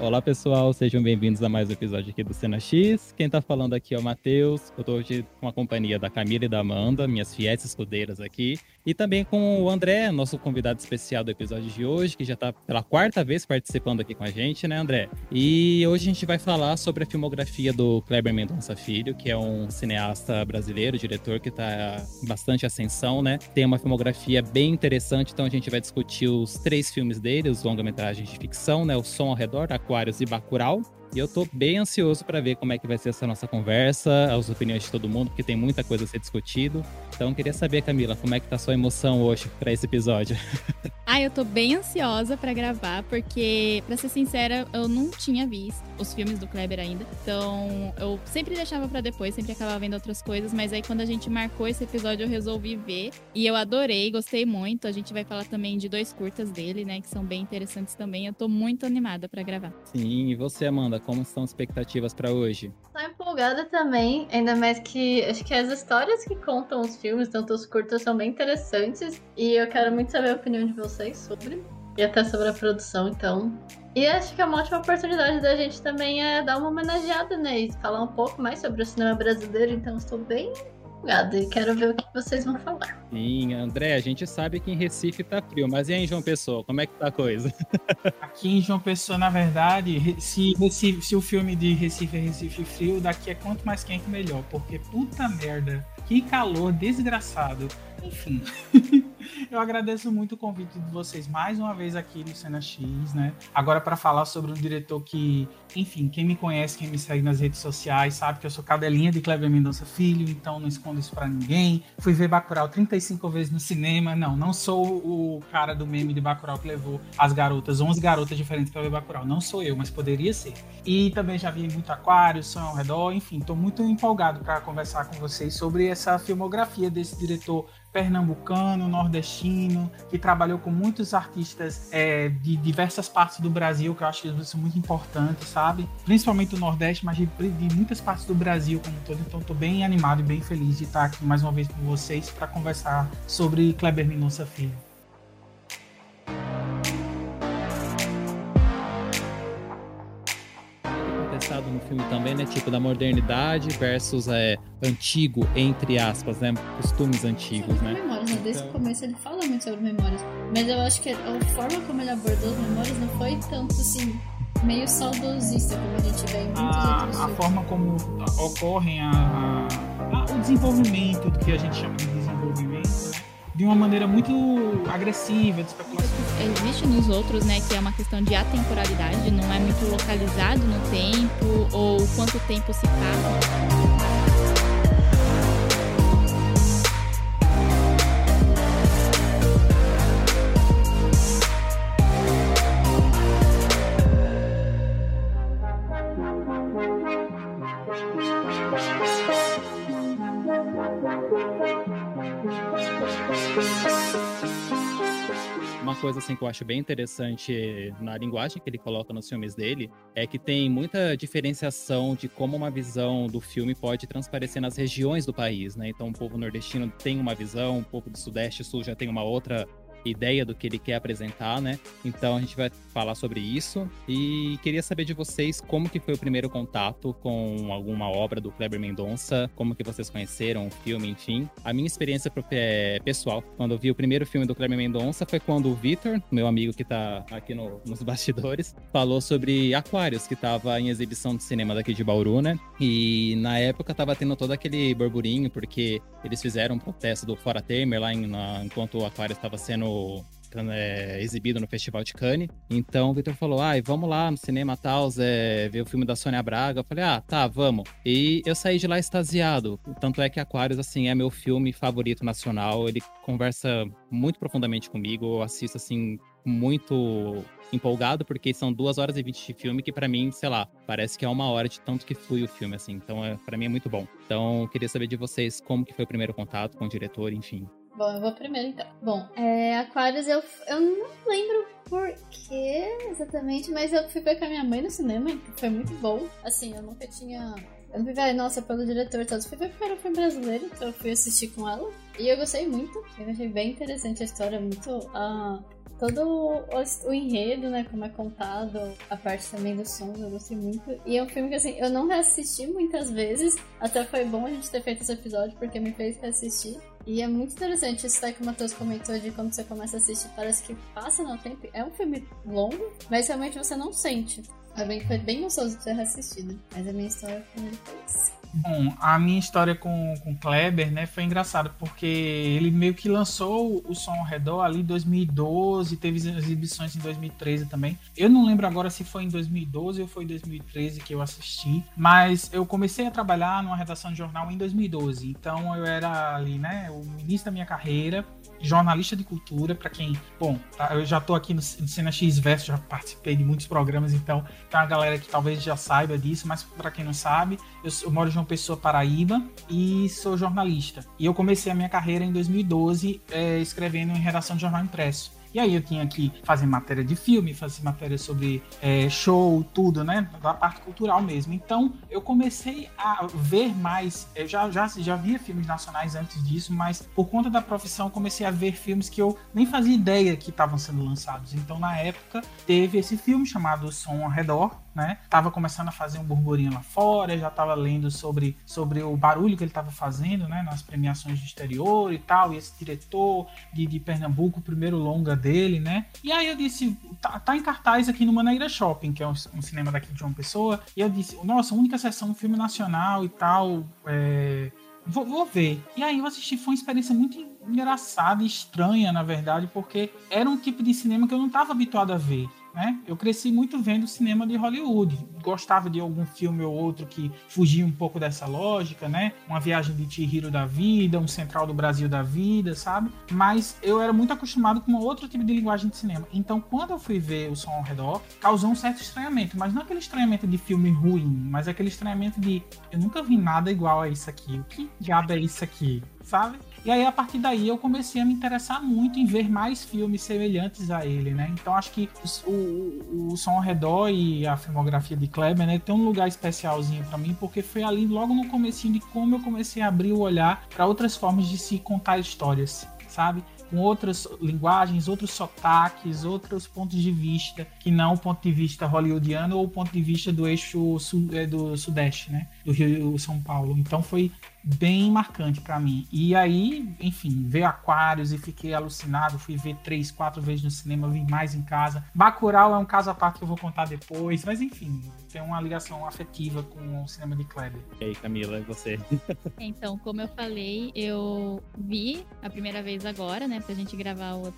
Olá pessoal, sejam bem-vindos a mais um episódio aqui do Cena X. Quem tá falando aqui é o Matheus. Eu tô hoje com a companhia da Camila e da Amanda, minhas fiéis escudeiras aqui. E também com o André, nosso convidado especial do episódio de hoje, que já tá pela quarta vez participando aqui com a gente, né, André? E hoje a gente vai falar sobre a filmografia do Kleber Mendonça Filho, que é um cineasta brasileiro, diretor que tá bastante ascensão, né? Tem uma filmografia bem interessante, então a gente vai discutir os três filmes dele, os longa-metragens de ficção, né? O Som ao Redor, a Aquários e Bacurau. E eu tô bem ansioso para ver como é que vai ser essa nossa conversa, as opiniões de todo mundo, porque tem muita coisa a ser discutido. Então, queria saber, Camila, como é que tá a sua emoção hoje para esse episódio? Ah, eu tô bem ansiosa para gravar, porque, para ser sincera, eu não tinha visto os filmes do Kleber ainda. Então, eu sempre deixava para depois, sempre acabava vendo outras coisas, mas aí quando a gente marcou esse episódio, eu resolvi ver. E eu adorei, gostei muito. A gente vai falar também de dois curtas dele, né, que são bem interessantes também. Eu tô muito animada para gravar. Sim, e você, Amanda, como estão as expectativas para hoje? Tô empolgada também, ainda mais que acho que as histórias que contam os filmes, tanto os curtos, são bem interessantes. E eu quero muito saber a opinião de vocês sobre. E até sobre a produção, então. E acho que é uma ótima oportunidade da gente também é dar uma homenageada, né? E falar um pouco mais sobre o cinema brasileiro, então estou bem empolgada e quero ver o que vocês vão falar. Sim, André, a gente sabe que em Recife tá frio, mas e aí em João Pessoa, como é que tá a coisa? Aqui em João Pessoa, na verdade, se, Recife, se o filme de Recife é Recife frio, daqui é quanto mais quente melhor, porque puta merda, que calor desgraçado. Enfim. Eu agradeço muito o convite de vocês mais uma vez aqui no Cena X, né? Agora para falar sobre um diretor que, enfim, quem me conhece, quem me segue nas redes sociais, sabe que eu sou cadelinha de Kleber Mendonça Filho, então não escondo isso para ninguém. Fui ver Bacurau 35 vezes no cinema. Não, não sou o cara do meme de Bacurau que levou as garotas, 11 garotas diferentes para ver Bacurau. Não sou eu, mas poderia ser. E também já vi muito Aquário, Som ao Redor, enfim, tô muito empolgado para conversar com vocês sobre essa filmografia desse diretor pernambucano, nordestino, que trabalhou com muitos artistas é, de diversas partes do Brasil, que eu acho isso muito importante, sabe? Principalmente do Nordeste, mas de, de muitas partes do Brasil como um todo. Então, estou bem animado e bem feliz de estar aqui mais uma vez com vocês para conversar sobre Kleber Mendonça Filho. No filme também, né? Tipo, da modernidade versus é, antigo, entre aspas, né? Costumes antigos, né? Memórias, né? Desde então... o começo ele fala muito sobre memórias. Mas eu acho que a forma como ele abordou as memórias não foi tanto assim, meio saudosista, como a gente vê em muitos a, outros A forma como ocorrem a, a, o desenvolvimento do que a gente chama de desenvolvimento, né? de uma maneira muito agressiva, de especulação. Existe nos outros, né, que é uma questão de atemporalidade, não é muito localizado no tempo ou quanto tempo se passa. Coisa assim que eu acho bem interessante na linguagem que ele coloca nos filmes dele é que tem muita diferenciação de como uma visão do filme pode transparecer nas regiões do país, né? Então o povo nordestino tem uma visão, o povo do sudeste e sul já tem uma outra ideia do que ele quer apresentar, né? Então a gente vai falar sobre isso e queria saber de vocês como que foi o primeiro contato com alguma obra do Kleber Mendonça, como que vocês conheceram o filme, enfim. A minha experiência é, pessoal, quando eu vi o primeiro filme do Kleber Mendonça foi quando o Vitor, meu amigo que tá aqui no, nos bastidores, falou sobre Aquários, que tava em exibição de cinema daqui de Bauru, né? E na época tava tendo todo aquele burburinho, porque eles fizeram um protesto do Fora Temer lá em, na, enquanto o Aquário estava sendo é, exibido no Festival de Cannes. Então o Victor falou: ai, vamos lá no cinema tal, é, ver o filme da Sônia Braga. Eu falei: ah, tá, vamos. E eu saí de lá extasiado. Tanto é que Aquários, assim, é meu filme favorito nacional. Ele conversa muito profundamente comigo. Eu assisto, assim, muito empolgado, porque são duas horas e vinte de filme que para mim, sei lá, parece que é uma hora de tanto que flui o filme, assim. Então, é, para mim é muito bom. Então, queria saber de vocês como que foi o primeiro contato com o diretor, enfim. Bom, eu vou primeiro então. Bom, é, Aquários eu, eu não lembro por que exatamente, mas eu fui ver com a minha mãe no cinema, foi muito bom. Assim, eu nunca tinha. Eu fui ver, nossa, pelo diretor todos. Fui ver porque era um filme brasileiro, então eu fui assistir com ela. E eu gostei muito. Eu achei bem interessante a história, muito. Uh, todo o, o, enredo, né, como é contado, a parte também dos sons, eu gostei muito. E é um filme que, assim, eu não reassisti muitas vezes, até foi bom a gente ter feito esse episódio, porque me fez reassistir. E é muito interessante isso que o Matheus comentou de quando você começa a assistir, parece que passa no tempo. É um filme longo, mas realmente você não sente. Foi bem, foi bem gostoso de ser reassistido. Mas a minha história foi essa. Bom, a minha história com, com Kleber, né, foi engraçada, porque ele meio que lançou o som ao redor ali em 2012, teve exibições em 2013 também. Eu não lembro agora se foi em 2012 ou foi em 2013 que eu assisti, mas eu comecei a trabalhar numa redação de jornal em 2012, então eu era ali, né, o início da minha carreira, jornalista de cultura, para quem, bom, tá, eu já estou aqui no, no Cena X Verso, já participei de muitos programas, então tem uma galera que talvez já saiba disso, mas para quem não sabe, eu, eu moro em João Pessoa, Paraíba, e sou jornalista. E eu comecei a minha carreira em 2012 é, escrevendo em redação de jornal impresso. E aí eu tinha que fazer matéria de filme, fazer matéria sobre é, show, tudo, né? Da parte cultural mesmo. Então eu comecei a ver mais. Eu já, já, já via filmes nacionais antes disso, mas por conta da profissão comecei a ver filmes que eu nem fazia ideia que estavam sendo lançados. Então na época teve esse filme chamado Som ao Redor, né? Tava começando a fazer um burburinho lá fora, já tava lendo sobre, sobre o barulho que ele tava fazendo, né? Nas premiações do exterior e tal, e esse diretor de, de Pernambuco, o primeiro longa dele, né? E aí eu disse, tá, tá em cartaz aqui no Maneira Shopping, que é um, um, cinema daqui de uma pessoa, e eu disse, nossa, única sessão filme nacional e tal, é... Vou, vou, ver. E aí eu assisti, foi uma experiência muito engraçada e estranha, na verdade, porque era um tipo de cinema que eu não estava habituado a ver. Né? Eu cresci muito vendo cinema de Hollywood. Gostava de algum filme ou outro que fugia um pouco dessa lógica, né? Uma viagem de Chihiro da vida, um Central do Brasil da vida, sabe? Mas eu era muito acostumado com outro tipo de linguagem de cinema. Então, quando eu fui ver o som ao redor, causou um certo estranhamento. Mas não aquele estranhamento de filme ruim, mas aquele estranhamento de eu nunca vi nada igual a isso aqui. O que diabo é isso aqui? Sabe? E aí, a partir daí, eu comecei a me interessar muito em ver mais filmes semelhantes a ele, né? Então, acho que o, o, o Som ao Redor e a filmografia de Kleber, né, tem um lugar especialzinho para mim, porque foi ali, logo no comecinho, de como eu comecei a abrir o olhar para outras formas de se contar histórias, sabe? com outras linguagens, outros sotaques, outros pontos de vista, que não o ponto de vista hollywoodiano ou o ponto de vista do eixo é, do sudeste, né? Do Rio São Paulo. Então foi bem marcante para mim. E aí, enfim, ver Aquários e fiquei alucinado. Fui ver três, quatro vezes no cinema, vi mais em casa. Bacurau é um caso à parte que eu vou contar depois, mas enfim, tem uma ligação afetiva com o cinema de Kleber. E aí, Camila, e você? Então, como eu falei, eu vi a primeira vez agora, né, pra gente gravar o,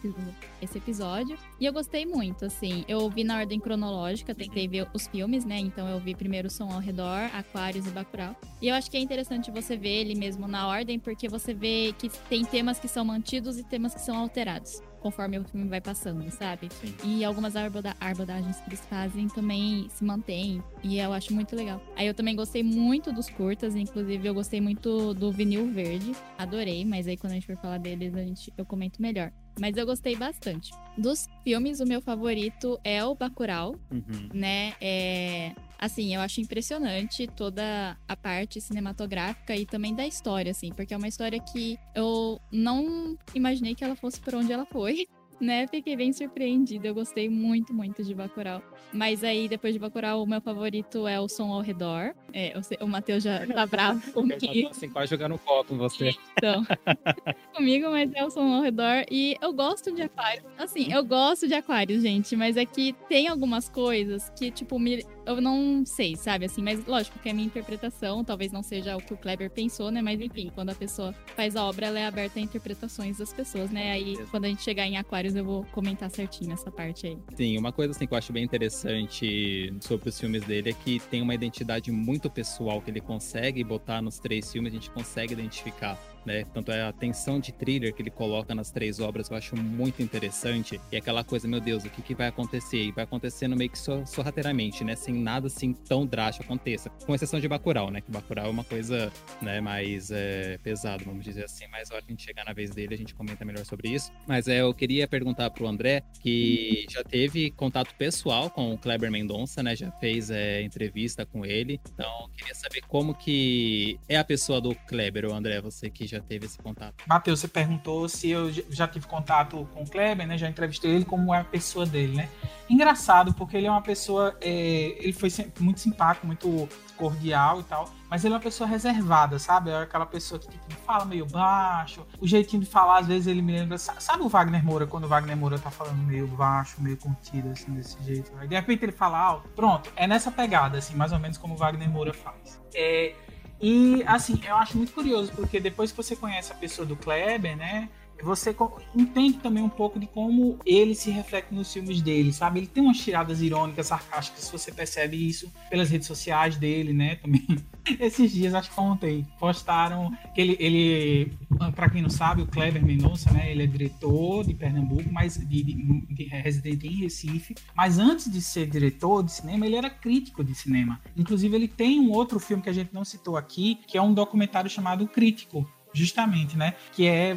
esse episódio. E eu gostei muito, assim. Eu vi na ordem cronológica, tentei ver os filmes, né? Então eu vi primeiro Som ao Redor, Aquários e Bacurau. E eu acho que é interessante você ver ele mesmo na ordem, porque você vê que tem temas que são mantidos e temas que são alterados conforme o filme vai passando, sabe? Sim. E algumas abordagens que eles fazem também se mantêm. E eu acho muito legal. Aí eu também gostei muito dos curtas, inclusive eu gostei muito do vinil verde. Adorei, mas aí quando a gente for falar deles, a gente, eu comento melhor. Mas eu gostei bastante. Dos filmes, o meu favorito é o Bacurau, uhum. né? É, assim, eu acho impressionante toda a parte cinematográfica e também da história, assim, porque é uma história que eu não imaginei que ela fosse por onde ela foi né? Fiquei bem surpreendida. Eu gostei muito, muito de Bacurau. Mas aí, depois de Bacurau, o meu favorito é o Som ao Redor. É, o Matheus já tá bravo comigo. Eu já tô assim, quase jogando copo com você. Então, comigo, mas é o Som ao Redor. E eu gosto de aquário. Assim, eu gosto de aquário, gente. Mas é que tem algumas coisas que, tipo, me eu não sei, sabe? Assim, mas lógico que é a minha interpretação, talvez não seja o que o Kleber pensou, né? Mas enfim, quando a pessoa faz a obra, ela é aberta a interpretações das pessoas, né? Aí quando a gente chegar em Aquários, eu vou comentar certinho essa parte aí. Sim, uma coisa assim que eu acho bem interessante sobre os filmes dele é que tem uma identidade muito pessoal que ele consegue botar nos três filmes, a gente consegue identificar né? Tanto é a tensão de thriller que ele coloca nas três obras, eu acho muito interessante. E aquela coisa, meu Deus, o que, que vai acontecer? E vai acontecendo meio que sorrateiramente, né? Sem nada assim tão drástico aconteça. Com exceção de Bacurau, né? Que Bacurau é uma coisa, né, mais é, pesado, vamos dizer assim. Mas a hora que a gente chegar na vez dele, a gente comenta melhor sobre isso. Mas é, eu queria perguntar pro André, que já teve contato pessoal com o Kleber Mendonça, né? Já fez é, entrevista com ele. Então, queria saber como que é a pessoa do Kleber, o André, você que já teve esse contato. Matheus, você perguntou se eu já tive contato com o Kleber, né? Já entrevistei ele, como é a pessoa dele, né? Engraçado, porque ele é uma pessoa. É, ele foi muito simpático, muito cordial e tal. Mas ele é uma pessoa reservada, sabe? É aquela pessoa que tipo, fala meio baixo. O jeitinho de falar, às vezes, ele me lembra. Sabe o Wagner Moura, quando o Wagner Moura tá falando meio baixo, meio contido, assim, desse jeito? Aí de repente ele fala alto. Pronto, é nessa pegada, assim, mais ou menos como o Wagner Moura faz. É, e, assim, eu acho muito curioso, porque depois que você conhece a pessoa do Kleber, né? Você entende também um pouco de como ele se reflete nos filmes dele, sabe? Ele tem umas tiradas irônicas, sarcásticas, você percebe isso pelas redes sociais dele, né? Também. Esses dias, acho que ontem, postaram que ele, ele para quem não sabe, o Kleber Mendonça, né? Ele é diretor de Pernambuco, mas de, de, de, residente em Recife. Mas antes de ser diretor de cinema, ele era crítico de cinema. Inclusive, ele tem um outro filme que a gente não citou aqui, que é um documentário chamado Crítico, justamente, né? Que é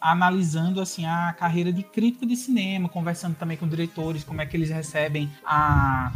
analisando assim a carreira de crítico de cinema, conversando também com diretores, como é que eles recebem a,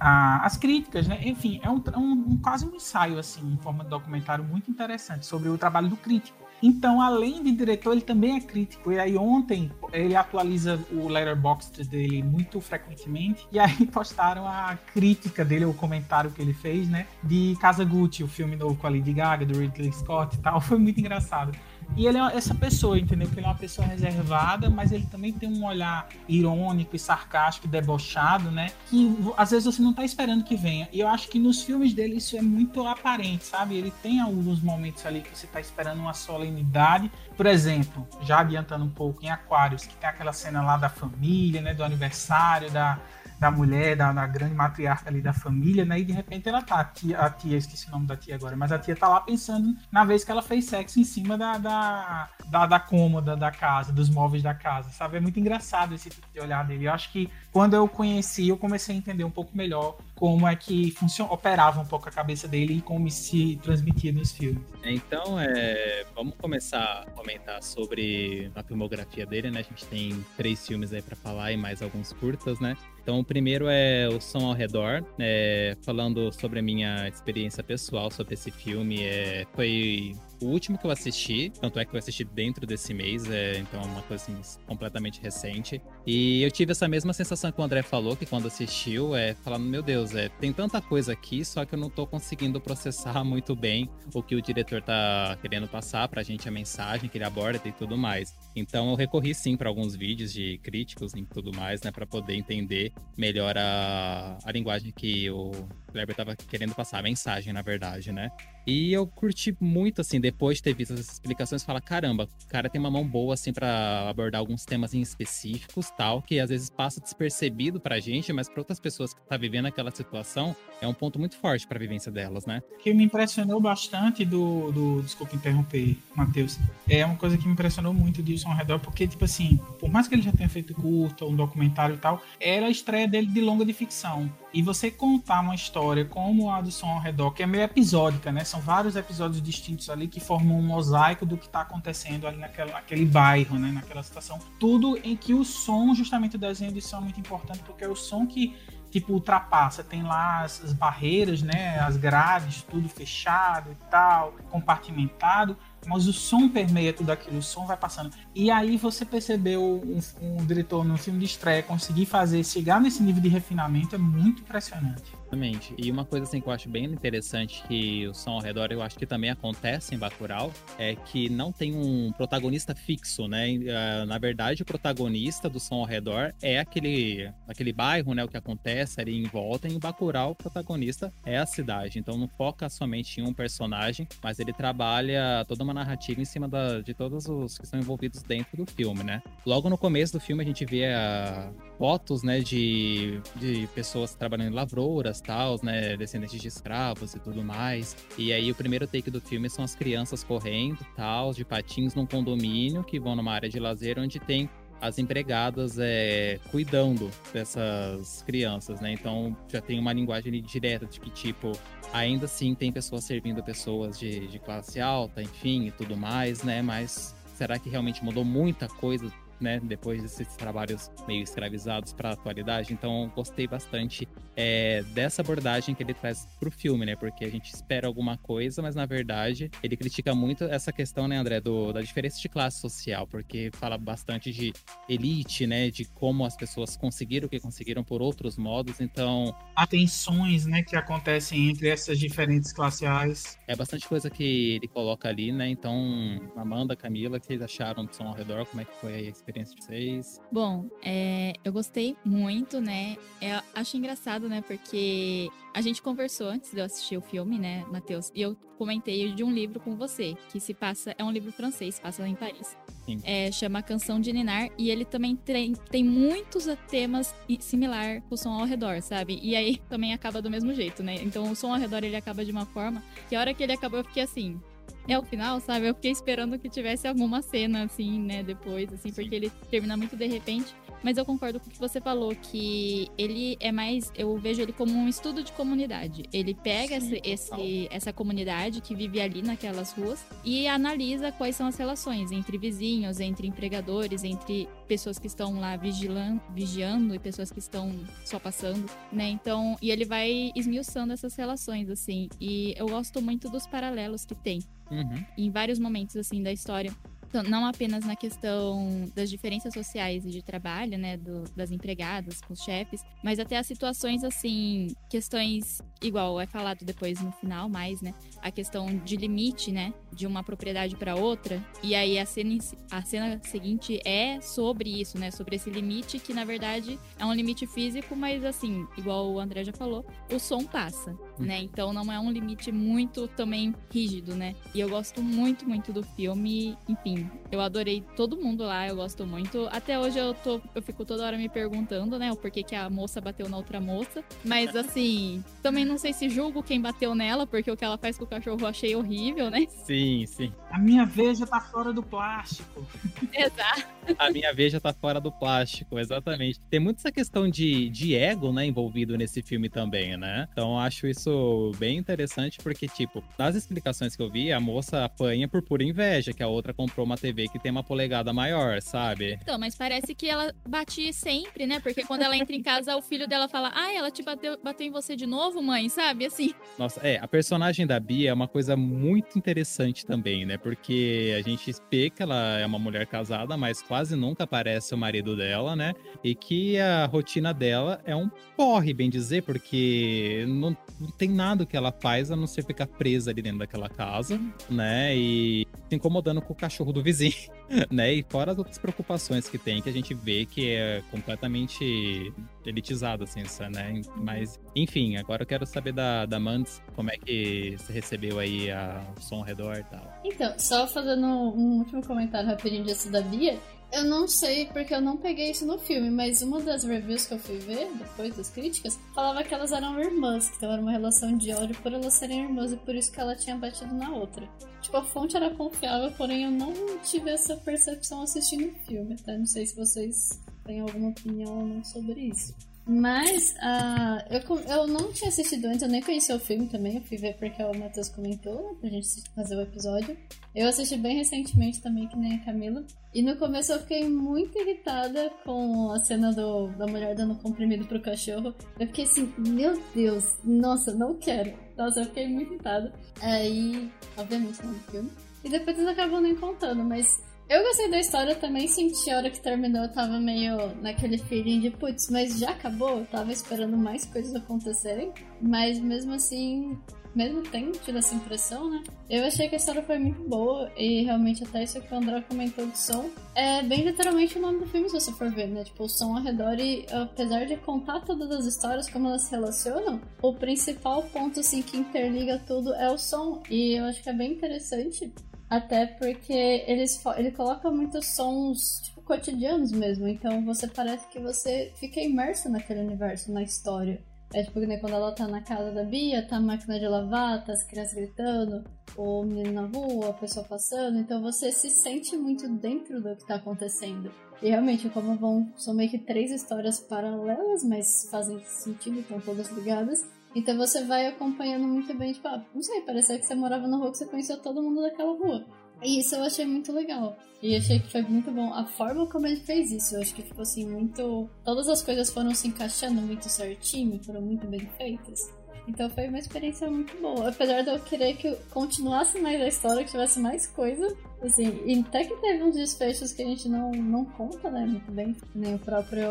a, as críticas, né? Enfim, é um, um, quase um ensaio assim, em forma de documentário muito interessante sobre o trabalho do crítico. Então, além de diretor, ele também é crítico. E aí ontem ele atualiza o letterboxd dele muito frequentemente. E aí postaram a crítica dele, o comentário que ele fez, né? De Casa Gucci, o filme novo com a Lady Gaga, do Ridley Scott e tal. Foi muito engraçado. E ele é essa pessoa, entendeu? Que ele é uma pessoa reservada, mas ele também tem um olhar irônico e sarcástico, debochado, né? Que às vezes você não tá esperando que venha. E eu acho que nos filmes dele isso é muito aparente, sabe? Ele tem alguns momentos ali que você tá esperando uma solenidade. Por exemplo, já adiantando um pouco, em Aquários, que tem aquela cena lá da família, né? Do aniversário, da da mulher, da, da, grande matriarca ali da família, né? E de repente ela tá, a tia, a tia, esqueci o nome da tia agora, mas a tia tá lá pensando na vez que ela fez sexo em cima da, da, da, da cômoda da casa, dos móveis da casa, sabe? É muito engraçado esse tipo de olhar dele. Eu acho que quando eu conheci, eu comecei a entender um pouco melhor como é que funcion... operava um pouco a cabeça dele e como se transmitia nos filmes. Então, é... vamos começar a comentar sobre a filmografia dele, né? A gente tem três filmes aí para falar e mais alguns curtas, né? Então, o primeiro é O Som ao Redor, é, falando sobre a minha experiência pessoal sobre esse filme. É, foi o último que eu assisti, tanto é que eu assisti dentro desse mês, é, então é uma coisa assim, completamente recente. E eu tive essa mesma sensação que o André falou, que quando assistiu, é falando, meu Deus, é, tem tanta coisa aqui, só que eu não tô conseguindo processar muito bem o que o diretor tá querendo passar pra gente, a mensagem que ele aborda e tudo mais. Então eu recorri sim para alguns vídeos de críticos e tudo mais, né, para poder entender melhor a, a linguagem que o Kleber tava querendo passar, a mensagem, na verdade, né? E eu curti muito, assim, depois de ter visto essas explicações, falar, caramba, o cara tem uma mão boa, assim, para abordar alguns temas em específicos, tal, que às vezes passa despercebido pra gente, mas para outras pessoas que tá vivendo aquela situação, é um ponto muito forte pra vivência delas, né? O que me impressionou bastante do, do desculpa interromper, Matheus, é uma coisa que me impressionou muito Som ao Redor, porque, tipo assim, por mais que ele já tenha feito curto, um documentário e tal, era a estreia dele de longa de ficção. E você contar uma história como a do Som ao Redor, que é meio episódica, né? São vários episódios distintos ali que formam um mosaico do que está acontecendo ali naquela, naquele bairro, né? Naquela situação. Tudo em que o som, justamente o desenho de som é muito importante, porque é o som que tipo ultrapassa, tem lá as, as barreiras, né, as grades, tudo fechado e tal, compartimentado, mas o som permeia tudo aquilo, o som vai passando. E aí você percebeu um, um diretor no filme de estreia conseguir fazer, chegar nesse nível de refinamento é muito impressionante. Exatamente. E uma coisa assim que eu acho bem interessante que o som ao redor eu acho que também acontece em Bacurau é que não tem um protagonista fixo, né? Ah, na verdade, o protagonista do som ao redor é aquele, aquele bairro, né? O que acontece ali em volta. E em Bacurau, o protagonista é a cidade. Então não foca somente em um personagem, mas ele trabalha toda uma narrativa em cima da, de todos os que estão envolvidos dentro do filme, né? Logo no começo do filme a gente vê a, fotos, né, de, de pessoas trabalhando em lavouras, né, descendentes de escravos e tudo mais. E aí o primeiro take do filme são as crianças correndo, tal, de patins num condomínio que vão numa área de lazer onde tem as empregadas é, cuidando dessas crianças, né? Então já tem uma linguagem direta de que, tipo, ainda assim tem pessoas servindo pessoas de, de classe alta, enfim, e tudo mais, né? Mas será que realmente mudou muita coisa né? Depois desses trabalhos meio escravizados para a atualidade. Então, gostei bastante é, dessa abordagem que ele traz pro filme, né? Porque a gente espera alguma coisa, mas na verdade ele critica muito essa questão, né, André, do, da diferença de classe social, porque fala bastante de elite, né? De como as pessoas conseguiram o que conseguiram por outros modos. Então. Há tensões, né, que acontecem entre essas diferentes classes. É bastante coisa que ele coloca ali, né? Então, Amanda, Camila, o que vocês acharam do som ao redor? Como é que foi a experiência de vocês? Bom, é, eu gostei muito, né? Eu acho engraçado, né? Porque a gente conversou antes de eu assistir o filme, né, Matheus? E eu comentei de um livro com você, que se passa. É um livro francês, passa em Paris. É, chama Canção de Ninar. E ele também tem, tem muitos temas similar com o som ao redor, sabe? E aí também acaba do mesmo jeito, né? Então o som ao redor ele acaba de uma forma que a hora que ele acabou eu fiquei assim. É o final, sabe? Eu fiquei esperando que tivesse alguma cena, assim, né, depois, assim, porque ele termina muito de repente. Mas eu concordo com o que você falou, que ele é mais. Eu vejo ele como um estudo de comunidade. Ele pega Sim, esse, esse, essa comunidade que vive ali naquelas ruas e analisa quais são as relações entre vizinhos, entre empregadores, entre pessoas que estão lá vigilando, vigiando e pessoas que estão só passando, né? Então, e ele vai esmiuçando essas relações, assim. E eu gosto muito dos paralelos que tem. Uhum. Em vários momentos, assim, da história então, não apenas na questão das diferenças sociais e de trabalho, né, do, das empregadas com os chefes, mas até as situações assim, questões igual é falado depois no final mais, né, a questão de limite, né, de uma propriedade para outra, e aí a cena a cena seguinte é sobre isso, né, sobre esse limite que na verdade é um limite físico, mas assim, igual o André já falou, o som passa, hum. né? Então não é um limite muito também rígido, né? E eu gosto muito, muito do filme, enfim, eu adorei todo mundo lá, eu gosto muito. Até hoje eu tô, eu fico toda hora me perguntando, né, o porquê que a moça bateu na outra moça. Mas assim, também não sei se julgo quem bateu nela, porque o que ela faz com o cachorro eu achei horrível, né? Sim, sim. A minha veja tá fora do plástico. Exato. A minha veja tá fora do plástico, exatamente. Tem muito essa questão de, de ego, né, envolvido nesse filme também, né? Então acho isso bem interessante, porque, tipo, nas explicações que eu vi, a moça apanha por pura inveja, que a outra comprou uma uma TV que tem uma polegada maior, sabe? Então, mas parece que ela batia sempre, né? Porque quando ela entra em casa, o filho dela fala: Ai, ela te bateu, bateu em você de novo, mãe, sabe? Assim. Nossa, é, a personagem da Bia é uma coisa muito interessante também, né? Porque a gente vê que ela é uma mulher casada, mas quase nunca aparece o marido dela, né? E que a rotina dela é um porre, bem dizer, porque não, não tem nada que ela faz a não ser ficar presa ali dentro daquela casa, né? E se incomodando com o cachorro do vizinho, né? E fora as outras preocupações que tem, que a gente vê que é completamente elitizado, assim, né? Mas, enfim, agora eu quero saber da, da Mandes, como é que você recebeu aí a, o som ao redor e tal. Então, só fazendo um último comentário rapidinho disso da Bia, eu não sei porque eu não peguei isso no filme, mas uma das reviews que eu fui ver, depois das críticas, falava que elas eram irmãs, que então era uma relação de ódio por elas serem irmãs e por isso que ela tinha batido na outra. Tipo, a fonte era confiável, porém eu não tive essa percepção assistindo o filme, tá? Não sei se vocês têm alguma opinião ou não sobre isso. Mas uh, eu, eu não tinha assistido antes, eu nem conhecia o filme também. Eu fui ver porque o Matheus comentou, né, pra gente fazer o episódio. Eu assisti bem recentemente também, que nem a Camila. E no começo eu fiquei muito irritada com a cena do, da mulher dando comprimido pro cachorro. Eu fiquei assim, meu Deus, nossa, não quero. Nossa, eu fiquei muito irritada. Aí, obviamente, não no filme. E depois eles acabam nem contando, mas eu gostei da história também, senti a hora que terminou, eu tava meio naquele feeling de putz, mas já acabou? Eu tava esperando mais coisas acontecerem, mas mesmo assim, mesmo tendo tido essa impressão, né? Eu achei que a história foi muito boa e realmente até isso que o André comentou do som é bem literalmente o nome do filme, se você for ver, né? Tipo, o som ao redor e apesar de contar todas as histórias, como elas se relacionam, o principal ponto, assim, que interliga tudo é o som e eu acho que é bem interessante até porque eles, ele coloca muitos sons tipo, cotidianos mesmo. Então você parece que você fica imerso naquele universo, na história. É tipo né, quando ela tá na casa da Bia, tá a máquina de lavar, tá as crianças gritando, o menino na rua, a pessoa passando. Então você se sente muito dentro do que tá acontecendo. E realmente, como vão, são meio que três histórias paralelas, mas fazem sentido, estão todas ligadas. Então você vai acompanhando muito bem, tipo, ah, não sei, parecia que você morava na rua que você conhecia todo mundo daquela rua. E isso eu achei muito legal. E achei que foi muito bom. A forma como ele fez isso, eu acho que ficou assim muito. Todas as coisas foram se encaixando muito certinho, foram muito bem feitas. Então foi uma experiência muito boa. Apesar de eu querer que continuasse mais a história, que tivesse mais coisa. Assim, e até que teve uns desfechos que a gente não, não conta, né, muito bem. Nem o próprio.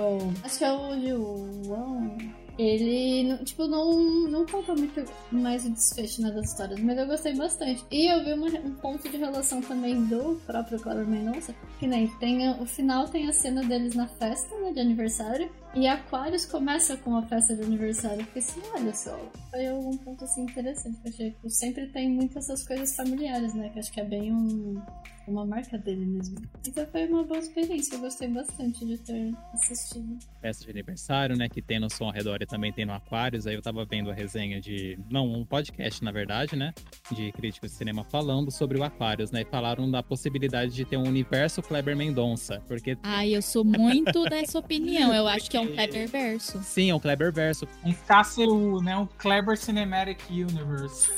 Acho que é o João ele, tipo, não, não conta muito mais o desfecho né, das histórias, mas eu gostei bastante. E eu vi uma, um ponto de relação também do próprio Cláudio Mendonça, que nem tem o final tem a cena deles na festa né, de aniversário, e Aquários começa com a festa de aniversário. Porque assim, olha só, foi um ponto assim interessante. Que eu achei que sempre tem muitas essas coisas familiares, né? Que acho que é bem um, uma marca dele mesmo. Então foi uma boa experiência. Eu gostei bastante de ter assistido. Festa de aniversário, né? Que tem no Som ao Redor e também tem no Aquários. Aí eu tava vendo a resenha de. Não, um podcast, na verdade, né? De críticos de cinema falando sobre o Aquários, né? E falaram da possibilidade de ter um universo Kleber Mendonça. Porque. Ai, eu sou muito dessa opinião. Eu acho que é um Kleber verso. Sim, é um Kleber verso. Um KCU, né? Um Kleber Cinematic Universe.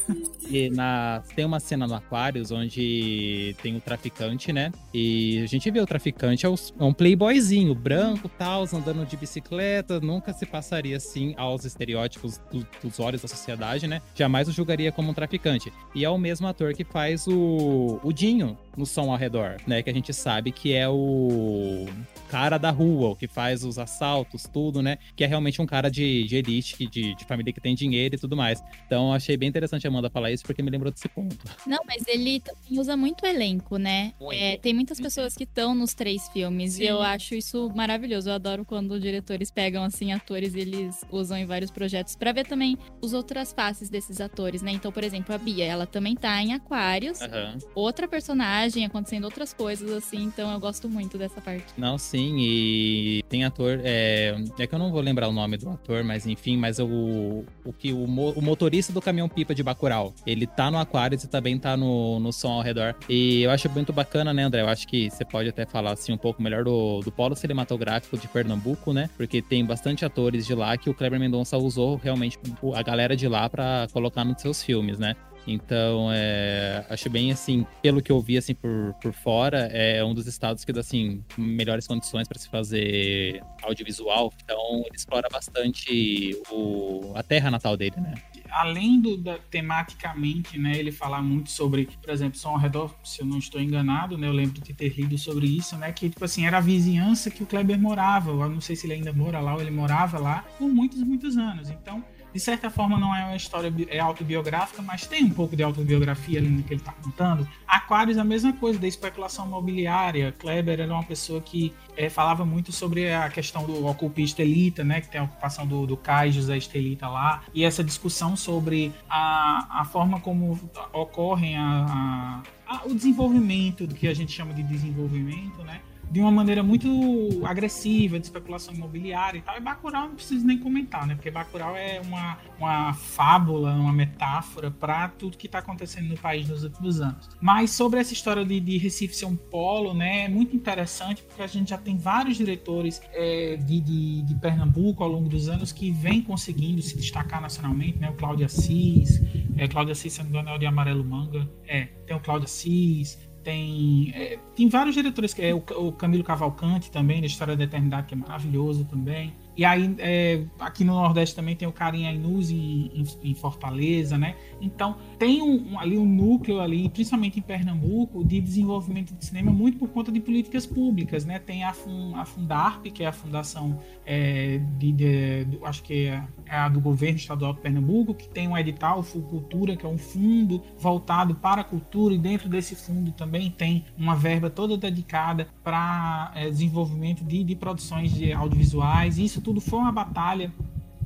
E na, tem uma cena no Aquarius onde tem o traficante, né? E a gente vê o traficante, é, é um playboyzinho, branco, tal, andando de bicicleta, nunca se passaria assim aos estereótipos do, dos olhos da sociedade, né? Jamais o julgaria como um traficante. E é o mesmo ator que faz o, o Dinho no som ao redor, né? Que a gente sabe que é o cara da rua, o que faz os assaltos, tudo, né? Que é realmente um cara de, de elite, de, de família que tem dinheiro e tudo mais. Então achei bem interessante a Amanda falar isso, porque me lembrou desse ponto. Não, mas ele também usa muito elenco, né? É, tem muitas pessoas que estão nos três filmes Sim. e eu acho isso maravilhoso. Eu adoro quando diretores pegam, assim, atores e eles usam em vários projetos para ver também as outras faces desses atores, né? Então, por exemplo, a Bia, ela também tá em Aquários, uhum. outra personagem, acontecendo outras coisas, assim, então eu gosto muito dessa parte. Não, sim, e tem ator, é, é que eu não vou lembrar o nome do ator, mas enfim, mas o, o que o, o motorista do caminhão pipa de Bacurau, ele tá no Aquários e também tá no, no som ao redor. E eu acho muito bacana, né, André? Eu acho que você pode até falar assim um pouco melhor do, do polo cinematográfico de Pernambuco, né? Porque tem bastante atores de lá que o Kleber Mendonça usou realmente a galera de lá para colocar nos seus filmes, né? Então, é, acho bem assim, pelo que eu vi assim por, por fora, é um dos estados que dá assim melhores condições para se fazer audiovisual. Então, ele explora bastante o, a terra natal dele, né? Além do da, tematicamente, né, ele falar muito sobre, por exemplo, Som ao Redor, se eu não estou enganado, né, eu lembro de ter lido sobre isso, né, que tipo assim, era a vizinhança que o Kleber morava, eu não sei se ele ainda mora lá ou ele morava lá por muitos, muitos anos. Então, de certa forma não é uma história é autobiográfica, mas tem um pouco de autobiografia ali no que ele está contando. Aquários a mesma coisa, da especulação imobiliária. Kleber era uma pessoa que é, falava muito sobre a questão do ocupista estelita, né, que tem a ocupação do, do cais José Estelita lá, e essa discussão sobre a, a forma como ocorrem a, a, a, o desenvolvimento, do que a gente chama de desenvolvimento, né, de uma maneira muito agressiva, de especulação imobiliária e tal. E Bacurau não preciso nem comentar, né? Porque Bacurau é uma, uma fábula, uma metáfora para tudo que está acontecendo no país nos últimos anos. Mas sobre essa história de, de Recife ser um polo, né? É muito interessante porque a gente já tem vários diretores é, de, de, de, Pernambuco ao longo dos anos que vêm conseguindo se destacar nacionalmente, né? O Cláudio Assis, é, Cláudio Assis, se não me é o de Amarelo Manga. É, tem o Cláudio Assis, tem, é, tem vários diretores, que é o, o, Camilo Cavalcante também, da História da Eternidade, que é maravilhoso também. E aí, é, aqui no Nordeste também tem o Carinha Inus em, em, em, Fortaleza, né? Então, tem um, um, ali um núcleo ali, principalmente em Pernambuco, de desenvolvimento de cinema muito por conta de políticas públicas, né? Tem a, Fun, a Fundarp, que é a fundação é, de, de, de, acho que é, é, a do governo estadual de Pernambuco, que tem um edital, o Cultura, que é um fundo voltado para a cultura, e dentro desse fundo também tem uma verba toda dedicada para é, desenvolvimento de, de produções de audiovisuais. Isso tudo foi uma batalha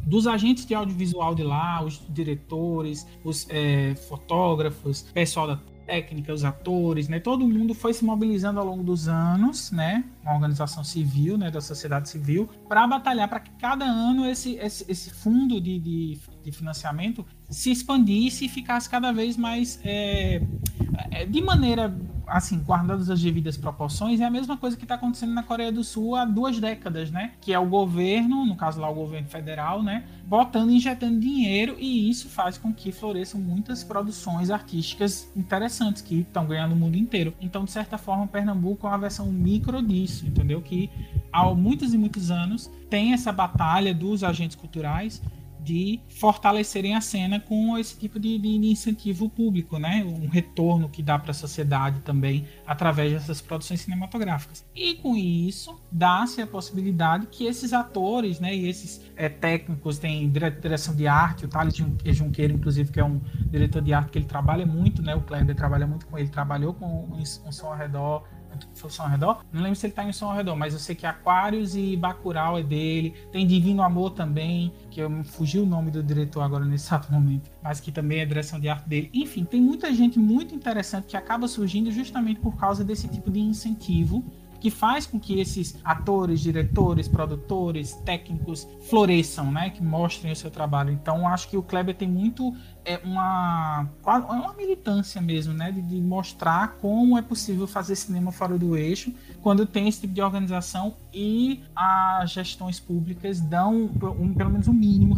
dos agentes de audiovisual de lá, os diretores, os é, fotógrafos, pessoal da técnica, os atores, né? Todo mundo foi se mobilizando ao longo dos anos, né? Uma organização civil, né? Da sociedade civil, para batalhar para que cada ano esse, esse, esse fundo de, de, de, financiamento se expandisse e ficasse cada vez mais é, é de maneira assim, guardadas as devidas proporções, é a mesma coisa que está acontecendo na Coreia do Sul há duas décadas, né? Que é o governo, no caso lá o governo federal, né? Botando, injetando dinheiro e isso faz com que floresçam muitas produções artísticas interessantes que estão ganhando o mundo inteiro. Então, de certa forma, Pernambuco é uma versão micro disso, entendeu? Que há muitos e muitos anos tem essa batalha dos agentes culturais de fortalecerem a cena com esse tipo de, de incentivo público, né? Um retorno que dá para a sociedade também através dessas produções cinematográficas. E com isso dá-se a possibilidade que esses atores, né? E esses é, técnicos têm direção de arte, o Thales Junqueira, inclusive, que é um diretor de arte que ele trabalha muito, né? O Kleber trabalha muito com ele, trabalhou com um som ao redor ao Redor. Não lembro se ele tá em ao Redor, mas eu sei que Aquários e Bacurau é dele. Tem Divino Amor também, que eu fugi o nome do diretor agora nesse exato momento, mas que também é direção de arte dele. Enfim, tem muita gente muito interessante que acaba surgindo justamente por causa desse tipo de incentivo que faz com que esses atores, diretores, produtores, técnicos floresçam, né? Que mostrem o seu trabalho. Então, acho que o Kleber tem muito é uma, é uma militância mesmo, né? De, de, mostrar como é possível fazer cinema fora do eixo quando tem esse tipo de organização e as gestões públicas dão um, pelo menos um mínimo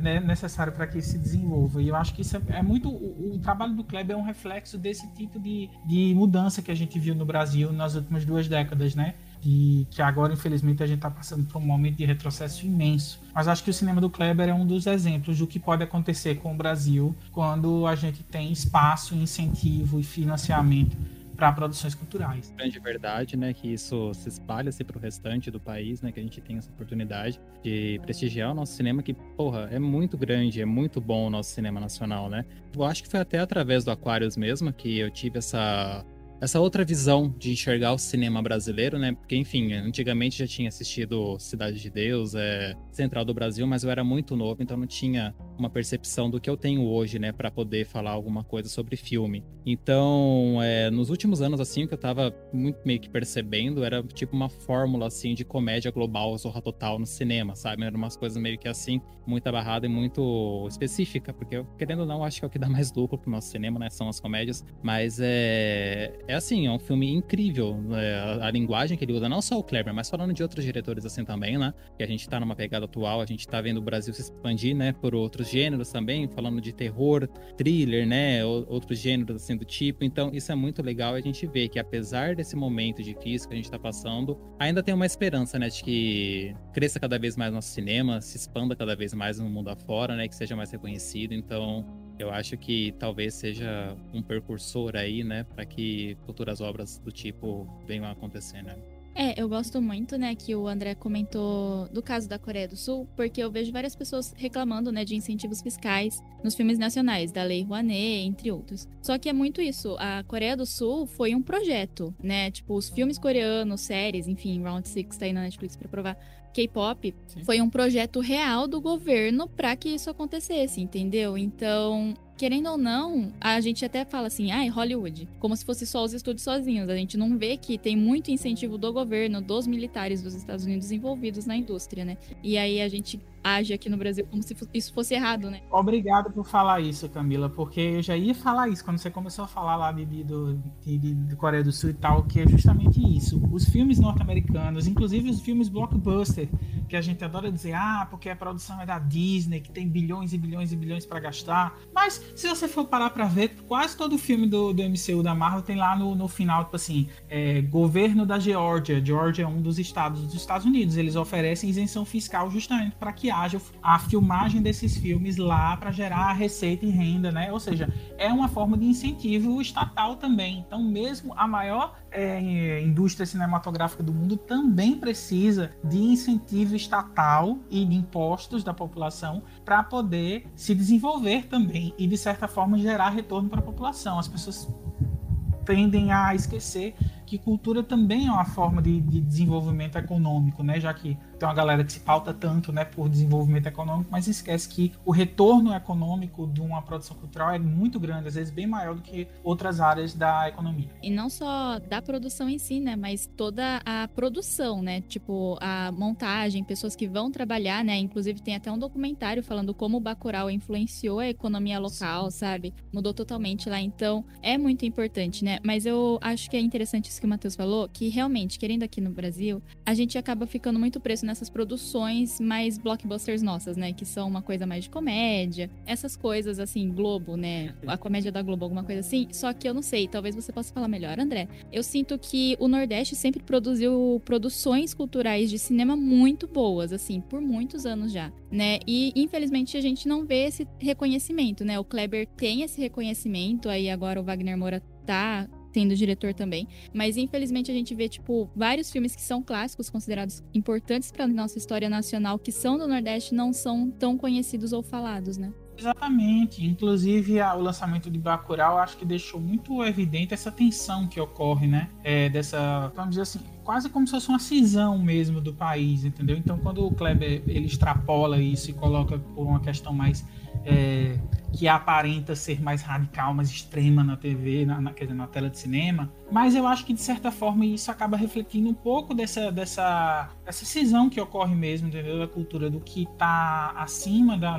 né, necessário para que se desenvolva. E eu acho que isso é, é muito. O, o, trabalho do Kleber é um reflexo desse tipo de, de mudança que a gente viu no Brasil nas últimas duas décadas, né? De, que agora, infelizmente, a gente está passando por um momento de retrocesso imenso. Mas acho que o cinema do Kleber é um dos exemplos do que pode acontecer com o Brasil quando a gente tem espaço, incentivo e financiamento para produções culturais. Grande verdade, né, que isso se espalha-se para o restante do país, né, que a gente tem essa oportunidade de prestigiar o nosso cinema, que, porra, é muito grande, é muito bom o nosso cinema nacional, né. Eu acho que foi até através do Aquarius mesmo que eu tive essa essa outra visão de enxergar o cinema brasileiro, né? Porque, enfim, antigamente já tinha assistido Cidade de Deus, é, Central do Brasil, mas eu era muito novo, então não tinha uma percepção do que eu tenho hoje, né, para poder falar alguma coisa sobre filme. Então, é, nos últimos anos, assim, que eu tava muito meio que percebendo era tipo uma fórmula, assim, de comédia global, zorra total no cinema, sabe? Eram umas coisas meio que assim, muito abarrada e muito específica, porque, querendo ou não, acho que é o que dá mais lucro pro nosso cinema, né, são as comédias. Mas é, é assim, é um filme incrível. É, a, a linguagem que ele usa, não só o Kleber, mas falando de outros diretores assim também, né? Que a gente tá numa pegada atual, a gente tá vendo o Brasil se expandir, né, por outros gêneros também, falando de terror, thriller, né, outros gêneros assim do tipo. Então, isso é muito legal a gente vê que apesar desse momento difícil que a gente está passando, ainda tem uma esperança, né, de que cresça cada vez mais nosso cinema, se expanda cada vez mais no mundo afora, né, que seja mais reconhecido. Então, eu acho que talvez seja um percursor aí, né, para que futuras obras do tipo venham a acontecer, né? É, eu gosto muito, né, que o André comentou do caso da Coreia do Sul, porque eu vejo várias pessoas reclamando, né, de incentivos fiscais nos filmes nacionais, da Lei Rouanet, entre outros. Só que é muito isso, a Coreia do Sul foi um projeto, né, tipo, os filmes coreanos, séries, enfim, Round Six tá aí na Netflix pra provar, K-pop, foi um projeto real do governo para que isso acontecesse, entendeu? Então, querendo ou não, a gente até fala assim, ai, ah, Hollywood, como se fosse só os estúdios sozinhos. A gente não vê que tem muito incentivo do governo, dos militares dos Estados Unidos envolvidos na indústria, né? E aí a gente age aqui no Brasil como se isso fosse errado, né? Obrigado por falar isso, Camila, porque eu já ia falar isso quando você começou a falar lá de, do, de, de Coreia do Sul e tal, que é justamente isso. Os filmes norte-americanos, inclusive os filmes blockbuster, que a gente adora dizer, ah, porque a produção é da Disney, que tem bilhões e bilhões e bilhões para gastar. Mas se você for parar para ver, quase todo filme do, do MCU da Marvel tem lá no, no final, tipo assim, é, governo da Geórgia. Geórgia é um dos estados dos Estados Unidos. Eles oferecem isenção fiscal justamente para que haja a filmagem desses filmes lá para gerar receita e renda, né? Ou seja, é uma forma de incentivo estatal também. Então, mesmo a maior é, indústria cinematográfica do mundo também precisa de incentivo estatal e de impostos da população para poder se desenvolver também e, de certa forma, gerar retorno para a população. As pessoas tendem a esquecer que cultura também é uma forma de, de desenvolvimento econômico, né? Já que tem uma galera que se pauta tanto, né, por desenvolvimento econômico, mas esquece que o retorno econômico de uma produção cultural é muito grande, às vezes bem maior do que outras áreas da economia. E não só da produção em si, né, mas toda a produção, né, tipo a montagem, pessoas que vão trabalhar, né, inclusive tem até um documentário falando como o Bacurau influenciou a economia local, Sim. sabe? Mudou totalmente lá, então é muito importante, né? Mas eu acho que é interessante isso que o Matheus falou, que realmente, querendo aqui no Brasil, a gente acaba ficando muito preso nessas produções mais blockbusters nossas, né, que são uma coisa mais de comédia, essas coisas assim, Globo, né? A comédia da Globo, alguma coisa assim. Só que eu não sei, talvez você possa falar melhor, André. Eu sinto que o Nordeste sempre produziu produções culturais de cinema muito boas, assim, por muitos anos já, né? E infelizmente a gente não vê esse reconhecimento, né? O Kleber tem esse reconhecimento, aí agora o Wagner Moura tá sendo diretor também. Mas infelizmente a gente vê, tipo, vários filmes que são clássicos, considerados importantes para nossa história nacional, que são do Nordeste, não são tão conhecidos ou falados, né? Exatamente. Inclusive, a, o lançamento de Bacurau acho que deixou muito evidente essa tensão que ocorre, né? É, dessa, vamos dizer assim, quase como se fosse uma cisão mesmo do país, entendeu? Então, quando o Kleber ele extrapola isso e coloca por uma questão mais é, que aparenta ser mais radical, mais extrema na TV, na, na, dizer, na tela de cinema. Mas eu acho que, de certa forma, isso acaba refletindo um pouco dessa, dessa, dessa cisão que ocorre mesmo, entendeu? Da cultura do que está acima da,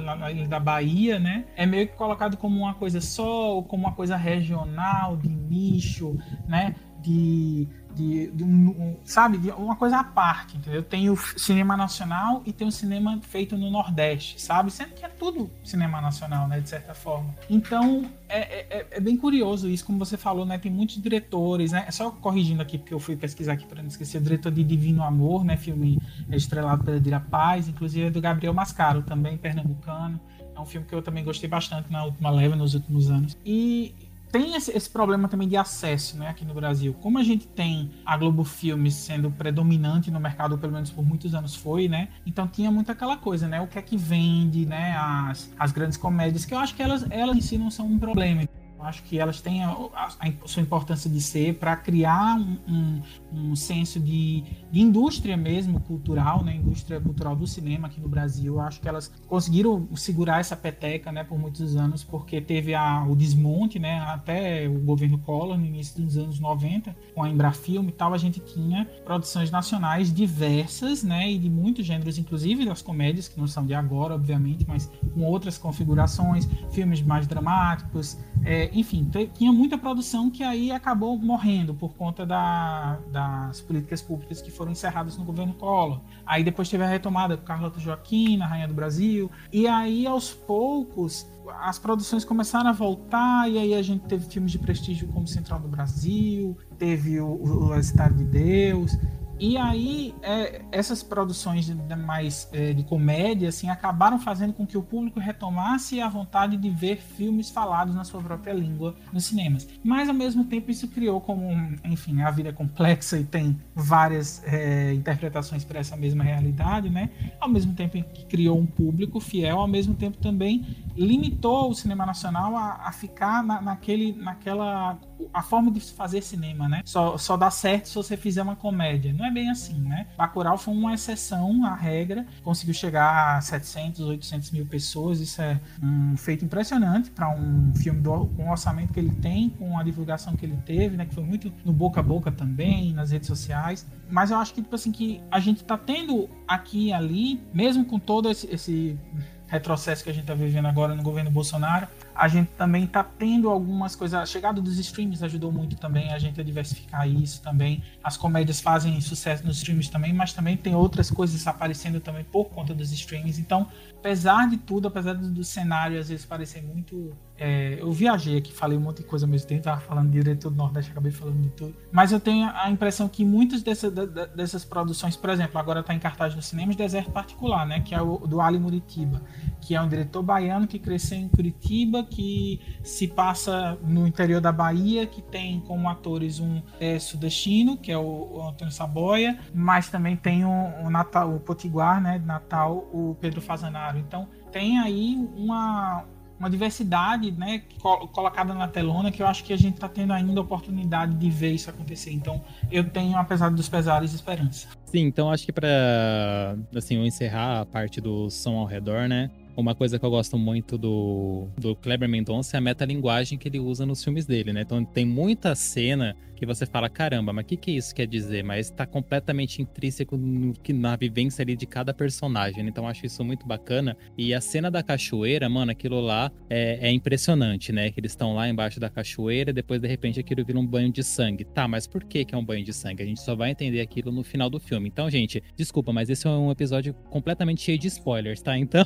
da Bahia, né? É meio que colocado como uma coisa só, ou como uma coisa regional, de nicho, né? De de, de um, um, sabe, de uma coisa à parte, entendeu? Tem o cinema nacional e tem o cinema feito no Nordeste, sabe? Sendo que é tudo cinema nacional, né, de certa forma. Então, é, é, é, é bem curioso isso, como você falou, né? Tem muitos diretores, né? Só corrigindo aqui, porque eu fui pesquisar aqui para não esquecer, o diretor de Divino Amor, né? Filme estrelado pela Dira Paz, inclusive é do Gabriel Mascaro, também pernambucano. É um filme que eu também gostei bastante na última leva, nos últimos anos. E tem esse, esse, problema também de acesso né, aqui no Brasil. Como a gente tem a Globo Filmes sendo predominante no mercado, pelo menos por muitos anos foi, né? Então tinha muito aquela coisa, né? O que é que vende, né? As, as grandes comédias, que eu acho que elas, elas em si não são um problema acho que elas têm a, a, a sua importância de ser para criar um, um, um senso de, de, indústria mesmo cultural, né? Indústria cultural do cinema aqui no Brasil. Eu acho que elas conseguiram segurar essa peteca, né? Por muitos anos, porque teve a, o desmonte, né? Até o governo Collor no início dos anos 90, com a Embrafilme e tal, a gente tinha produções nacionais diversas, né? E de muitos gêneros, inclusive das comédias que não são de agora, obviamente, mas com outras configurações, filmes mais dramáticos. É, enfim, tinha muita produção que aí acabou morrendo por conta da, das políticas públicas que foram encerradas no governo Collor. Aí depois teve a retomada com Carlota Joaquim, na Rainha do Brasil. E aí, aos poucos, as produções começaram a voltar, e aí a gente teve filmes de prestígio como Central do Brasil, teve o, o Cidade de Deus, e aí, é, essas produções de, de mais é, de comédia assim, acabaram fazendo com que o público retomasse a vontade de ver filmes falados na sua própria língua nos cinemas. Mas, ao mesmo tempo, isso criou como, enfim, a vida é complexa e tem várias é, interpretações para essa mesma realidade, né? Ao mesmo tempo que criou um público fiel, ao mesmo tempo também limitou o cinema nacional a, a ficar na, naquele, naquela a forma de fazer cinema, né? Só, só dá certo se você fizer uma comédia. Não é bem assim, né? Bacurau foi uma exceção à regra, conseguiu chegar a 700, 800 mil pessoas. Isso é um feito impressionante para um filme do, com o orçamento que ele tem, com a divulgação que ele teve, né? Que foi muito no boca a boca também, nas redes sociais. Mas eu acho que, tipo assim, que a gente tá tendo aqui e ali, mesmo com todo esse, esse retrocesso que a gente está vivendo agora no governo Bolsonaro, a gente também está tendo algumas coisas. A chegada dos streams ajudou muito também a gente a diversificar isso também. As comédias fazem sucesso nos streams também, mas também tem outras coisas aparecendo também por conta dos streams. Então, apesar de tudo, apesar do cenário às vezes parecer muito é, eu viajei aqui, falei um monte de coisa ao mesmo tempo, tava falando direito do Nordeste, acabei falando de tudo. Mas eu tenho a impressão que muitas dessa, dessas produções, por exemplo, agora está em cartaz nos cinemas Deserto Particular, né? Que é o do Ali Muritiba, que é um diretor baiano que cresceu em Curitiba, que se passa no interior da Bahia, que tem como atores um é, sudestino, que é o, o Antônio Saboia, mas também tem o, o Natal, o Potiguar, né? De Natal, o Pedro Fazanaro. Então tem aí uma uma diversidade, né, colocada na telona que eu acho que a gente está tendo ainda a oportunidade de ver isso acontecer. Então, eu tenho, apesar dos pesares, esperança. Sim, então acho que para assim, eu encerrar a parte do som ao redor, né? Uma coisa que eu gosto muito do, do Kleber Mendonça é a metalinguagem que ele usa nos filmes dele, né? Então tem muita cena que você fala, caramba, mas o que, que isso quer dizer? Mas está completamente intrínseco no, na vivência ali de cada personagem. Né? Então acho isso muito bacana. E a cena da cachoeira, mano, aquilo lá é, é impressionante, né? Que eles estão lá embaixo da cachoeira e depois de repente aquilo vira um banho de sangue. Tá, mas por que, que é um banho de sangue? A gente só vai entender aquilo no final do filme. Então, gente, desculpa, mas esse é um episódio completamente cheio de spoilers, tá? Então,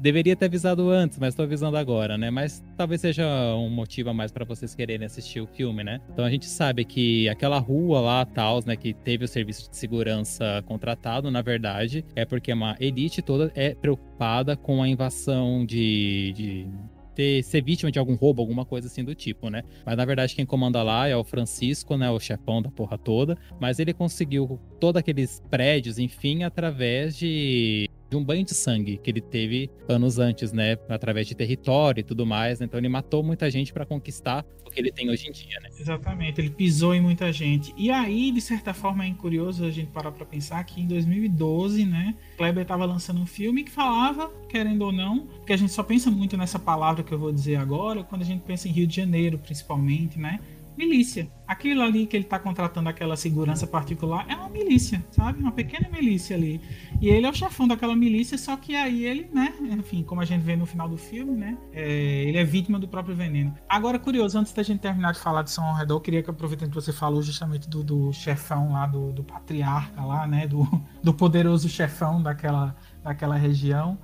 deveria ter avisado antes, mas tô avisando agora, né? Mas talvez seja um motivo a mais para vocês quererem assistir o filme, né? Então a gente sabe que aquela rua lá, tal, né, que teve o serviço de segurança contratado, na verdade, é porque uma elite toda é preocupada com a invasão de, de ter, ser vítima de algum roubo, alguma coisa assim do tipo, né? Mas na verdade quem comanda lá é o Francisco, né? O chefão da porra toda. Mas ele conseguiu todos aqueles prédios, enfim, através de de um banho de sangue que ele teve anos antes, né? Através de território e tudo mais. Então ele matou muita gente para conquistar o que ele tem hoje em dia, né? Exatamente, ele pisou em muita gente. E aí, de certa forma, é curioso a gente parar para pensar que em 2012, né? Kleber estava lançando um filme que falava, querendo ou não, porque a gente só pensa muito nessa palavra que eu vou dizer agora, quando a gente pensa em Rio de Janeiro, principalmente, né? Milícia. Aquilo ali que ele está contratando aquela segurança particular é uma milícia, sabe? Uma pequena milícia ali. E ele é o chefão daquela milícia, só que aí ele, né? Enfim, como a gente vê no final do filme, né? É, ele é vítima do próprio veneno. Agora, curioso, antes da gente terminar de falar de São ao Redor, eu queria que aproveitando que você falou justamente do, do chefão lá, do, do patriarca lá, né? Do, do poderoso chefão daquela, daquela região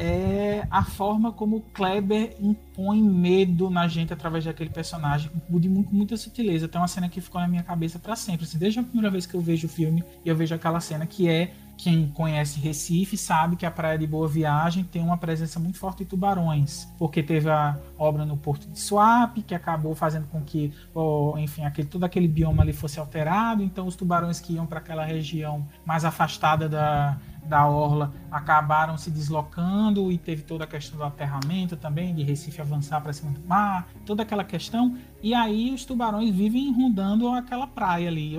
é a forma como Kleber impõe medo na gente através daquele personagem, com muita sutileza. Tem uma cena que ficou na minha cabeça para sempre. Assim, desde a primeira vez que eu vejo o filme e eu vejo aquela cena que é quem conhece Recife sabe que a Praia de Boa Viagem tem uma presença muito forte de tubarões, porque teve a obra no Porto de Suape, que acabou fazendo com que, enfim, aquele, todo aquele bioma ali fosse alterado, então os tubarões que iam para aquela região mais afastada da, da orla acabaram se deslocando e teve toda a questão do aterramento também, de Recife avançar para cima do mar, toda aquela questão. E aí os tubarões vivem rondando aquela praia ali.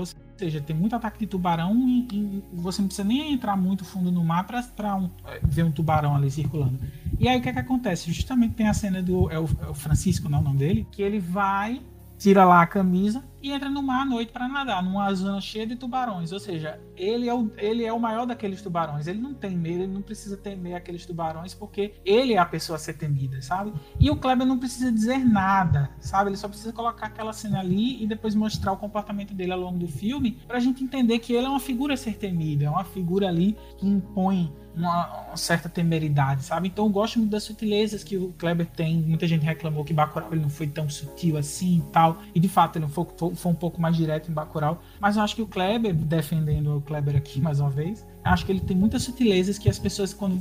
Tem muito ataque de tubarão e, e você não precisa nem entrar muito fundo no mar para um, ver um tubarão ali circulando. E aí o que, é que acontece? Justamente tem a cena do é o, é o Francisco, não é o nome dele, que ele vai tira lá a camisa e entra no mar à noite para nadar, numa zona cheia de tubarões. Ou seja, ele é, o, ele é o maior daqueles tubarões. Ele não tem medo, ele não precisa temer aqueles tubarões, porque ele é a pessoa a ser temida, sabe? E o Kleber não precisa dizer nada, sabe? Ele só precisa colocar aquela cena ali e depois mostrar o comportamento dele ao longo do filme, pra gente entender que ele é uma figura a ser temida, é uma figura ali que impõe uma, uma, certa temeridade, sabe? Então eu gosto muito das sutilezas que o Kleber tem. Muita gente reclamou que Bacurau ele não foi tão sutil assim e tal. E de fato ele foi, foi, foi um pouco mais direto em Bacurau. Mas eu acho que o Kleber, defendendo o Kleber aqui mais uma vez, acho que ele tem muitas sutilezas que as pessoas quando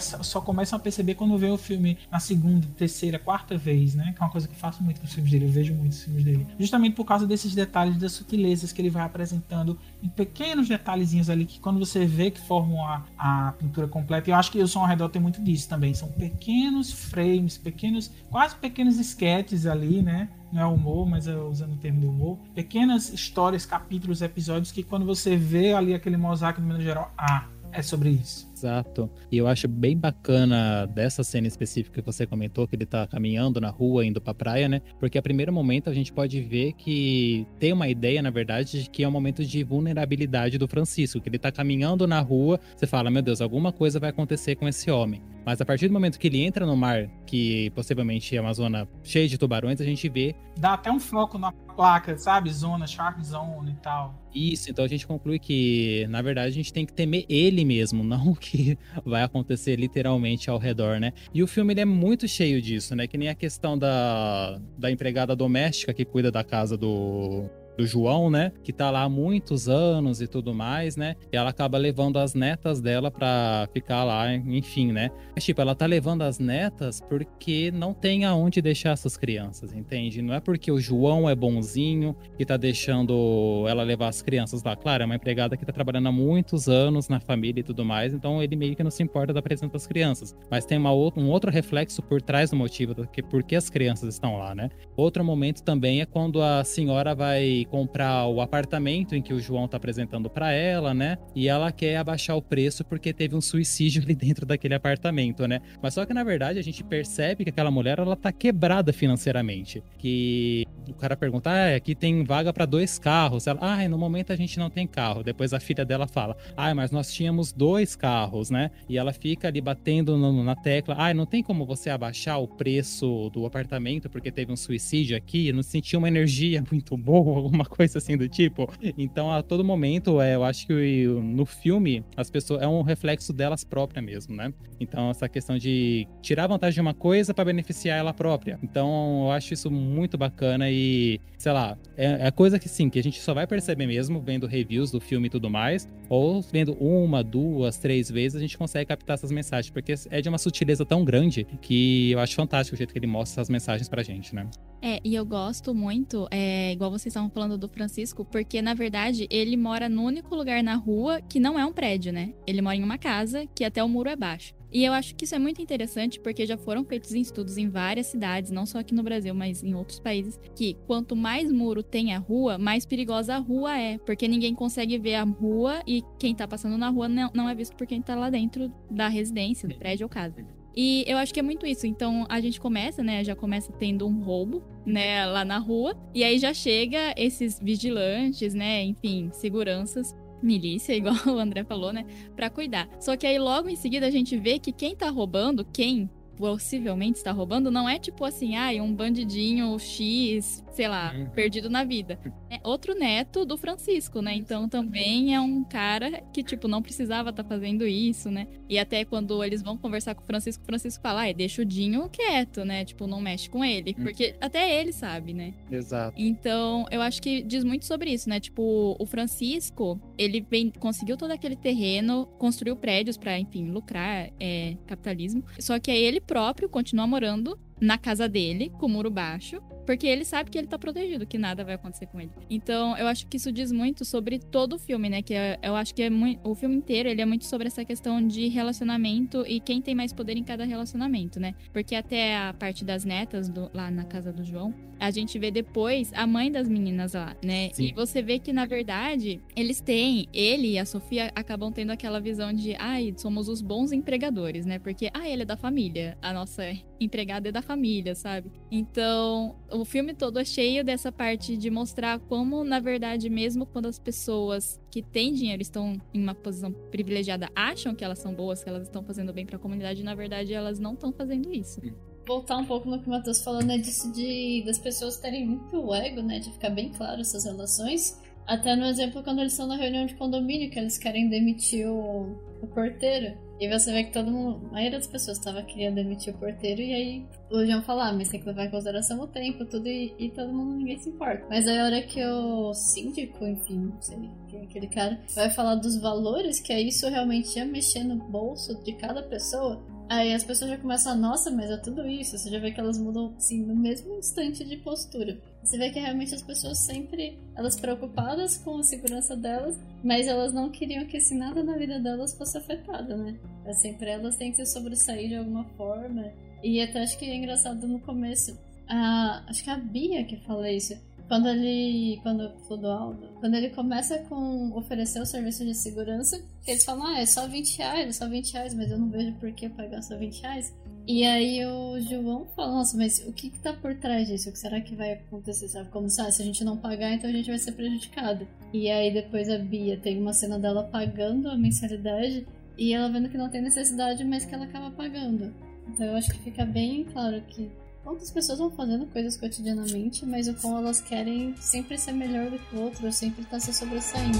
só começam a perceber quando vê o filme na segunda, terceira, quarta vez, né? Que é uma coisa que eu faço muito com os filmes dele, eu vejo muitos filmes dele. Justamente por causa desses detalhes, das sutilezas que ele vai apresentando em pequenos detalhezinhos ali que quando você vê que formam a, a pintura completa, eu acho que o Som ao Redor tem muito disso também. São pequenos frames, pequenos, quase pequenos sketches ali, né? não é humor, mas é usando o termo do humor, pequenas histórias, capítulos, episódios que quando você vê ali aquele mosaico no geral, ah, é sobre isso. Exato. E eu acho bem bacana dessa cena específica que você comentou, que ele tá caminhando na rua, indo pra praia, né? Porque a primeiro momento a gente pode ver que tem uma ideia, na verdade, de que é um momento de vulnerabilidade do Francisco, que ele tá caminhando na rua, você fala, meu Deus, alguma coisa vai acontecer com esse homem. Mas a partir do momento que ele entra no mar, que possivelmente é uma zona cheia de tubarões, a gente vê. Dá até um foco na placa, sabe? Zona, Shark Zone e tal. Isso, então a gente conclui que, na verdade, a gente tem que temer ele mesmo, não o que vai acontecer literalmente ao redor, né? E o filme ele é muito cheio disso, né? Que nem a questão da, da empregada doméstica que cuida da casa do, do João, né? Que tá lá há muitos anos e tudo mais, né? E ela acaba levando as netas dela pra ficar lá, enfim, né? Mas, tipo, ela tá levando as netas porque não tem aonde deixar essas crianças, entende? Não é porque o João é bonzinho e tá deixando ela levar as crianças lá. Claro, é uma empregada que tá trabalhando há muitos anos na família e tudo mais, então ele meio que não se importa da presença das crianças. Mas tem uma, um outro reflexo por trás do motivo que por que as crianças estão lá, né? Outro momento também é quando a senhora vai comprar o apartamento em que o João tá apresentando para ela, né? E ela quer abaixar o preço porque teve um suicídio ali dentro daquele apartamento, né? Mas só que na verdade a gente percebe que aquela mulher ela tá quebrada financeiramente, que o cara pergunta: "Ah, aqui tem vaga para dois carros". Ela: "Ah, no momento a gente não tem carro". Depois a filha dela fala: "Ah, mas nós tínhamos dois carros, né?". E ela fica ali batendo na tecla: "Ah, não tem como você abaixar o preço do apartamento porque teve um suicídio aqui, não sentiu uma energia muito boa, alguma coisa assim do tipo". Então, a todo momento, é, eu acho que no filme as pessoas é um reflexo delas próprias mesmo, né? Então, essa questão de tirar vantagem de uma coisa para beneficiar ela própria. Então, eu acho isso muito bacana e, sei lá, é, é coisa que sim, que a gente só vai perceber mesmo vendo reviews do filme e tudo mais, ou vendo uma, duas, três vezes a gente consegue captar essas mensagens, porque é de uma sutileza tão grande que eu acho fantástico o jeito que ele mostra essas mensagens pra gente, né? É, e eu gosto muito, é, igual vocês estavam falando do Francisco, porque na verdade ele mora no único lugar na rua que não é um prédio, né? Ele mora em uma casa que até o muro é baixo. E eu acho que isso é muito interessante porque já foram feitos estudos em várias cidades, não só aqui no Brasil, mas em outros países, que quanto mais muro tem a rua, mais perigosa a rua é, porque ninguém consegue ver a rua e quem tá passando na rua não, não é visto por quem tá lá dentro da residência, do prédio ou casa. E eu acho que é muito isso. Então a gente começa, né? Já começa tendo um roubo, né? Lá na rua. E aí já chega esses vigilantes, né? Enfim, seguranças milícia, igual o André falou, né? Pra cuidar. Só que aí logo em seguida a gente vê que quem tá roubando, quem possivelmente está roubando, não é tipo assim, ah, um bandidinho X, sei lá, uhum. perdido na vida. É outro neto do Francisco, né? Então também é um cara que, tipo, não precisava estar tá fazendo isso, né? E até quando eles vão conversar com o Francisco, o Francisco fala, ah, deixa o Dinho quieto, né? Tipo, não mexe com ele. Uhum. Porque até ele sabe, né? Exato. Então, eu acho que diz muito sobre isso, né? Tipo, o Francisco, ele vem, conseguiu todo aquele terreno, construiu prédios para, enfim, lucrar, é, capitalismo. Só que aí ele próprio continua morando na casa dele, com o muro baixo, porque ele sabe que ele tá protegido, que nada vai acontecer com ele. Então, eu acho que isso diz muito sobre todo o filme, né? Que é, eu acho que é muito, o filme inteiro, ele é muito sobre essa questão de relacionamento e quem tem mais poder em cada relacionamento, né? Porque até a parte das netas do, lá na casa do João, a gente vê depois a mãe das meninas lá, né? Sim. E você vê que, na verdade, eles têm, ele e a Sofia acabam tendo aquela visão de, ai, somos os bons empregadores, né? Porque, ah, ele é da família, a nossa empregada é da família, sabe? Então, o filme todo é cheio dessa parte de mostrar como, na verdade, mesmo quando as pessoas que têm dinheiro estão em uma posição privilegiada acham que elas são boas, que elas estão fazendo bem para a comunidade, na verdade, elas não estão fazendo isso. Voltar um pouco no que o Matheus falou, né, disso de das pessoas terem muito ego, né, de ficar bem claro essas relações. Até no exemplo quando eles estão na reunião de condomínio, que eles querem demitir o, o porteiro. E você vê que todo mundo, a maioria das pessoas estava querendo demitir o porteiro, e aí o João fala, ah, mas tem que levar em consideração o tempo, tudo, e, e, todo mundo, ninguém se importa. Mas aí a hora que o síndico, enfim, não sei quem é aquele cara, vai falar dos valores, que é isso realmente ia mexer no bolso de cada pessoa, Aí as pessoas já começam a, nossa, mas é tudo isso. Você já vê que elas mudam, assim, no mesmo instante de postura. Você vê que realmente as pessoas sempre, elas preocupadas com a segurança delas, mas elas não queriam que, assim, nada na vida delas fosse afetado, né? Assim, elas tem que se sobressair de alguma forma. E até acho que é engraçado no começo. A, acho que a Bia que fala isso quando ele. Quando Aldo, quando ele começa com oferecer o serviço de segurança, eles falam, ah, é só 20 reais, é só 20 reais, mas eu não vejo por que pagar só 20 reais. E aí o João fala, nossa, mas o que que tá por trás disso? O que será que vai acontecer? Sabe? Como ah, se a gente não pagar, então a gente vai ser prejudicado. E aí depois a Bia tem uma cena dela pagando a mensalidade e ela vendo que não tem necessidade, mas que ela acaba pagando. Então eu acho que fica bem claro que Outras pessoas vão fazendo coisas cotidianamente, mas o qual elas querem sempre ser melhor do que o outro, sempre estar tá se sobressaindo.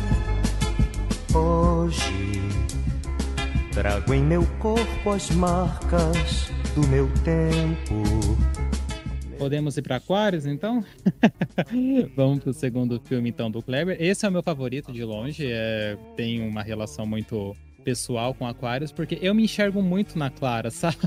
Hoje trago em meu corpo as marcas do meu tempo. Podemos ir para Aquários, então? Vamos pro segundo filme, então, do Kleber. Esse é o meu favorito de longe. É... Tem uma relação muito pessoal com Aquários, porque eu me enxergo muito na Clara, sabe?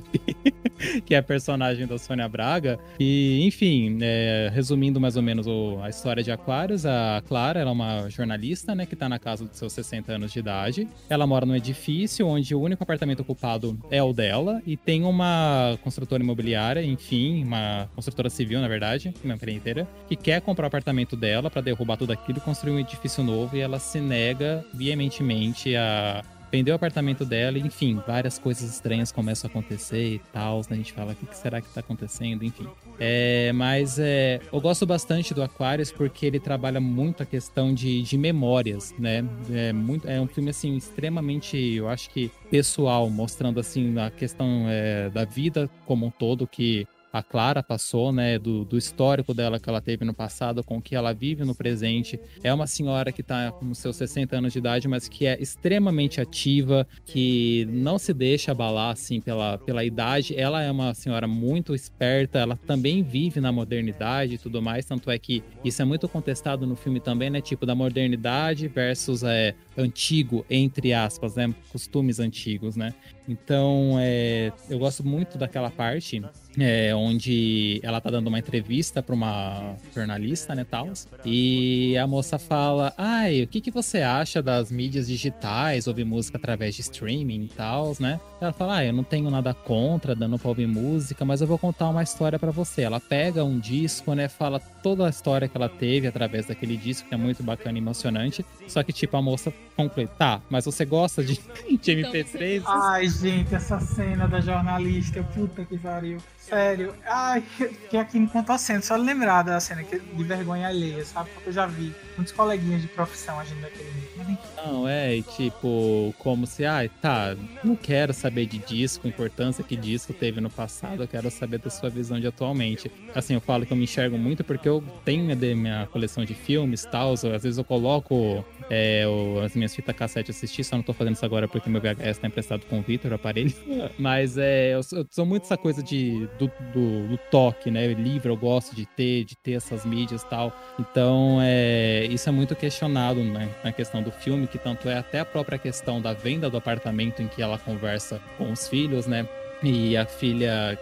que é a personagem da Sônia Braga. E, enfim, é, resumindo mais ou menos o, a história de Aquários, a Clara ela é uma jornalista, né, que tá na casa dos seus 60 anos de idade. Ela mora num edifício onde o único apartamento ocupado é o dela e tem uma construtora imobiliária, enfim, uma construtora civil, na verdade, uma empreiteira, que quer comprar o apartamento dela para derrubar tudo aquilo e construir um edifício novo e ela se nega veementemente a vendeu o apartamento dela, enfim, várias coisas estranhas começam a acontecer e tal. Né? A gente fala, o que será que tá acontecendo? Enfim. É, mas é, eu gosto bastante do Aquarius porque ele trabalha muito a questão de, de memórias, né? É, muito, é um filme, assim, extremamente, eu acho que pessoal, mostrando, assim, a questão é, da vida como um todo, que a Clara passou, né, do, do, histórico dela que ela teve no passado com o que ela vive no presente. É uma senhora que está com seus 60 anos de idade, mas que é extremamente ativa, que não se deixa abalar assim pela, pela idade. Ela é uma senhora muito esperta, ela também vive na modernidade e tudo mais, tanto é que isso é muito contestado no filme também, né, tipo da modernidade versus é, antigo entre aspas, né, costumes antigos, né? Então, é, eu gosto muito daquela parte é, onde ela tá dando uma entrevista para uma jornalista, né, tal. E a moça fala: "Ai, o que que você acha das mídias digitais, ouvir música através de streaming e tal, né?" Ela fala: "Ah, eu não tenho nada contra dando para ouvir música, mas eu vou contar uma história para você." Ela pega um disco, né, fala toda a história que ela teve através daquele disco, que é muito bacana e emocionante. Só que tipo a moça conclui: "Tá, mas você gosta de, de MP3?" Ai, gente, essa cena da jornalista, puta que pariu. Sério. Ai, que aqui contou a cena, só lembrar da cena de vergonha alheia, sabe? Porque eu já vi muitos coleguinhas de profissão agindo daquele jeito. Não, é, tipo, como se, ai, tá, não quero saber de disco, importância que disco teve no passado, eu quero saber da sua visão de atualmente. Assim, eu falo que eu me enxergo muito porque eu tenho minha coleção de filmes e tal, às vezes eu coloco é, as minhas fitas cassete assistir, só não tô fazendo isso agora porque meu VHS tá emprestado com o Victor, o aparelho. Mas é, eu, eu sou muito essa coisa de, do, do, do, toque, né? Livro eu gosto de ter, de ter essas mídias e tal. Então, é, isso é muito questionado né, na questão do filme, que tanto é até a própria questão da venda do apartamento em que ela conversa com os filhos, né? E a filha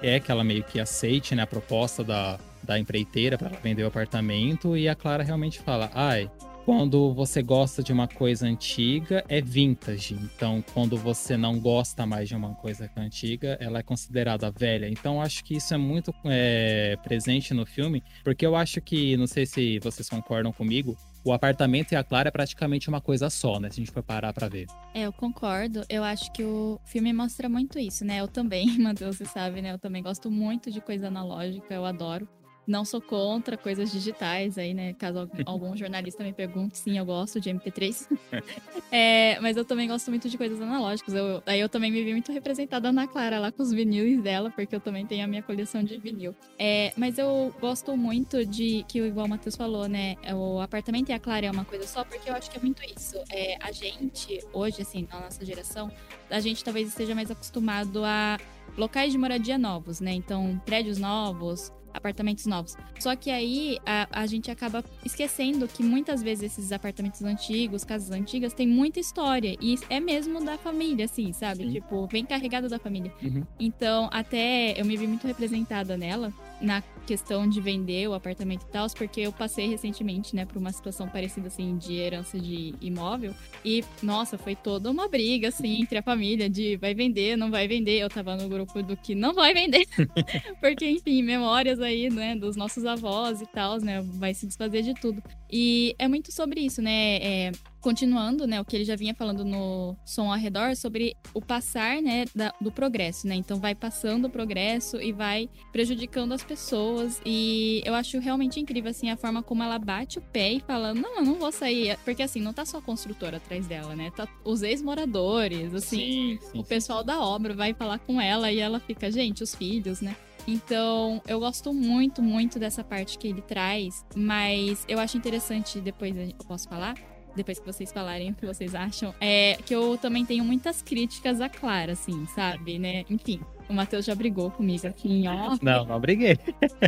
é que ela meio que aceite né, a proposta da, da empreiteira para vender o apartamento e a Clara realmente fala: "Ai, quando você gosta de uma coisa antiga, é vintage. Então, quando você não gosta mais de uma coisa antiga, ela é considerada velha. Então, acho que isso é muito é, presente no filme, porque eu acho que, não sei se vocês concordam comigo, o apartamento e a Clara é praticamente uma coisa só, né? Se a gente for parar pra ver. É, eu concordo. Eu acho que o filme mostra muito isso, né? Eu também, Matheus, você sabe, né? Eu também gosto muito de coisa analógica, eu adoro. Não sou contra coisas digitais aí, né? Caso algum jornalista me pergunte, sim, eu gosto de MP3. é, mas eu também gosto muito de coisas analógicas. Eu, aí eu também me vi muito representada na Clara lá com os vinis dela, porque eu também tenho a minha coleção de vinil. É, mas eu gosto muito de que, igual o Matheus falou, né? O apartamento e a Clara é uma coisa só, porque eu acho que é muito isso. É, a gente, hoje, assim, na nossa geração, a gente talvez esteja mais acostumado a locais de moradia novos, né? Então, prédios novos, apartamentos novos. Só que aí a, a gente acaba esquecendo que muitas vezes esses apartamentos antigos, casas antigas, tem muita história. E é mesmo da família, assim, sabe? Sim. Tipo, bem carregado da família. Uhum. Então, até eu me vi muito representada nela na questão de vender o apartamento e tal, porque eu passei recentemente, né, por uma situação parecida assim de herança de imóvel e nossa, foi toda uma briga assim entre a família de vai vender, não vai vender. Eu tava no grupo do que não vai vender. porque enfim, memórias aí, né, dos nossos avós e tal, né, vai se desfazer de tudo. E é muito sobre isso, né? É, continuando, né, o que ele já vinha falando no som ao redor sobre o passar, né, da, do progresso, né? Então vai passando o progresso e vai prejudicando as pessoas e eu acho realmente incrível assim a forma como ela bate o pé e fala: "Não, eu não vou sair", porque assim, não tá só a construtora atrás dela, né? Tá os ex-moradores, assim, sim, sim, o pessoal sim. da obra vai falar com ela e ela fica: "Gente, os filhos, né?" Então, eu gosto muito, muito dessa parte que ele traz, mas eu acho interessante, depois eu posso falar, depois que vocês falarem o que vocês acham, é que eu também tenho muitas críticas a Clara, assim, sabe, né? Enfim, O Matheus já brigou comigo aqui em off. Não, não briguei.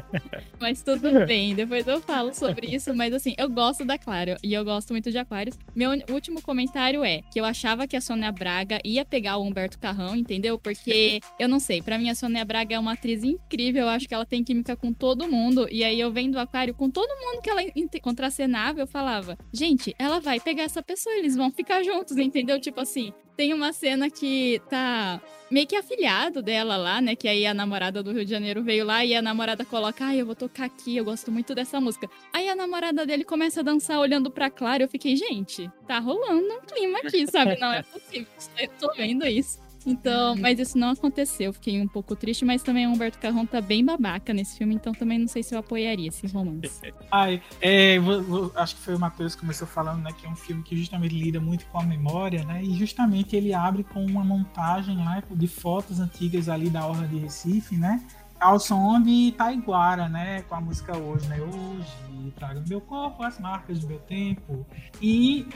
Mas tudo bem, depois eu falo sobre isso. Mas assim, eu gosto da Clara e eu gosto muito de Aquários. Meu último comentário é que eu achava que a Sônia Braga ia pegar o Humberto Carrão, entendeu? Porque eu não sei, pra mim a Sônia Braga é uma atriz incrível. Eu acho que ela tem química com todo mundo. E aí eu vendo o Aquário com todo mundo que ela contracenava, eu falava, gente, ela vai pegar essa pessoa, eles vão ficar juntos, entendeu? Tipo assim, tem uma cena que tá meio que afilhado dela lá, né? Que aí a namorada do Rio de Janeiro veio lá e a namorada coloca, ai, eu vou tocar aqui, eu gosto muito dessa música. Aí a namorada dele começa a dançar olhando pra Clara. Eu fiquei, gente, tá rolando um clima aqui, sabe? Não é possível. Eu tô vendo isso. Então, mas isso não aconteceu. Fiquei um pouco triste, mas também o Humberto Carrão tá bem babaca nesse filme, então também não sei se eu apoiaria esse romance. Ai, é, vou, vou, acho que foi o Matheus que começou falando, né, que é um filme que justamente lida muito com a memória, né, e justamente ele abre com uma montagem lá de fotos antigas ali da Orla de Recife, né, ao som de Taiguara, né? Com a música Hoje, né? Hoje, traga no meu corpo as marcas do meu tempo. E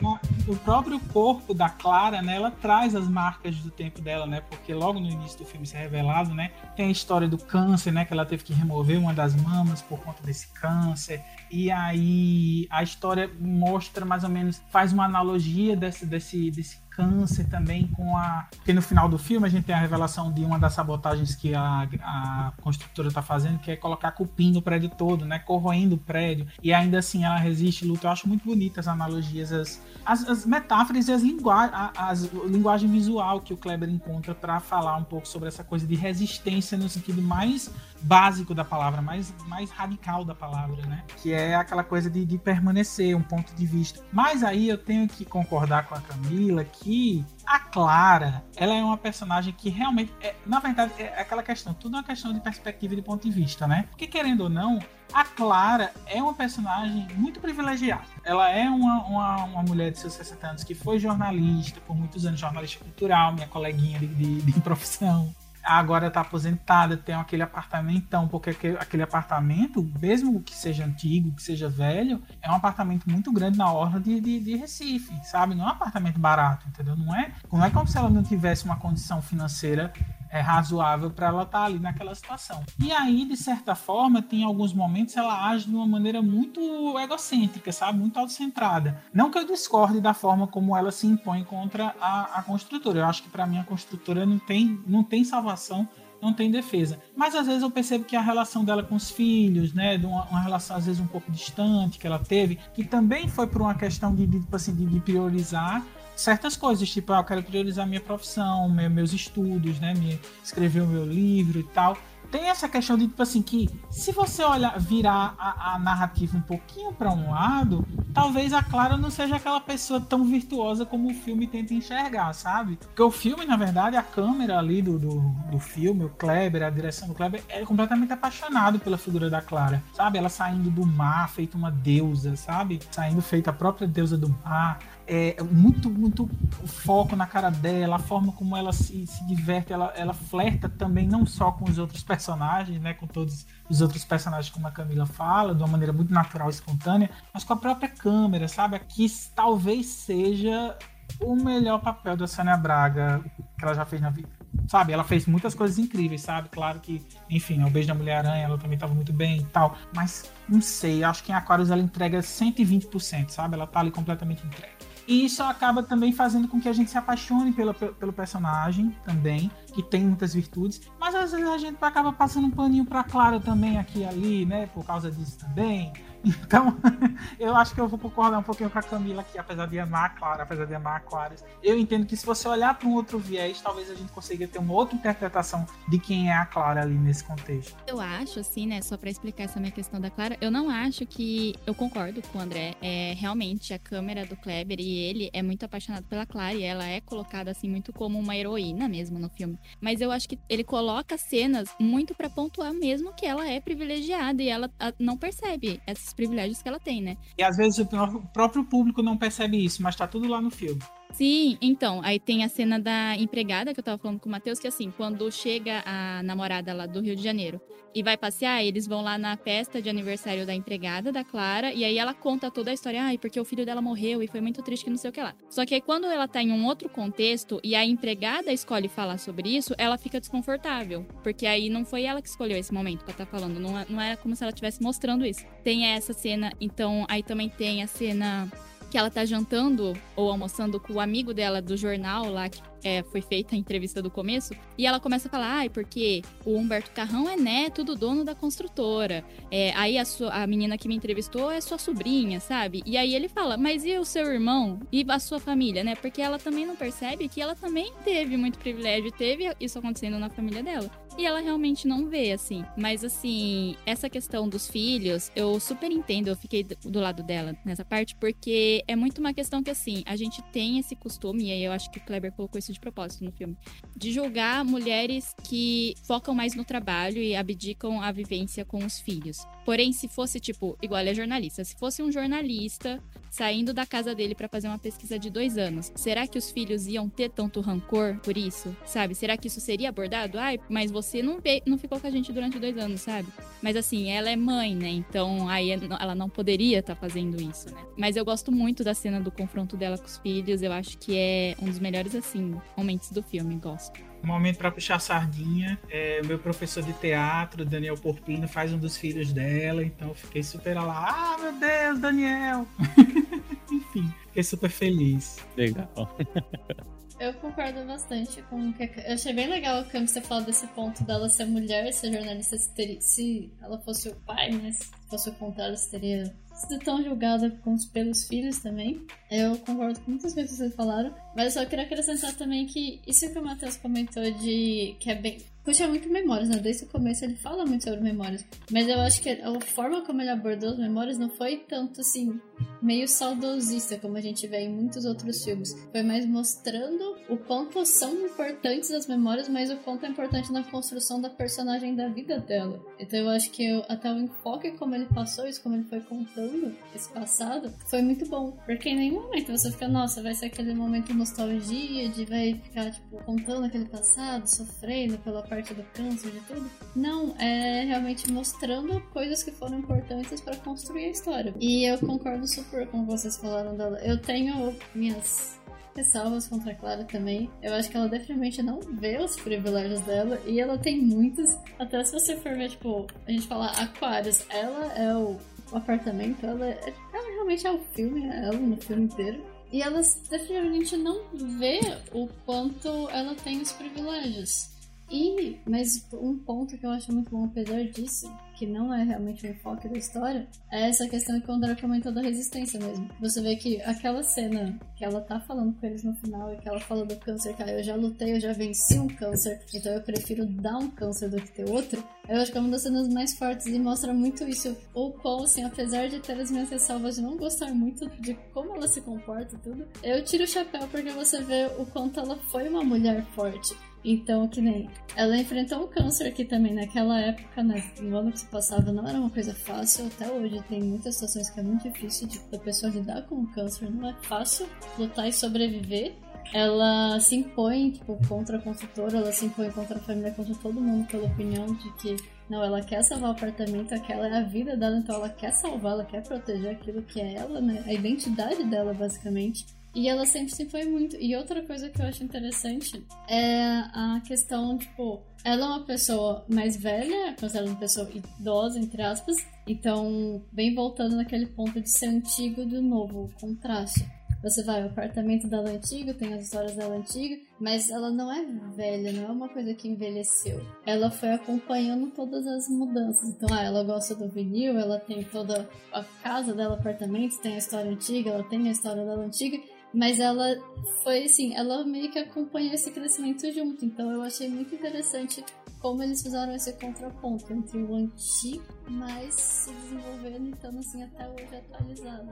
o próprio corpo da Clara, né? Ela traz as marcas do tempo dela, né? Porque logo no início do filme se é revelado, né? Tem a história do câncer, né? Que ela teve que remover uma das mamas por conta desse câncer. E aí a história mostra mais ou menos, faz uma analogia desse, desse, desse câncer também com a. Porque no final do filme a gente tem a revelação de uma das sabotagens que a, a construtora está fazendo, que é colocar cupim no prédio todo, né? Corroendo o prédio. E ainda assim ela resiste, luta. Eu acho muito bonitas as analogias, as, as, as metáforas e as, lingua as, a linguagem visual que o Kleber encontra para falar um pouco sobre essa coisa de resistência no sentido mais básico da palavra, mais, mais radical da palavra, né? Que é aquela coisa de, de permanecer, um ponto de vista. Mas aí eu tenho que concordar com a Camila que a Clara, ela é uma personagem que realmente, é, na verdade, é aquela questão, tudo é uma questão de perspectiva e de ponto de vista, né? Porque querendo ou não, a Clara é uma personagem muito privilegiada. Ela é uma, uma, uma, mulher de seus 60 anos que foi jornalista por muitos anos, jornalista cultural, minha coleguinha de, de, de profissão agora está aposentada, tem aquele apartamentão, porque aquele apartamento, mesmo que seja antigo, que seja velho, é um apartamento muito grande na orla de, de, de, Recife, sabe? Não é um apartamento barato, entendeu? Não é, não é como se ela não tivesse uma condição financeira é, razoável para ela estar tá ali naquela situação. E aí, de certa forma, tem alguns momentos ela age de uma maneira muito egocêntrica, sabe? Muito autocentrada. Não que eu discorde da forma como ela se impõe contra a, a construtora. Eu acho que para mim a construtora não tem, não tem salvação não tem defesa. Mas às vezes eu percebo que a relação dela com os filhos, né, uma, uma relação às vezes um pouco distante que ela teve, que também foi por uma questão de, de, tipo assim, de, de priorizar certas coisas, tipo, ah, eu quero priorizar minha profissão, meus estudos, né, me escrever o meu livro e tal. Tem essa questão de, tipo assim, que se você olhar, virar a, a narrativa um pouquinho para um lado, talvez a Clara não seja aquela pessoa tão virtuosa como o filme tenta enxergar, sabe? Porque o filme, na verdade, a câmera ali do, do, do filme, o Kleber, a direção do Kleber, é completamente apaixonado pela figura da Clara, sabe? Ela saindo do mar, feita uma deusa, sabe? Saindo feita a própria deusa do mar é, muito, muito foco na cara dela, a forma como ela se, se diverte, ela, ela flerta também não só com os outros personagens, né, com todos os outros personagens, como a Camila fala, de uma maneira muito natural e espontânea, mas com a própria câmera, sabe? Aqui talvez seja o melhor papel da Sônia Braga que ela já fez na vida. Sabe, ela fez muitas coisas incríveis, sabe? Claro que, enfim, o Beijo da Mulher-Aranha, ela também estava muito bem e tal. Mas, não sei, acho que em Aquarius ela entrega 120%, sabe? Ela tá ali completamente entregue. E isso acaba também fazendo com que a gente se apaixone pelo, pelo personagem também, que tem muitas virtudes. Mas às vezes a gente acaba passando um paninho pra Clara também aqui e ali, né? Por causa disso também. Então, eu acho que eu vou concordar um pouquinho com a Camila aqui, apesar de amar a Clara, apesar de amar Aquarius. Eu entendo que se você olhar para um outro viés, talvez a gente consiga ter uma outra interpretação de quem é a Clara ali nesse contexto. Eu acho, assim, né, só para explicar essa minha questão da Clara, eu não acho que. Eu concordo com o André. É, realmente, a câmera do Kleber e ele é muito apaixonado pela Clara e ela é colocada, assim, muito como uma heroína mesmo no filme. Mas eu acho que ele coloca cenas muito para pontuar mesmo que ela é privilegiada e ela não percebe essas privilégios que ela tem, né? E às vezes o próprio público não percebe isso, mas tá tudo lá no filme. Sim, então, aí tem a cena da empregada que eu tava falando com o Matheus, que assim, quando chega a namorada lá do Rio de Janeiro e vai passear, eles vão lá na festa de aniversário da empregada, da Clara, e aí ela conta toda a história, ai, porque o filho dela morreu e foi muito triste que não sei o que lá. Só que aí quando ela tá em um outro contexto e a empregada escolhe falar sobre isso, ela fica desconfortável, porque aí não foi ela que escolheu esse momento pra estar tá falando, não, é, não era como se ela estivesse mostrando isso. Tem essa cena, então aí também tem a cena que ela tá jantando ou almoçando com o amigo dela do jornal lá, que é, foi feita a entrevista do começo, e ela começa a falar, ai, porque o Humberto Carrão é neto do dono da construtora. É, aí a, sua, a menina que me entrevistou é sua sobrinha, sabe? E aí ele fala, mas e o seu irmão? E a sua família, né? Porque ela também não percebe que ela também teve muito privilégio, teve isso acontecendo na família dela. E ela realmente não vê, assim. Mas, assim, essa questão dos filhos, eu super entendo, eu fiquei do lado dela nessa parte, porque é muito uma questão que, assim, a gente tem esse costume, e aí eu acho que o Kleber colocou isso de propósito no filme, de julgar mulheres que focam mais no trabalho e abdicam a vivência com os filhos. Porém, se fosse, tipo, igual ele é jornalista, se fosse um jornalista saindo da casa dele para fazer uma pesquisa de dois anos, será que os filhos iam ter tanto rancor por isso? Sabe? Será que isso seria abordado? Ai, mas você não, veio, não ficou com a gente durante dois anos, sabe? Mas assim, ela é mãe, né? Então aí ela não poderia estar tá fazendo isso, né? Mas eu gosto muito da cena do confronto dela com os filhos. Eu acho que é um dos melhores, assim, momentos do filme. Gosto. Um momento para puxar sardinha. É, o meu professor de teatro, Daniel Porpino, faz um dos filhos dela, então eu fiquei super lá. Ah, meu Deus, Daniel! Enfim, fiquei super feliz. Legal. Eu concordo bastante com o que. Eu achei bem legal quando você falou desse ponto dela ser mulher, ser jornalista, se, teria... se ela fosse o pai, né? Se fosse o contrário, se teria sido tão julgada com os, pelos filhos também. Eu concordo com muitas coisas que vocês falaram, mas eu só queria acrescentar também que isso que o Matheus comentou de que é bem puxa muito memórias, né? Desde o começo ele fala muito sobre memórias. Mas eu acho que a forma como ele abordou as memórias não foi tanto assim, meio saudosista, como a gente vê em muitos outros filmes. Foi mais mostrando o quanto são importantes as memórias, mas o quanto é importante na construção da personagem da vida dela. Então eu acho que eu, até o enfoque como ele passou isso, como ele foi contando esse passado, foi muito bom. Porque em nenhum momento você fica, nossa, vai ser aquele momento de nostalgia, de vai ficar, tipo, contando aquele passado, sofrendo pela parte do câncer, de tudo. Não, é realmente mostrando coisas que foram importantes para construir a história. E eu concordo super com vocês falaram dela. Eu tenho minhas ressalvas contra a Clara também. Eu acho que ela definitivamente não vê os privilégios dela e ela tem muitos. Até se você for ver, tipo, a gente fala Aquários, ela é o apartamento, ela, é, ela realmente é o filme, é ela no filme inteiro. E ela definitivamente não vê o quanto ela tem os privilégios. E, mas um ponto que eu acho muito bom, apesar disso, que não é realmente o enfoque da história, é essa questão que o André comentou da resistência mesmo. Você vê que aquela cena que ela tá falando com eles no final e que ela fala do câncer, que eu já lutei, eu já venci um câncer, então eu prefiro dar um câncer do que ter outro, eu acho que é uma das cenas mais fortes e mostra muito isso. O qual, assim, apesar de ter as minhas ressalvas de não gostar muito de como ela se comporta e tudo, eu tiro o chapéu porque você vê o quanto ela foi uma mulher forte. Então, que nem. Ela enfrentou um câncer aqui também naquela época, né? No ano que se passava, não era uma coisa fácil. Até hoje tem muitas situações que é muito difícil de, da pessoa lidar com o câncer. Não é fácil lutar e sobreviver. Ela se impõe, tipo, contra a construtora, ela se impõe contra a família, contra todo mundo, pela opinião de que não, ela quer salvar o apartamento, aquela é a vida dela, então ela quer salvar, ela quer proteger aquilo que é ela, né? A identidade dela, basicamente. E ela sempre se foi muito. E outra coisa que eu acho interessante é a questão, tipo, ela é uma pessoa mais velha, considerada uma pessoa idosa, entre aspas. Então, vem voltando naquele ponto de ser antigo do novo, o contraste. Você vai, o apartamento dela antigo, tem as histórias dela antiga, mas ela não é velha, não é uma coisa que envelheceu. Ela foi acompanhando todas as mudanças. Então, ah, ela gosta do vinil, ela tem toda a casa dela, apartamento, tem a história antiga, ela tem a história dela antiga, mas ela foi assim, ela meio que acompanhou esse crescimento junto. Então eu achei muito interessante como eles fizeram esse contraponto entre o antigo, mas se desenvolvendo e estando assim até hoje atualizado.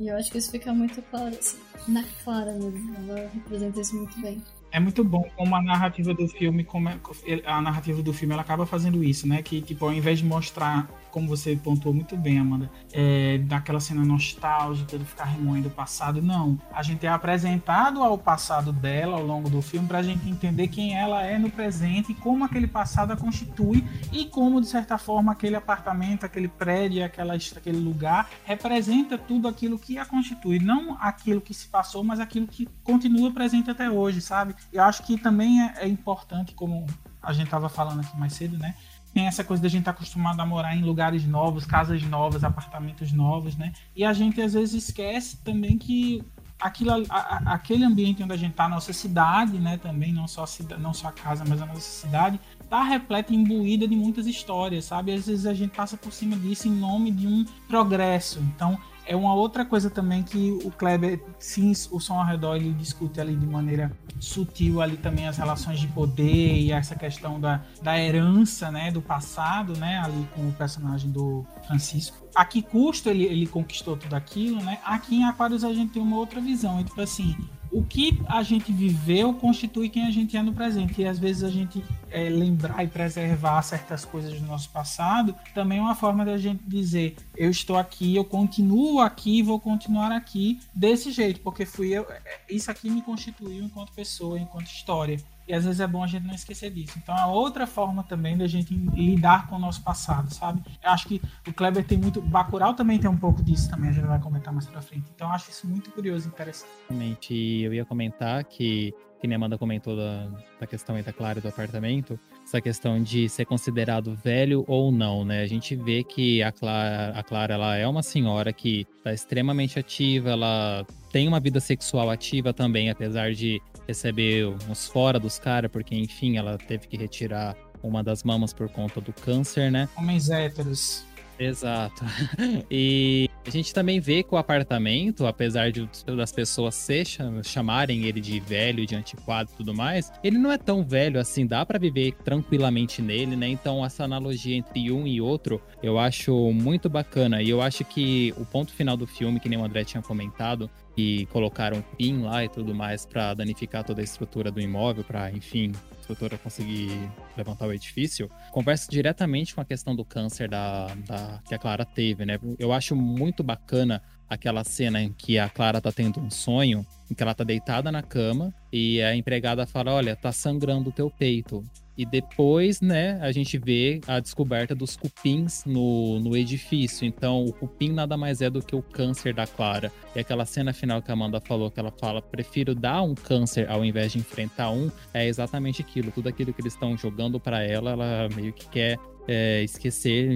E eu acho que isso fica muito claro, assim, na Clara mesmo. Ela representa isso muito bem. É muito bom como a narrativa do filme, como é- a narrativa do filme ela acaba fazendo isso, né? Que tipo, ao invés de mostrar, como você pontuou muito bem, Amanda, é, daquela cena nostálgica de ficar remoendo o passado, não. A gente é apresentado ao passado dela ao longo do filme pra gente entender quem ela é no presente e como aquele passado a constitui e como, de certa forma, aquele apartamento, aquele prédio, aquela, aquele lugar representa tudo aquilo que a constitui. Não aquilo que se passou, mas aquilo que continua presente até hoje, sabe? Eu acho que também é, é importante, como a gente estava falando aqui mais cedo, né? Tem essa coisa da gente estar acostumado a morar em lugares novos, casas novas, apartamentos novos, né? E a gente às vezes esquece também que aquilo, a- a- aquele ambiente onde a gente está, a nossa cidade, né? Também, não só, a cida- não só a casa, mas a nossa cidade, tá repleta, imbuída de muitas histórias, sabe? Às vezes a gente passa por cima disso em nome de um progresso. Então, é uma outra coisa também que o Kleber, sim, o som ao redor, ele discute ali de maneira sutil ali também as relações de poder e essa questão da, da herança, né, do passado, né, ali com o personagem do Francisco. A que custo ele, ele conquistou tudo aquilo, né? Aqui em Aquários a gente tem uma outra visão, é tipo assim, o que a gente viveu constitui quem a gente é no presente. E às vezes a gente é, lembrar e preservar certas coisas do nosso passado também é uma forma da gente dizer: eu estou aqui, eu continuo aqui, vou continuar aqui desse jeito, porque fui eu. é, Isso aqui me constituiu enquanto pessoa, enquanto história. E às vezes é bom a gente não esquecer disso. Então é outra forma também da gente lidar com o nosso passado, sabe? Eu acho que o Kleber tem muito. Bacurau também tem um pouco disso também, a gente vai comentar mais pra frente. Então eu acho isso muito curioso e interessante. Exatamente. E eu ia comentar que, que nem Amanda comentou da, da questão aí da Clara do apartamento, essa questão de ser considerado velho ou não, né? A gente vê que a Clara, a Clara ela é uma senhora que está extremamente ativa, ela tem uma vida sexual ativa também, apesar de receber uns fora dos caras, porque enfim, ela teve que retirar uma das mamas por conta do câncer, né? Homens héteros. Exato. E a gente também vê que o apartamento, apesar de das pessoas se cham- chamarem ele de velho, de antiquado e tudo mais, ele não é tão velho assim, dá pra viver tranquilamente nele, né? Então essa analogia entre um e outro, eu acho muito bacana. E eu acho que o ponto final do filme, que nem o André tinha comentado, que colocaram pin lá e tudo mais pra danificar toda a estrutura do imóvel, pra, enfim, a estrutura conseguir levantar o edifício, conversa diretamente com a questão do câncer da, da- que a Clara teve, né? Eu acho muito bacana aquela cena em que a Clara tá tendo um sonho, em que ela tá deitada na cama e a empregada fala: Olha, tá sangrando o teu peito. E depois, né, a gente vê a descoberta dos cupins no, no edifício. Então, o cupim nada mais é do que o câncer da Clara. E aquela cena final que a Amanda falou, que ela fala: prefiro dar um câncer ao invés de enfrentar um, é exatamente aquilo. Tudo aquilo que eles estão jogando pra ela, ela meio que quer é, esquecer,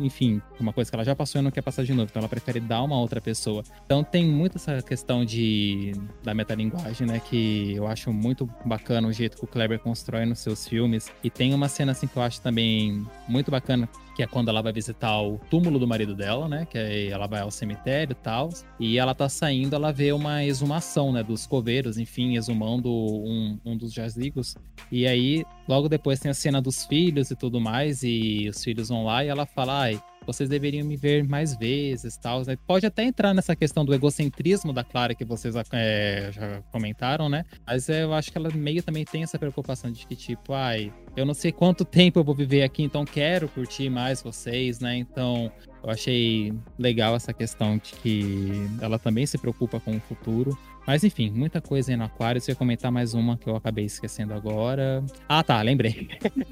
enfim, uma coisa que ela já passou e não quer passar de novo. Então ela prefere dar uma outra pessoa. Então tem muito essa questão de da metalinguagem, né? Que eu acho muito bacana o jeito que o Kleber constrói nos seus filmes. E tem uma cena assim que eu acho também muito bacana. Que é quando ela vai visitar o túmulo do marido dela, né? Que ela vai ao cemitério e tal. E ela tá saindo, ela vê uma exumação, né? Dos coveiros, enfim, exumando um, um dos jazigos. E aí, logo depois tem a cena dos filhos e tudo mais, e os filhos vão lá e ela fala, ai, vocês deveriam me ver mais vezes, tal. né? Pode até entrar nessa questão do egocentrismo da Clara que vocês é, já comentaram, né? Mas é, eu acho que ela meio também tem essa preocupação de que, tipo, ai, eu não sei quanto tempo eu vou viver aqui, então quero curtir mais vocês, né? Então, eu achei legal essa questão de que ela também se preocupa com o futuro. Mas enfim, muita coisa aí no Aquário. Eu ia comentar mais uma que eu acabei esquecendo agora. Ah, tá, lembrei.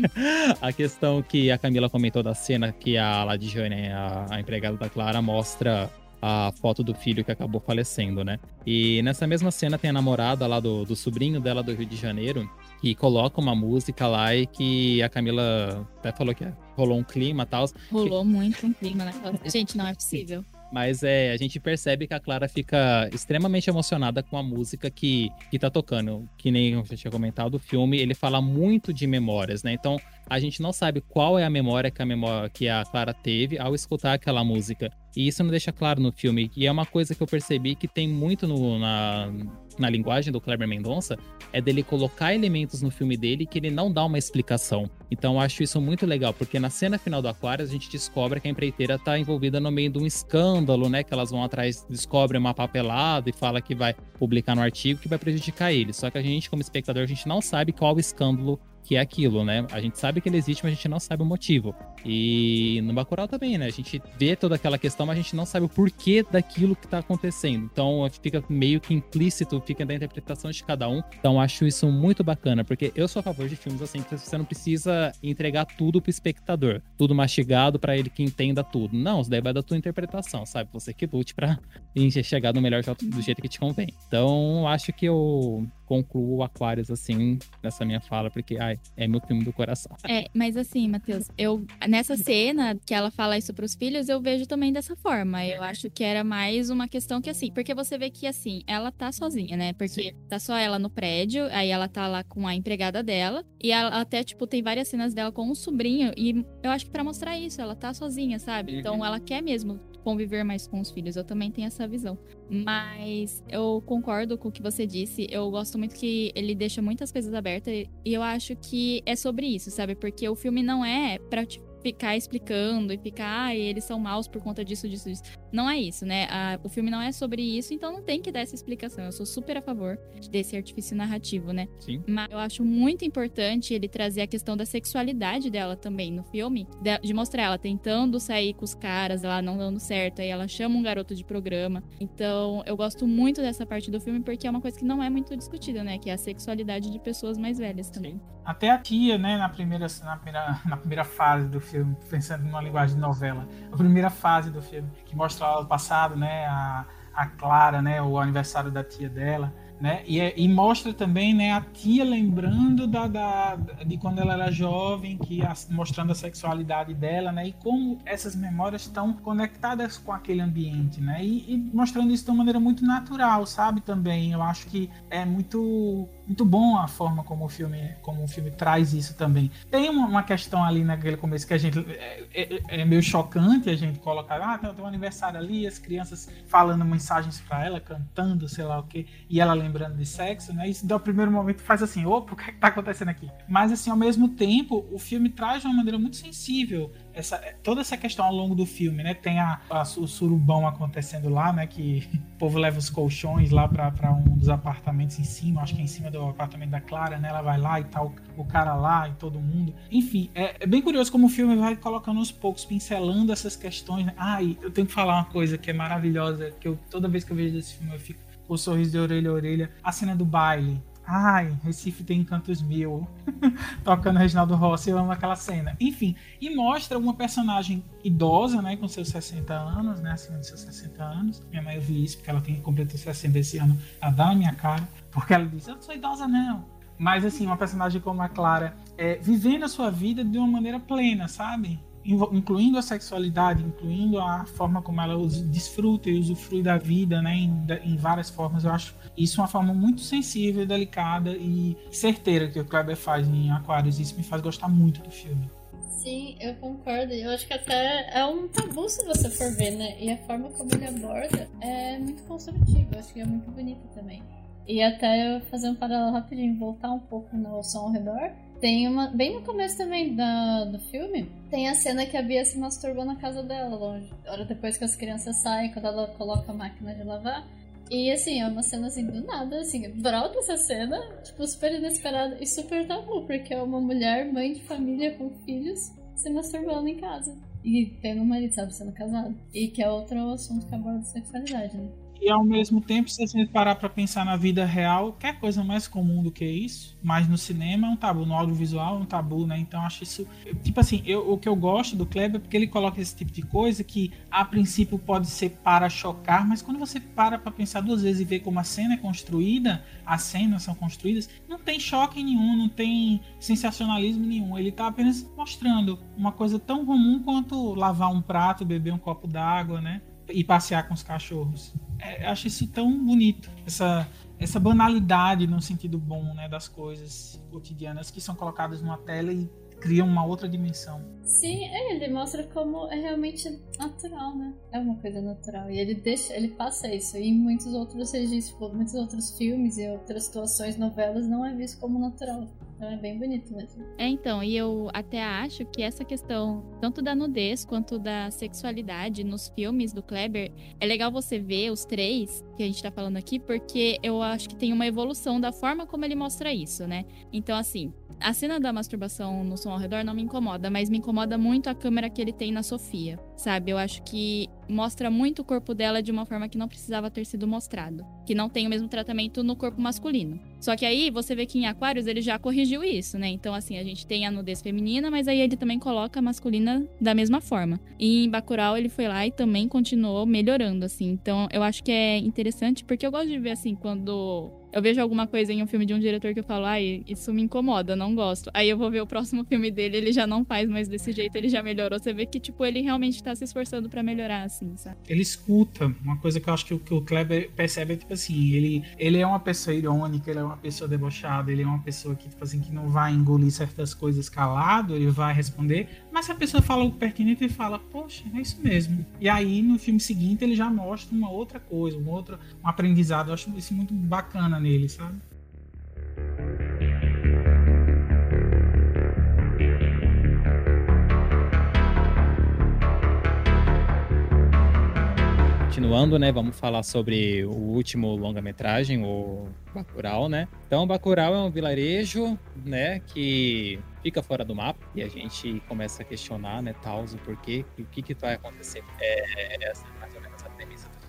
a questão que a Camila comentou da cena que a Ladjane, a, a empregada da Clara, mostra a foto do filho que acabou falecendo, né? E nessa mesma cena tem a namorada lá do, do sobrinho dela do Rio de Janeiro, que coloca uma música lá e que a Camila até falou que rolou um clima e tal. Rolou muito um clima naquela. Gente, não é possível. Mas é, a gente percebe que a Clara fica extremamente emocionada com a música que, que tá tocando. Que nem eu já tinha comentado, o filme, ele fala muito de memórias, né? Então, a gente não sabe qual é a memória que a, memória, que a Clara teve ao escutar aquela música. E isso não deixa claro no filme. E é uma coisa que eu percebi que tem muito no, na, na linguagem do Kleber Mendonça, é dele colocar elementos no filme dele que ele não dá uma explicação. Então eu acho isso muito legal, porque na cena final do Aquarius a gente descobre que a empreiteira tá envolvida no meio de um escândalo, né? Que elas vão atrás, descobrem uma papelada e fala que vai publicar no artigo que vai prejudicar ele. Só que a gente, como espectador, a gente não sabe qual escândalo que é aquilo, né? A gente sabe que ele existe, mas a gente não sabe o motivo. E no Bacurau também, né? A gente vê toda aquela questão, mas a gente não sabe o porquê daquilo que tá acontecendo. Então fica meio que implícito, fica da interpretação de cada um. Então acho isso muito bacana, porque eu sou a favor de filmes assim, que você não precisa entregar tudo pro espectador, tudo mastigado para ele que entenda tudo. Não, isso daí vai da tua interpretação, sabe? Você que lute pra chegar no melhor do jeito que te convém. Então acho que eu concluo Aquários assim nessa minha fala, porque ai, é meu filme do coração. É, mas assim, Matheus, eu nessa cena que ela fala isso pros filhos, eu vejo também dessa forma. Eu acho que era mais uma questão que assim, porque você vê que assim, ela tá sozinha, né? Porque Sim. tá só ela no prédio, aí ela tá lá com a empregada dela, e ela até, tipo, tem várias cenas dela com um sobrinho, e eu acho que para mostrar isso, ela tá sozinha, sabe? Então uhum. ela quer mesmo conviver mais com os filhos. Eu também tenho essa visão. Mas eu concordo com o que você disse. Eu gosto muito que ele deixa muitas coisas abertas e eu acho que é sobre isso, sabe? Porque o filme não é pra te ficar explicando e ficar, ah, eles são maus por conta disso, disso, disso. Não é isso, né? A, o filme não é sobre isso, então não tem que dar essa explicação. Eu sou super a favor desse artifício narrativo, né? Sim. Mas eu acho muito importante ele trazer a questão da sexualidade dela também no filme, de, de mostrar ela tentando sair com os caras, ela não dando certo, aí ela chama um garoto de programa. Então, eu gosto muito dessa parte do filme porque é uma coisa que não é muito discutida, né? Que é a sexualidade de pessoas mais velhas também. Sim. Até a tia, né, na primeira, na primeira, na primeira fase do filme, pensando numa linguagem de novela, a primeira fase do filme, que mostra o passado, né, a, a Clara, né, o aniversário da tia dela, né? E, é, e, mostra também né, a tia lembrando da, da, de quando ela era jovem, que a, mostrando a sexualidade dela, né? E como essas memórias estão conectadas com aquele ambiente, né? E, e, mostrando isso de uma maneira muito natural, sabe? Também eu acho que é muito muito bom a forma como o filme como o filme traz isso também. Tem uma, uma questão ali naquele começo que a gente é, é, é meio chocante a gente colocar, ah, tem, tem um aniversário ali, as crianças falando mensagens para ela, cantando, sei lá o que, e ela lembrando de sexo, né? Isso do primeiro momento faz assim, opa, o que, é que tá acontecendo aqui? Mas assim, ao mesmo tempo, o filme traz de uma maneira muito sensível essa, toda essa questão ao longo do filme, né? Tem a, a, o surubão acontecendo lá, né? Que o povo leva os colchões lá para um dos apartamentos em cima, acho que é em cima do apartamento da Clara, né? Ela vai lá e tal, tá o, cara lá e todo mundo. Enfim, é, é, bem curioso como o filme vai colocando aos poucos, pincelando essas questões. Né? Ah, eu tenho que falar uma coisa que é maravilhosa, que eu toda vez que eu vejo esse filme eu fico o sorriso de orelha a orelha. A cena do baile Ai, Recife tem encantos mil. Tocando Reginaldo Rossi, eu amo aquela cena. Enfim, e mostra uma personagem idosa, né, com seus 60 anos, né, acima de seus 60 anos. Minha mãe ouviu isso, porque ela tem completou 60 esse ano. Ela dá na minha cara, porque ela diz: Eu não sou idosa, não. Mas, assim, uma personagem como a Clara, é, vivendo a sua vida de uma maneira plena, sabe? Incluindo a sexualidade, incluindo a forma como ela desfruta e usufrui da vida, né, em, em, várias formas. Eu acho isso uma forma muito sensível, delicada e certeira que o Kleber faz em Aquários. Isso me faz gostar muito do filme. Sim, eu concordo. Eu acho que até é um tabu se você for ver, né? E a forma como ele aborda é muito construtiva. Eu acho que é muito bonito também. E até eu fazer um paralelo rapidinho, voltar um pouco no som ao redor. Tem uma. Bem no começo também da, do filme, tem a cena que a Bia se masturbou na casa dela, longe. Hora depois que as crianças saem, quando ela coloca a máquina de lavar. E assim, é uma cena assim, do nada, assim, brota essa cena, tipo, super inesperada e super tabu, porque é uma mulher, mãe de família com filhos, se masturbando em casa. E tendo um marido, sabe, sendo casado. E que é outro assunto que aborda sexualidade, né? E ao mesmo tempo, se a gente parar para pensar na vida real, quer coisa mais comum do que isso, mas no cinema é um tabu, no audiovisual é um tabu, né? Então acho isso. Tipo assim, eu, o que eu gosto do Kleber é porque ele coloca esse tipo de coisa que a princípio pode ser para chocar, mas quando você para para pensar duas vezes e ver como a cena é construída, as cenas são construídas, não tem choque nenhum, não tem sensacionalismo nenhum. Ele tá apenas mostrando uma coisa tão comum quanto lavar um prato, beber um copo d'água, né? E passear com os cachorros é, acho isso tão bonito. Essa, essa banalidade no sentido bom né, das coisas cotidianas que são colocadas numa tela e cria uma outra dimensão. Sim, é, ele mostra como é realmente natural, né? É uma coisa natural. E ele deixa, ele passa isso. E em muitos outros registros, muitos outros filmes e outras situações, novelas, não é visto como natural. Então é bem bonito mesmo. É, então, e eu até acho que essa questão, tanto da nudez quanto da sexualidade nos filmes do Kleber, é legal você ver os três que a gente tá falando aqui, porque eu acho que tem uma evolução da forma como ele mostra isso, né? Então, assim, a cena da masturbação no som ao redor não me incomoda, mas me incomoda muito a câmera que ele tem na Sofia, sabe? Eu acho que mostra muito o corpo dela de uma forma que não precisava ter sido mostrado, que não tem o mesmo tratamento no corpo masculino. Só que aí você vê que em Aquários ele já corrigiu isso, né? Então assim, a gente tem a nudez feminina, mas aí ele também coloca a masculina da mesma forma. E em Bacurau ele foi lá e também continuou melhorando assim. Então eu acho que é interessante porque eu gosto de ver assim quando eu vejo alguma coisa em um filme de um diretor que eu falo, ai, isso me incomoda, não gosto. Aí eu vou ver o próximo filme dele, ele já não faz mais desse jeito, ele já melhorou. Você vê que, tipo, ele realmente tá se esforçando para melhorar, assim, sabe? Ele escuta. Uma coisa que eu acho que, que o Kleber percebe é, tipo assim, ele, ele é uma pessoa irônica, ele é uma pessoa debochada, ele é uma pessoa que, tipo assim, que não vai engolir certas coisas calado, ele vai responder. Mas se a pessoa fala o pertinente, ele fala, poxa, é isso mesmo. E aí, no filme seguinte, ele já mostra uma outra coisa, um outro um aprendizado. Eu acho isso muito bacana nele, sabe? Continuando, né, vamos falar sobre o último longa-metragem, o Bacurau, né? Então, Bacurau é um vilarejo, né, que fica fora do mapa e a gente começa a questionar, né, tal, o porquê, o que que vai acontecer. É, essa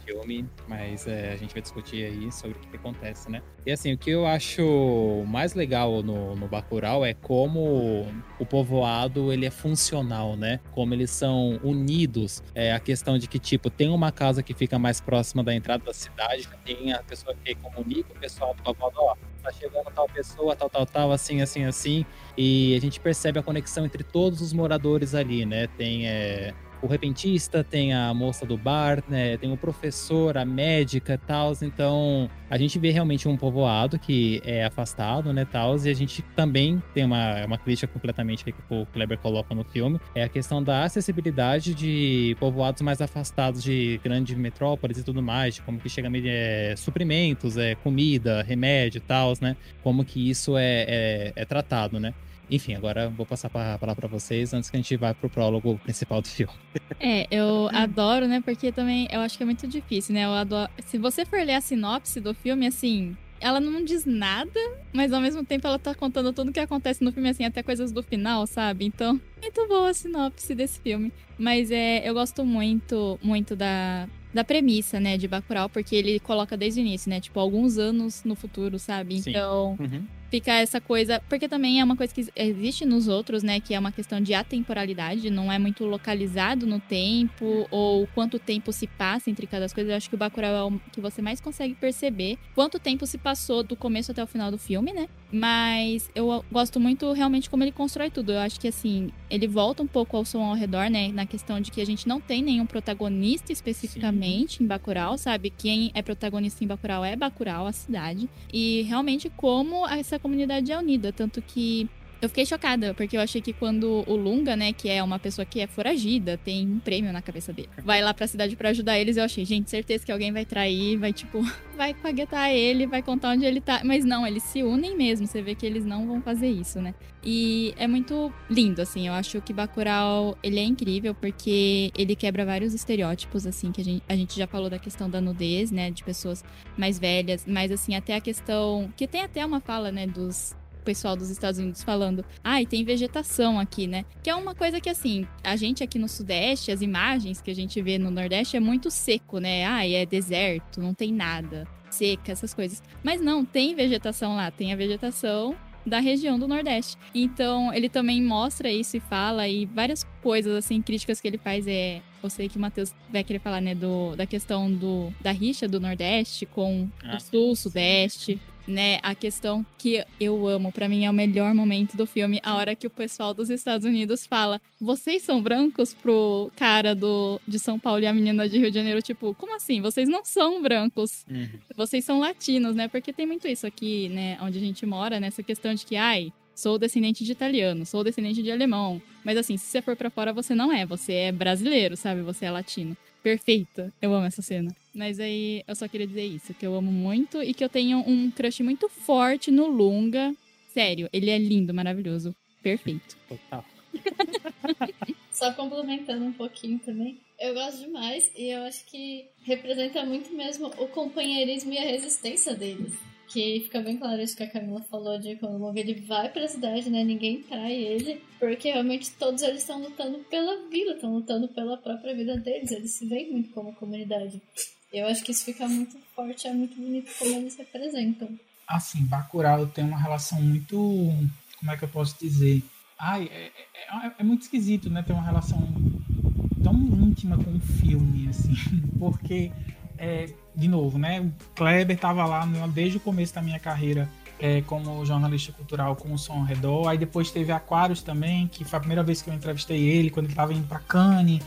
filme, mas é, a gente vai discutir aí sobre o que, acontece, né? E assim, o que eu acho mais legal no, no Bacurau é como o povoado ele é funcional, né? Como eles são unidos. É a questão de que, tipo, tem uma casa que fica mais próxima da entrada da cidade, tem a pessoa que comunica o pessoal do povoado, ó, tá chegando tal pessoa, tal, tal, tal, assim, assim, assim. E a gente percebe a conexão entre todos os moradores ali, né? Tem é, o repentista, tem a moça do bar, né? Tem o professor, a médica e tal. Então, a gente vê realmente um povoado que é afastado, né, tal. E a gente também tem uma, uma crítica completamente que o Kleber coloca no filme. É a questão da acessibilidade de povoados mais afastados de grandes metrópoles e tudo mais. De como que chega é, suprimentos, é, comida, remédio e tal, né? Como que isso é, é, é tratado, né? Enfim, agora vou passar a palavra para vocês antes que a gente vá pro prólogo principal do filme. É, eu adoro, né? Porque também eu acho que é muito difícil, né? Eu adoro. Se você for ler a sinopse do filme, assim, ela não diz nada, mas ao mesmo tempo ela tá contando tudo o que acontece no filme, assim, até coisas do final, sabe? Então, muito boa a sinopse desse filme. Mas é, eu gosto muito, muito da, da premissa, né, de Bacurau, porque ele coloca desde o início, né? Tipo, alguns anos no futuro, sabe? Sim. Então, Uhum. Fica essa coisa. Porque também é uma coisa que existe nos outros, né? Que é uma questão de atemporalidade, não é muito localizado no tempo, ou quanto tempo se passa entre cada coisa. Eu acho que o Bacurau é o que você mais consegue perceber quanto tempo se passou do começo até o final do filme, né? Mas eu gosto muito realmente como ele constrói tudo. Eu acho que assim, ele volta um pouco ao som ao redor, né? Na questão de que a gente não tem nenhum protagonista especificamente em Bacurau, sabe? Quem é protagonista em Bacurau é Bacurau, a cidade. E realmente como essa comunidade é unida. Tanto que eu fiquei chocada, porque eu achei que quando o Lunga, né, que é uma pessoa que é foragida, tem um prêmio na cabeça dele, vai lá pra cidade pra ajudar eles, eu achei, gente, certeza que alguém vai trair, vai, tipo, vai paguetar ele, vai contar onde ele tá. Mas não, eles se unem mesmo, você vê que eles não vão fazer isso, né? E é muito lindo, assim, eu acho que Bacurau, ele é incrível, porque ele quebra vários estereótipos, assim, que a gente, a gente já falou da questão da nudez, né, de pessoas mais velhas, mas, assim, até a questão, que tem até uma fala, né, dos pessoal dos Estados Unidos falando, ah, e tem vegetação aqui, né? Que é uma coisa que, assim, a gente aqui no Sudeste, as imagens que a gente vê no Nordeste é muito seco, né? Ah, é deserto, não tem nada, seca, essas coisas. Mas não, tem vegetação lá, tem a vegetação da região do Nordeste. Então, ele também mostra isso e fala, e várias coisas, assim, críticas que ele faz é. Eu sei que o Matheus vai querer falar, né, do, da questão do, da rixa do Nordeste com Ah, o Sul, Sudeste né, a questão que eu amo, pra mim é o melhor momento do filme, a hora que o pessoal dos Estados Unidos fala: "Vocês são brancos?" pro cara do de São Paulo e a menina de Rio de Janeiro, tipo, como assim? Vocês não são brancos. Uhum. Vocês são latinos, né? Porque tem muito isso aqui, né, onde a gente mora, nessa questão de que, ai, sou descendente de italiano, sou descendente de alemão. Mas assim, se você for para fora, você não é. Você é brasileiro, sabe? Você é latino. Perfeita. Eu amo essa cena. Mas aí, eu só queria dizer isso, que eu amo muito e que eu tenho um crush muito forte no Lunga. Sério, ele é lindo, maravilhoso. Perfeito. Total. Só complementando um pouquinho também. Eu gosto demais e eu acho que representa muito mesmo o companheirismo e a resistência deles. Que fica bem claro isso que a Camila falou de quando o Long ele vai pra cidade, né? Ninguém trai ele, porque realmente todos eles estão lutando pela vida, estão lutando pela própria vida deles. Eles se veem muito como comunidade. Eu acho que isso fica muito forte, é muito bonito como eles representam. Assim, Bacurau tem uma relação muito. Como é que eu posso dizer? Ai, é, é, é muito esquisito, né? Ter uma relação tão íntima com o filme, assim, porque, é, de novo, né? O Kleber estava lá desde o começo da minha carreira é, como jornalista cultural com o som ao redor. Aí depois teve Aquários também, que foi a primeira vez que eu entrevistei ele, quando ele estava indo para Cannes,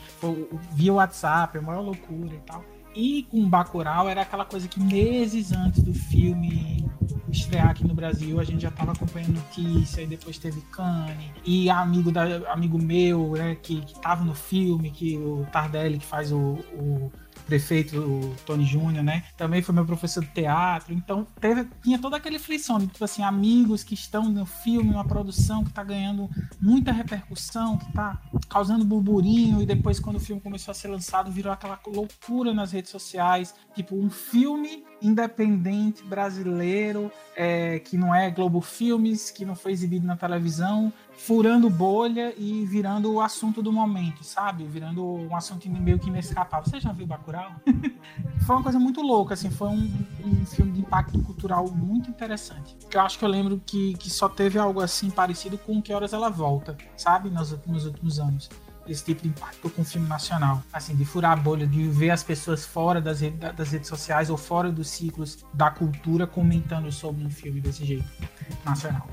via WhatsApp, a maior loucura e tal. E com Bacurau era aquela coisa que meses antes do filme estrear aqui no Brasil, a gente já estava acompanhando notícia, e depois teve Cane, e amigo, da, amigo meu, né, que, que tava no filme, que o Tardelli, que faz o, o prefeito o Tony Júnior, né? Também foi meu professor de teatro. Então, teve, tinha toda frisson de, tipo assim, amigos que estão no filme, uma produção que está ganhando muita repercussão, que está causando burburinho, e depois, quando o filme começou a ser lançado, virou aquela loucura nas redes sociais. Tipo, um filme independente brasileiro, é, que não é Globo Filmes, que não foi exibido na televisão, furando bolha e virando o assunto do momento, sabe? Virando um assunto meio que inescapável. Você já viu Bacurau? foi uma coisa muito louca, assim, foi um, um, filme de impacto cultural muito interessante. Eu acho que eu lembro que, que só teve algo assim parecido com Que Horas Ela Volta, sabe? Nos, nos últimos anos esse tipo de impacto com o filme nacional. Assim, de furar a bolha, de ver as pessoas fora das, das redes sociais ou fora dos ciclos da cultura comentando sobre um filme desse jeito nacional.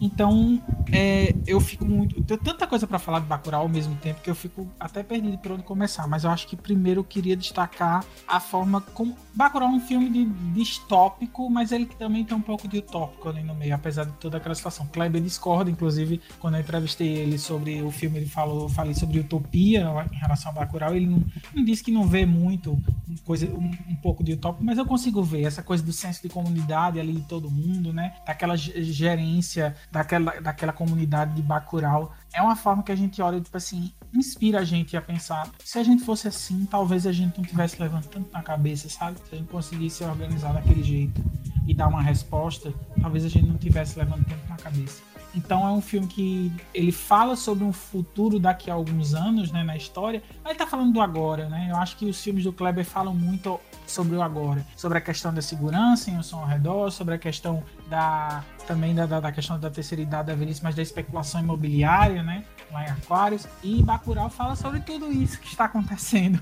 Então, é, eu fico muito. Tenho tanta coisa para falar de Bacurau ao mesmo tempo que eu fico até perdido por onde começar. Mas eu acho que primeiro eu queria destacar a forma como. Bacurau é um filme de distópico, mas ele também tem um pouco de utópico ali no meio, apesar de toda aquela situação. Kleber discorda, inclusive, quando eu entrevistei ele sobre o filme, ele falou, falei sobre utopia em relação a Bacurau. Ele não, não disse que não vê muito coisa, um, um pouco de utópico, mas eu consigo ver essa coisa do senso de comunidade ali de todo mundo, né? Daquela gerência daquela, daquela comunidade de Bacurau. É uma forma que a gente olha, tipo assim, inspira a gente a pensar. Se a gente fosse assim, talvez a gente não tivesse levando tanto na cabeça, sabe? Se a gente conseguisse organizar daquele jeito e dar uma resposta, talvez a gente não tivesse levando tanto na cabeça. Então é um filme que ele fala sobre um futuro daqui a alguns anos, né, na história, mas ele tá falando do agora, né? Eu acho que os filmes do Kleber falam muito sobre o agora, sobre a questão da segurança em um som ao redor, sobre a questão da também da, da, da questão da terceira idade da velhice, mas da especulação imobiliária, né, lá em Aquários, e Bacurau fala sobre tudo isso que está acontecendo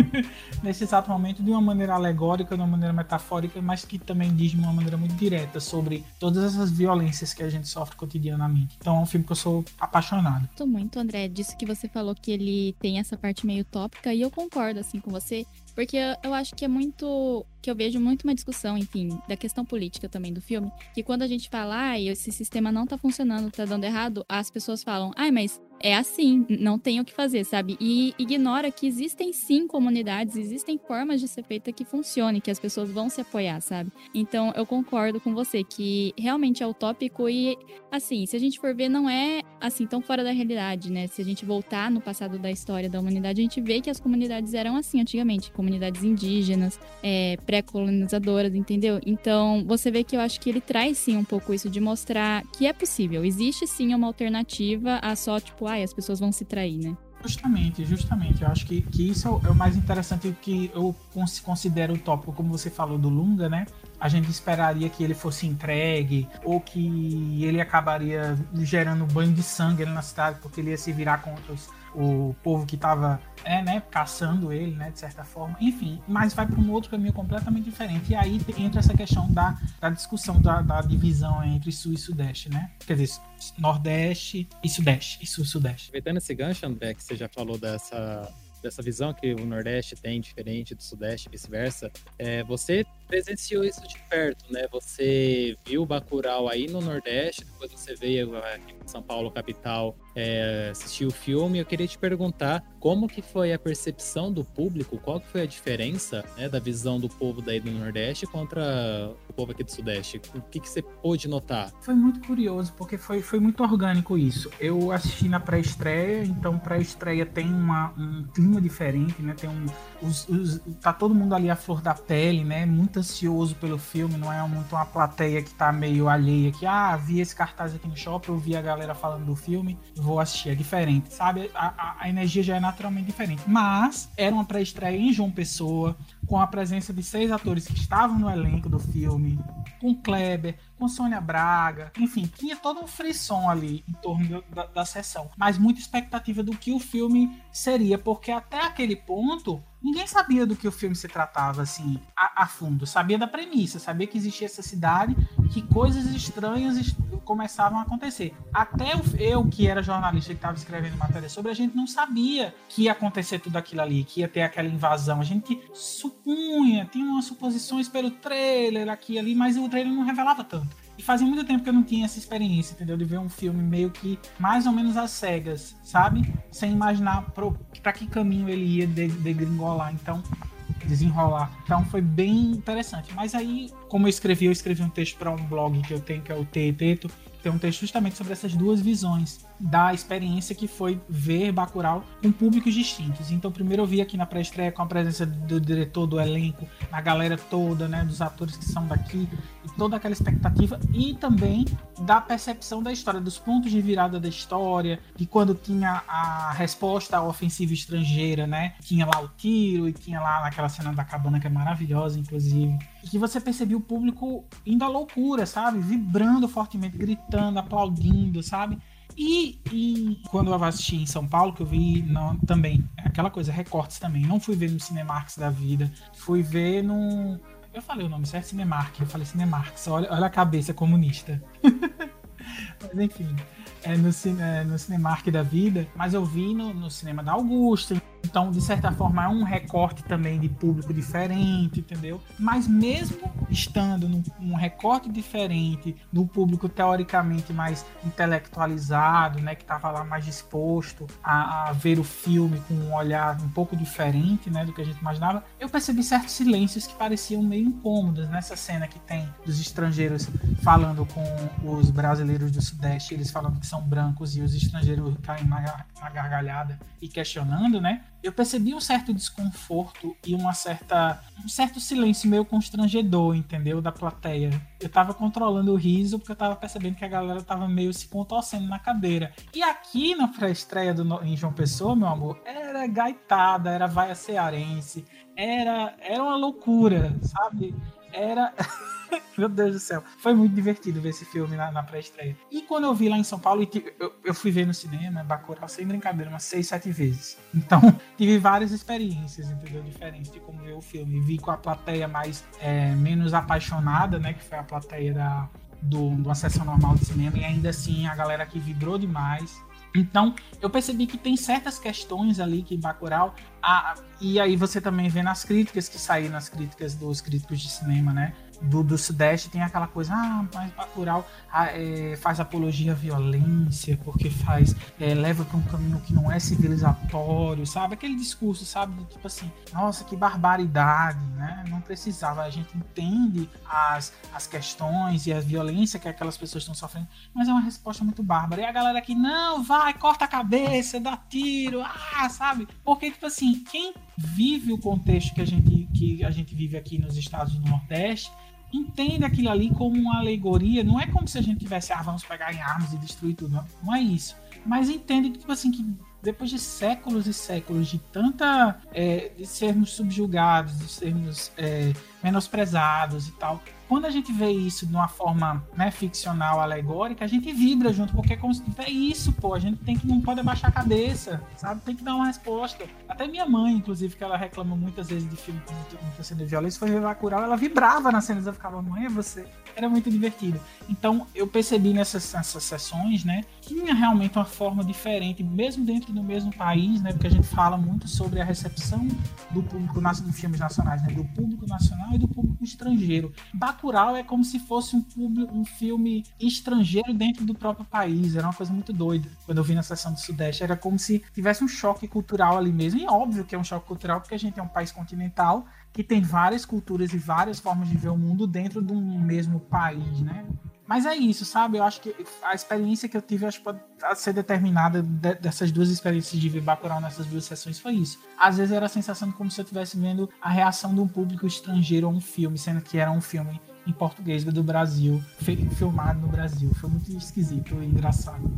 nesse exato momento de uma maneira alegórica, de uma maneira metafórica, mas que também diz de uma maneira muito direta sobre todas essas violências que a gente sofre cotidianamente. Então é um filme que eu sou apaixonado. Tô muito, André, disso que você falou que ele tem essa parte meio tópica e eu concordo assim com você, porque eu acho que é muito. que eu vejo muito uma discussão, enfim, da questão política também do filme. Que quando a gente fala, ah, esse sistema não tá funcionando, tá dando errado, as pessoas falam, ai, ah, mas é assim, não tem o que fazer, sabe? E ignora que existem sim comunidades, existem formas de ser feita que funcione, que as pessoas vão se apoiar, sabe? Então eu concordo com você que realmente é utópico e, assim, se a gente for ver, não é assim tão fora da realidade, né? Se a gente voltar no passado da história da humanidade, a gente vê que as comunidades eram assim antigamente comunidades indígenas, é, pré-colonizadoras, entendeu? Então, você vê que eu acho que ele traz sim um pouco isso de mostrar que é possível. Existe sim uma alternativa a só, tipo, ai, as pessoas vão se trair, né? Justamente, justamente. Eu acho que, que isso é o mais interessante que eu considero o tópico, como você falou do Lunga, né? A gente esperaria que ele fosse entregue ou que ele acabaria gerando banho de sangue na cidade porque ele ia se virar contra os o povo que estava é, né, caçando ele, né, de certa forma. Enfim, mas vai para um outro caminho completamente diferente. E aí entra essa questão da, da discussão da, da divisão entre sul e sudeste, né? Quer dizer, nordeste e sudeste, e sul e sudeste. Aproveitando esse gancho, André, que você já falou dessa dessa visão que o Nordeste tem diferente do Sudeste e vice-versa, é, você presenciou isso de perto, né? Você viu Bacurau aí no Nordeste, depois você veio aqui em São Paulo, capital, é, assistiu o filme. Eu queria te perguntar como que foi a percepção do público, qual que foi a diferença né, da visão do povo daí do Nordeste contra o povo aqui do Sudeste? O que, que você pôde notar? Foi muito curioso, porque foi, foi muito orgânico isso. Eu assisti na pré-estreia, então pré-estreia tem uma, um clima diferente, né? Tem um. Os, os, tá todo mundo ali à flor da pele, né? Muito ansioso pelo filme, não é muito uma plateia que tá meio alheia, que ah, vi esse cartaz aqui no shopping, eu vi a galera falando do filme, vou assistir. É diferente, sabe? A, a, a energia já é naturalmente diferente. Mas era uma pré-estreia em João Pessoa, com a presença de seis atores que estavam no elenco do filme, com Kleber, com Sônia Braga, enfim, tinha todo um frisson ali em torno da, da sessão, mas muita expectativa do que o filme seria, porque até aquele ponto ninguém sabia do que o filme se tratava assim a, a, fundo. Sabia da premissa, sabia que existia essa cidade, que coisas estranhas est começavam a acontecer. Até eu, que era jornalista que estava escrevendo matéria sobre, a gente não sabia que ia acontecer tudo aquilo ali, que ia ter aquela invasão. A gente supunha, tinha umas suposições pelo trailer aqui e ali, mas o trailer não revelava tanto. E fazia muito tempo que eu não tinha essa experiência, entendeu? De ver um filme meio que mais ou menos às cegas, sabe? Sem imaginar para que caminho ele ia degringolar. Então, desenrolar. Então foi bem interessante. Mas aí, como eu escrevi, eu escrevi um texto para um blog que eu tenho, que é o Teteto. Tem um texto justamente sobre essas duas visões da experiência que foi ver Bacurau com públicos distintos. Então, primeiro eu vi aqui na pré-estreia com a presença do diretor, do elenco, a galera toda, né, dos atores que são daqui, e toda aquela expectativa, e também da percepção da história, dos pontos de virada da história, de quando tinha a resposta à ofensiva estrangeira, né, tinha lá o tiro, e tinha lá naquela cena da cabana que é maravilhosa, inclusive, e que você percebia o público indo à loucura, sabe, vibrando fortemente, gritando, aplaudindo, sabe, e, e, quando eu assisti em São Paulo, que eu vi também, aquela coisa, recortes também. Não fui ver no Cinemarx da vida, fui ver no. Eu falei o nome certo, Cinemark. Eu falei Cinemarx, olha, olha a cabeça comunista. Mas enfim, é no, é no Cinemark da vida, mas eu vi no, no cinema da Augusta, então, de certa forma, é um recorte também de público diferente, entendeu? Mas mesmo estando num, recorte diferente, do público teoricamente mais intelectualizado, né, que estava lá mais disposto a, a, ver o filme com um olhar um pouco diferente, né, do que a gente imaginava, eu percebi certos silêncios que pareciam meio incômodos nessa cena que tem dos estrangeiros falando com os brasileiros do Sudeste, eles falando que são brancos e os estrangeiros caem na, gargalhada e questionando, né? eu percebi um certo desconforto e uma certa, um certo silêncio meio constrangedor, entendeu? Da plateia. Eu tava controlando o riso porque eu tava percebendo que a galera tava meio se contorcendo na cadeira. E aqui na pré-estreia em João Pessoa, meu amor, era gaitada, era vaia cearense, era, era uma loucura, sabe? Era. Meu Deus do céu. Foi muito divertido ver esse filme na, na pré-estreia. E quando eu vi lá em São Paulo, eu, eu fui ver no cinema, Bacurau, sem brincadeira, umas seis, sete vezes. Então, tive várias experiências, entendeu? Diferentes de como ver o filme. Vi com a plateia mais, é, menos apaixonada, né? Que foi a plateia da, do, de sessão normal de cinema. E ainda assim, a galera que vibrou demais. Então, eu percebi que tem certas questões ali que Bacurau, a, e aí você também vê nas críticas que saíram nas críticas dos críticos de cinema, né? Do, do Sudeste tem aquela coisa, ah, mas Bacurau é, faz apologia à violência, porque faz, é, leva para um caminho que não é civilizatório, sabe? Aquele discurso, sabe? Do tipo assim, nossa, que barbaridade, né? Não precisava, a gente entende as, as questões e a violência que aquelas pessoas estão sofrendo, mas é uma resposta muito bárbara. E a galera aqui, não, vai, corta a cabeça, dá tiro, ah, sabe? Porque, tipo assim, quem vive o contexto que a gente, que a gente vive aqui nos estados do Nordeste, entende aquilo ali como uma alegoria. Não é como se a gente tivesse, ah, vamos pegar em armas e destruir tudo. Não, não é isso. Mas entende que, tipo assim, que depois de séculos e séculos de tanta. É, de sermos subjugados, de sermos é, menosprezados e tal, quando a gente vê isso de uma forma né, ficcional, alegórica, a gente vibra junto, porque é se é isso, pô, a gente tem que não pode abaixar a cabeça, sabe? Tem que dar uma resposta. Até minha mãe, inclusive, que ela reclama muitas vezes de filme muita cena de violência, foi ver Bacurau, ela vibrava nas cenas, eu ficava, mãe, é você. Era muito divertido. Então, eu percebi nessas, nessas sessões, né, tinha realmente uma forma diferente, mesmo dentro do mesmo país, né, porque a gente fala muito sobre a recepção do público em filmes nacionais, né, do público nacional e do público estrangeiro. É como se fosse um, um filme estrangeiro dentro do próprio país. Era uma coisa muito doida. Quando eu vi na sessão do Sudeste, era como se tivesse um choque cultural ali mesmo. E óbvio que é um choque cultural, porque a gente é um país continental que tem várias culturas e várias formas de ver o mundo dentro de um mesmo país, né? Mas é isso, sabe? Eu acho que a experiência que eu tive, acho que pode ser determinada de, dessas duas experiências de ver Bacurau nessas duas sessões foi isso. Às vezes era a sensação de como se eu estivesse vendo a reação de um público estrangeiro a um filme, sendo que era um filme em português do Brasil, filmado no Brasil. Foi muito esquisito e engraçado.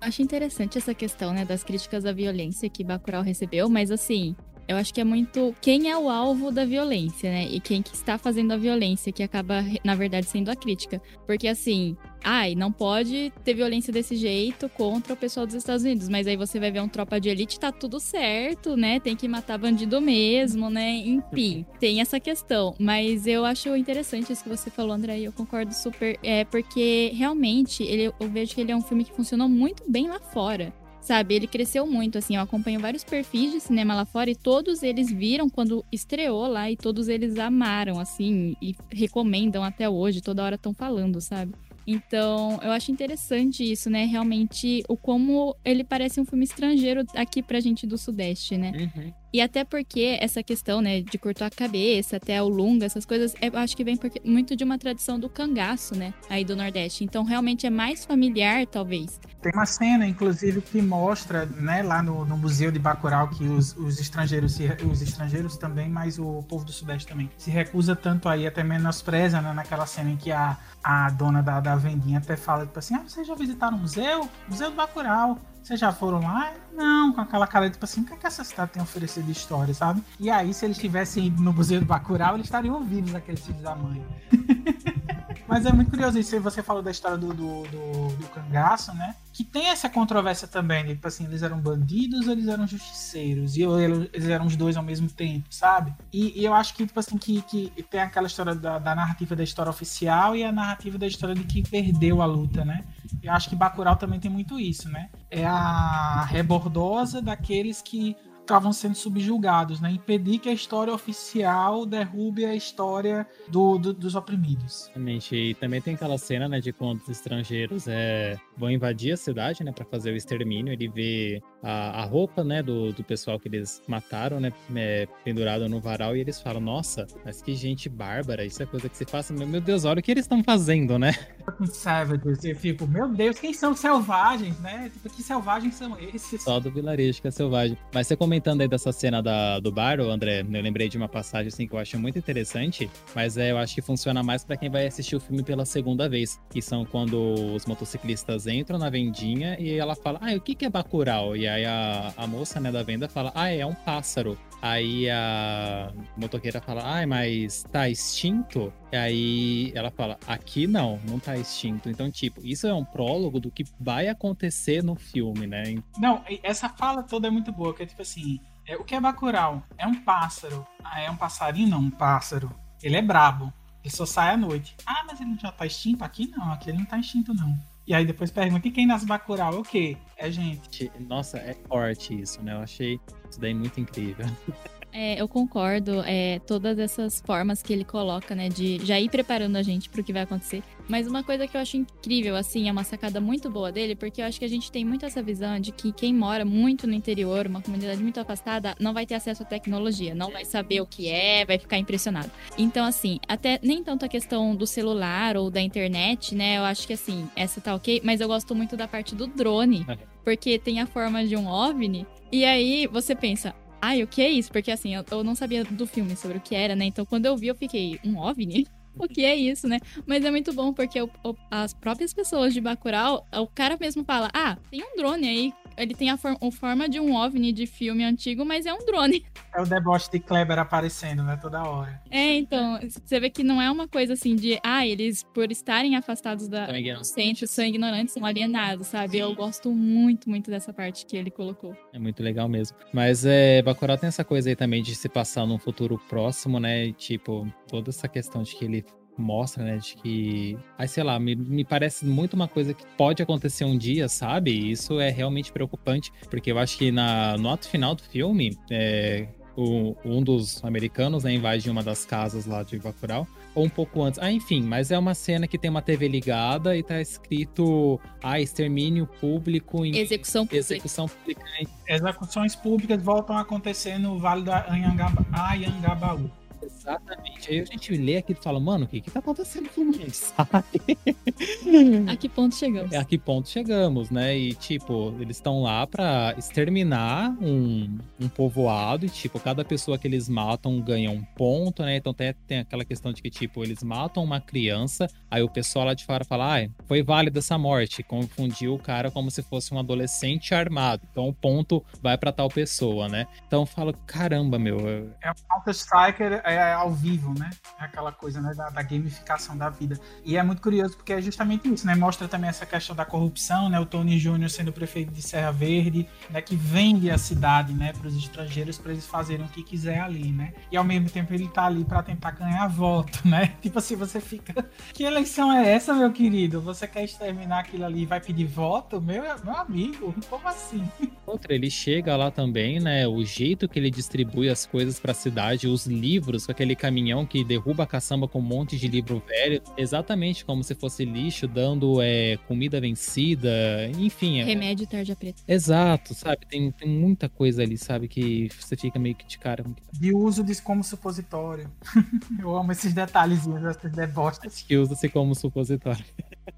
Acho interessante essa questão, né, das críticas à violência que Bacurau recebeu, mas assim, eu acho que é muito quem é o alvo da violência, né? E quem que está fazendo a violência, que acaba, na verdade, sendo a crítica. Porque assim, ai, não pode ter violência desse jeito contra o pessoal dos Estados Unidos. Mas aí você vai ver um tropa de elite, tá tudo certo, né? Tem que matar bandido mesmo, né? Enfim, tem essa questão. Mas eu acho interessante isso que você falou, André, e eu concordo super. É porque realmente ele, eu vejo que ele é um filme que funcionou muito bem lá fora sabe? Ele cresceu muito, assim. Eu acompanho vários perfis de cinema lá fora e todos eles viram quando estreou lá e todos eles amaram, assim, e recomendam até hoje, toda hora estão falando, sabe? Então, eu acho interessante isso, né? Realmente, o como ele parece um filme estrangeiro aqui pra gente do Sudeste, né? Uhum. E até porque essa questão, né, de cortar a cabeça, até o lunga, essas coisas, eu acho que vem porque, muito de uma tradição do cangaço, né, aí do Nordeste. Então, realmente é mais familiar, talvez. Tem uma cena, inclusive, que mostra, né, lá no, no Museu de Bacurau, que os, os estrangeiros, os estrangeiros também, mas o povo do Sudeste também, se recusa tanto aí, até menospreza, né, naquela cena em que a, a dona da, da vendinha até fala, tipo assim, ah, vocês já visitaram o museu? Museu do Bacurau. Vocês já foram lá? Não, com aquela cara tipo assim, o que, é que essa cidade tem a oferecer de história, sabe? E aí, se eles tivessem ido no Museu do Bacurau, eles estariam ouvindo aqueles filhos da mãe. Mas é muito curioso isso. Você falou da história do, do, do, do cangaço, né? Que tem essa controvérsia também. Né? Tipo assim, eles eram bandidos ou eles eram justiceiros? E eles eram os dois ao mesmo tempo, sabe? E, e eu acho que, tipo assim, que, que tem aquela história da, da, narrativa da história oficial e a narrativa da história de que perdeu a luta, né? Eu acho que Bacurau também tem muito isso, né? É a rebordosa daqueles que estavam sendo subjugados, né? Impedir que a história oficial derrube a história do, do, dos oprimidos. Exatamente. E também tem aquela cena, né, de quando os estrangeiros é, vão invadir a cidade, né, para fazer o extermínio. Ele vê a, a roupa, né, do, do pessoal que eles mataram, né, é, pendurado no varal e eles falam: Nossa, mas que gente bárbara! Isso é coisa que se faça. Meu Deus, olha o que eles estão fazendo, né? Savages. Eu fico, meu Deus, quem são selvagens, né? Tipo, que selvagens são esses? Só do vilarejo que é selvagem. Mas você comentando aí dessa cena da, do bar, André, eu lembrei de uma passagem assim que eu acho muito interessante, mas é, eu acho que funciona mais para quem vai assistir o filme pela segunda vez, que são quando os motociclistas entram na vendinha e ela fala, ah, o que, que é Bacurau? E aí a, a moça né, da venda fala, ah, é um pássaro. Aí a motoqueira fala, ai, mas tá extinto? E aí ela fala, aqui não, não tá extinto. Então, tipo, isso é um prólogo do que vai acontecer no filme, né? Não, essa fala toda é muito boa, que é tipo assim, é, o que é Bacurau? É um pássaro. Ah, é um passarinho? Não, um pássaro. Ele é brabo. Ele só sai à noite. Ah, mas ele já tá extinto? Aqui não, aqui ele não tá extinto, não. E aí depois pergunta, e quem nasce Bacurau? É o quê? É gente. Nossa, é forte isso, né? Eu achei isso daí muito incrível. É, eu concordo. É, todas essas formas que ele coloca, né, de já ir preparando a gente para o que vai acontecer. Mas uma coisa que eu acho incrível, assim, é uma sacada muito boa dele, porque eu acho que a gente tem muito essa visão de que quem mora muito no interior, uma comunidade muito afastada, não vai ter acesso à tecnologia, não vai saber o que é, vai ficar impressionado. Então, assim, até nem tanto a questão do celular ou da internet, né, eu acho que, assim, essa tá ok, mas eu gosto muito da parte do drone, porque tem a forma de um OVNI, e aí você pensa, ai, o que é isso? Porque assim, eu, eu não sabia do filme sobre o que era, né? Então quando eu vi, eu fiquei, um OVNI? o que é isso, né? Mas é muito bom porque o, o, as próprias pessoas de Bacurau, o cara mesmo fala: Ah, tem um drone aí ele tem a, for a, forma de um OVNI de filme antigo, mas é um drone. É o deboche de Kleber aparecendo, né? Toda hora. É, então, você vê que não é uma coisa assim de, ah, eles, por estarem afastados da do centro, são ignorantes, são alienados, sabe? Sim. Eu gosto muito, muito dessa parte que ele colocou. É muito legal mesmo. Mas é, Bacurau tem essa coisa aí também de se passar num futuro próximo, né? Tipo, toda essa questão de que ele mostra, né, de que, aí sei lá, me, me parece muito uma coisa que pode acontecer um dia, sabe? E isso é realmente preocupante, porque eu acho que na, no ato final do filme, é, o- um dos americanos né, invade uma das casas lá de Bacurau. Ou um pouco antes. Ah, enfim, mas é uma cena que tem uma TV ligada e tá escrito ah, extermínio público em Execução pública. execução pública Execuções públicas voltam a acontecer no Vale do Anhangaba- Anhangabaú. Exatamente. Aí a gente lê aquilo e fala, mano, o que que tá acontecendo com isso, sabe? A que ponto chegamos? É a que ponto chegamos, né? E, tipo, eles estão lá pra exterminar um, um povoado e, tipo, cada pessoa que eles matam ganha um ponto, né? Então tem, tem aquela questão de que, tipo, eles matam uma criança, aí o pessoal lá de fora fala, ah, foi válida essa morte, confundiu o cara como se fosse um adolescente armado. Então o ponto vai pra tal pessoa, né? Então eu falo, caramba, meu, eu- É o Counter-Strike é, ao vivo, né? É aquela coisa né, da, da gamificação da vida. E é muito curioso porque é justamente isso, né? Mostra também essa questão da corrupção, né? O Tony Júnior sendo prefeito de Serra Verde, né? Que vende a cidade, né? Para os estrangeiros, para eles fazerem o que quiser ali, né? E ao mesmo tempo ele tá ali para tentar ganhar voto, né? Tipo assim, você fica. Que eleição é essa, meu querido? Você quer exterminar aquilo ali e vai pedir voto? Meu, meu amigo, como assim? Outra, ele chega lá também, né? O jeito que ele distribui as coisas pra cidade, os livros, com aquele caminhão que derruba a caçamba com um monte de livro velho, exatamente como se fosse lixo, dando é, comida vencida, enfim. É, Remédio tarja preta. exato, sabe? Tem, tem muita coisa ali, sabe? Que você fica meio que de cara. De uso disso como supositório. Eu amo esses detalhezinhos, esses deboches. Que usa-se como supositório.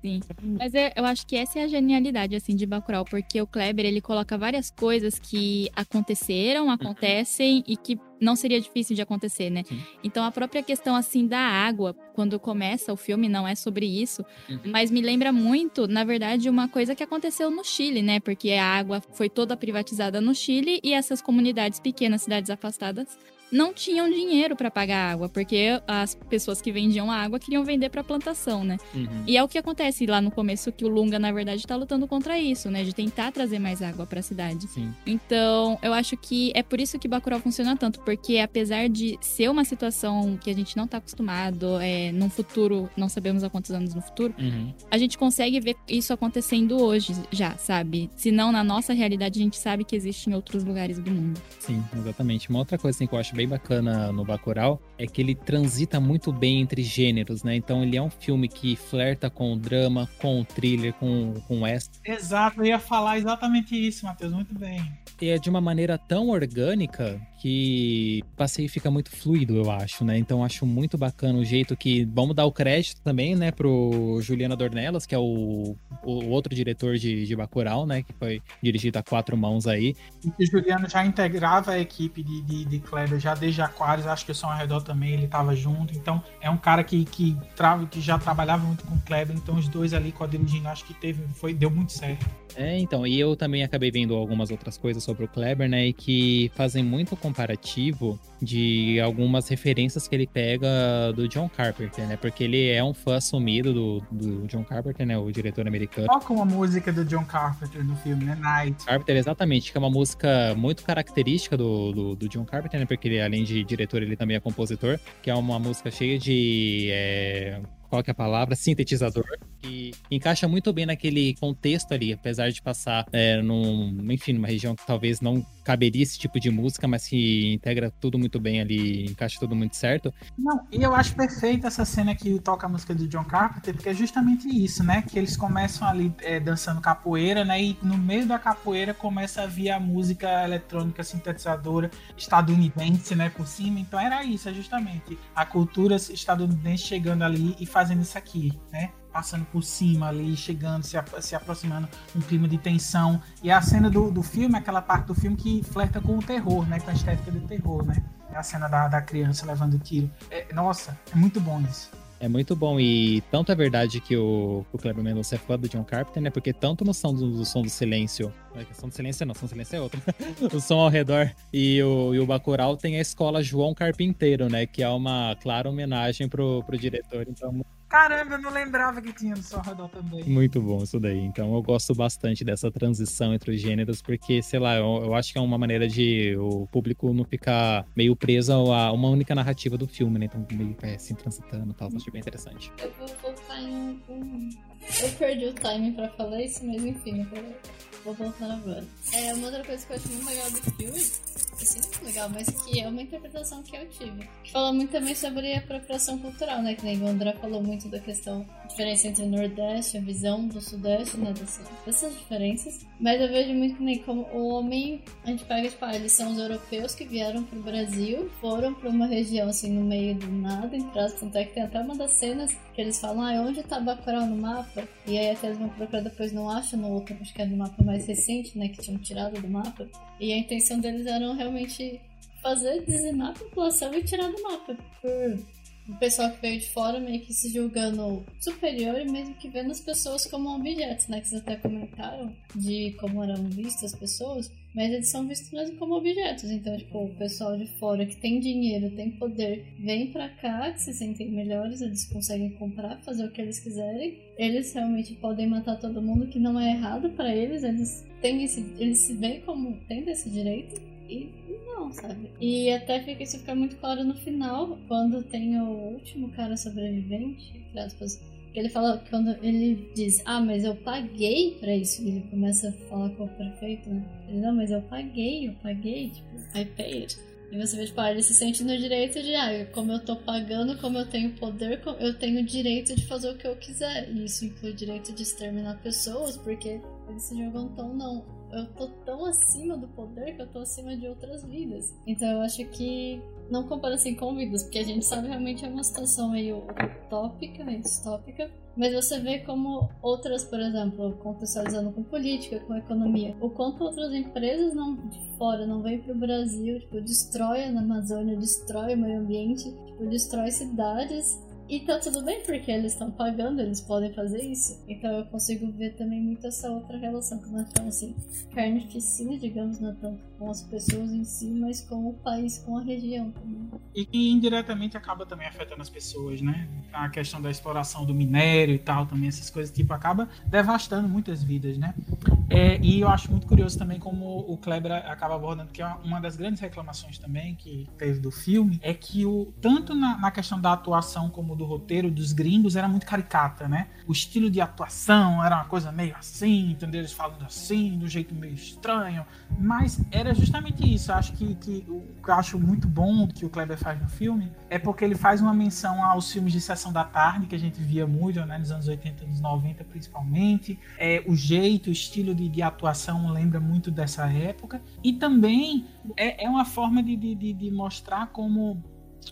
Sim. Mas é- eu acho que essa é a genialidade, assim, de Bacurau, porque o Kleber, ele coloca várias coisas que aconteceram, acontecem e que não seria difícil de acontecer, né? Sim. Então a própria questão, assim, da água, quando começa o filme, não é sobre isso, Uhum. mas me lembra muito, na verdade, uma coisa que aconteceu no Chile, né? Porque a água foi toda privatizada no Chile e essas comunidades pequenas, cidades afastadas, não tinham dinheiro para pagar água, porque as pessoas que vendiam a água queriam vender para plantação, né? Uhum. E é o que acontece lá no começo que o Lunga, na verdade, tá lutando contra isso, né? De tentar trazer mais água pra cidade. Sim. Então, eu acho que é por isso que Bacurau funciona tanto, porque apesar de ser uma situação que a gente não tá acostumado, é, num futuro, não sabemos há quantos anos no futuro, Uhum. a gente consegue ver isso acontecendo hoje já, sabe? Se não na nossa realidade, a gente sabe que existe em outros lugares do mundo. Sim, exatamente. Uma outra coisa assim, que eu acho bem bacana no Bacurau é que ele transita muito bem entre gêneros, né? Então ele é um filme que flerta com o drama, com o thriller, com, com o western. Exato, eu ia falar exatamente isso, Matheus, muito bem. E é de uma maneira tão orgânica que passeio fica muito fluido, eu acho, né? Então acho muito bacana o jeito que. Vamos dar o crédito também, né, pro Juliana Dornelas, que é o, o outro diretor de, de Bacurau, né? Que foi dirigido a quatro mãos aí. E Juliano já integrava a equipe de, de, de Kleber já desde Aquários, acho que o Som ao Redor também ele tava junto, então é um cara que, que, que já trabalhava muito com o Kleber, então os dois ali co-dirigindo, acho que teve, foi, deu muito certo. É, então, e eu também acabei vendo algumas outras coisas sobre o Kleber, né, e que fazem muito comparativo de algumas referências que ele pega do John Carpenter, né, porque ele é um fã assumido do, do John Carpenter, né, o diretor americano. Toca uma música do John Carpenter no filme, né? Night. Carpenter, exatamente, que é uma música muito característica do, do, do John Carpenter, né, porque ele, além de diretor, ele também é compositor, que é uma música cheia de... é, Qual que é a palavra? Sintetizador. Que encaixa muito bem naquele contexto ali, apesar de passar é, num, enfim, numa região que talvez não caberia esse tipo de música, mas que integra tudo muito bem ali, encaixa tudo muito certo. Não, e eu acho perfeita essa cena que toca a música do John Carpenter, porque é justamente isso, né? Que eles começam ali é, dançando capoeira, né? E no meio da capoeira começa a vir a música eletrônica sintetizadora estadunidense, né? Por cima. Então era isso, é justamente a cultura estadunidense chegando ali e fazendo isso aqui, né? Passando por cima ali, chegando, se, se aproximando, um clima de tensão. E a cena do, do filme, aquela parte do filme que flerta com o terror, né? Com a estética do terror, né? É a cena da, da criança levando tiro. É, nossa, é muito bom isso. É muito bom e tanto é verdade que o, o Kleber Mendonça é fã do John Carpenter, né? Porque tanto no som do, do som do silêncio, não é questão do silêncio não, som do silêncio é outro. o som ao redor e o, e o Bacurau tem a escola João Carpinteiro, né? Que é uma clara homenagem pro, pro diretor, então Caramba, eu não lembrava que tinha no Redor também. muito bom isso daí. Então eu gosto bastante dessa transição entre os gêneros, porque, sei lá, eu, eu acho que é uma maneira de o público não ficar meio preso a uma única narrativa do filme, né? Então meio é, assim, transitando e tal, acho bem interessante. Eu vou voltar em um. Eu perdi o time pra falar isso, mas enfim, eu vou, voltar agora. É, uma outra coisa que eu acho muito legal do filme assim, muito legal, mas que é uma interpretação que eu tive. Que fala muito também sobre a apropriação cultural, né? Que nem o André falou muito da questão, diferença entre o Nordeste, a visão do Sudeste, né? Dessas, dessas diferenças. Mas eu vejo muito nem como o homem, a gente pega, tipo, ah, eles são os europeus que vieram pro Brasil, foram pra uma região assim no meio do nada, em trás, tanto é que tem até uma das cenas que eles falam, ah, onde tá Bacurau no mapa? E aí até eles vão procurar depois, não acham no outro, acho que é no mapa mais recente, né? Que tinham tirado do mapa. E a intenção deles era realmente fazer dizimar a população e tirar do mapa. Por o pessoal que veio de fora meio que se julgando superior e mesmo que vendo as pessoas como objetos, né? Que vocês até comentaram de como eram vistas as pessoas, mas eles são vistos mesmo como objetos. Então, tipo, o pessoal de fora que tem dinheiro, tem poder, vem pra cá, que se sentem melhores, eles conseguem comprar, fazer o que eles quiserem. Eles realmente podem matar todo mundo, que não é errado para eles, eles têm esse. Eles se veem como tendo esse direito. E sabe? E até fica, isso fica muito claro no final, quando tem o último cara sobrevivente, aspas, que ele fala, quando ele diz, ah, mas eu paguei pra isso, ele começa a falar com o prefeito, né? Ele, não, mas eu paguei, eu paguei, tipo, I paid. E você vê, tipo, ah, ele se sente no direito de, ah, como eu tô pagando, como eu tenho poder, eu tenho o direito de fazer o que eu quiser. E isso inclui o direito de exterminar pessoas, porque eles se jogam tão, não, eu tô tão acima do poder que eu tô acima de outras vidas. Então eu acho que não compara assim com vidas, porque a gente sabe realmente é uma situação meio utópica, meio distópica. Mas você vê como outras, por exemplo, contextualizando com política, com economia, o quanto outras empresas não de fora não vêm para o Brasil, tipo, destrói a Amazônia, destrói o meio ambiente, tipo, destrói cidades e tá tudo bem, porque eles estão pagando, eles podem fazer isso. Então eu consigo ver também muito essa outra relação, que não é assim, carnificina, digamos, não com as pessoas em si, mas com o país, com a região também. E que indiretamente acaba também afetando as pessoas, né? A questão da exploração do minério e tal, também essas coisas, tipo, acaba devastando muitas vidas, né? É, e eu acho muito curioso também como o Kleber acaba abordando, que é uma das grandes reclamações também que teve do filme, é que o, tanto na, na questão da atuação como do roteiro dos gringos era muito caricata, né? O estilo de atuação era uma coisa meio assim, entendeu? Eles falando assim, do jeito meio estranho. Mas era justamente isso. Eu acho que, que o que eu acho muito bom que o Kleber faz no filme é porque ele faz uma menção aos filmes de sessão da tarde, que a gente via muito, né? Nos anos 80 e nos 90 principalmente. É, o jeito, o estilo de, de atuação lembra muito dessa época. E também é, é uma forma de, de, de mostrar como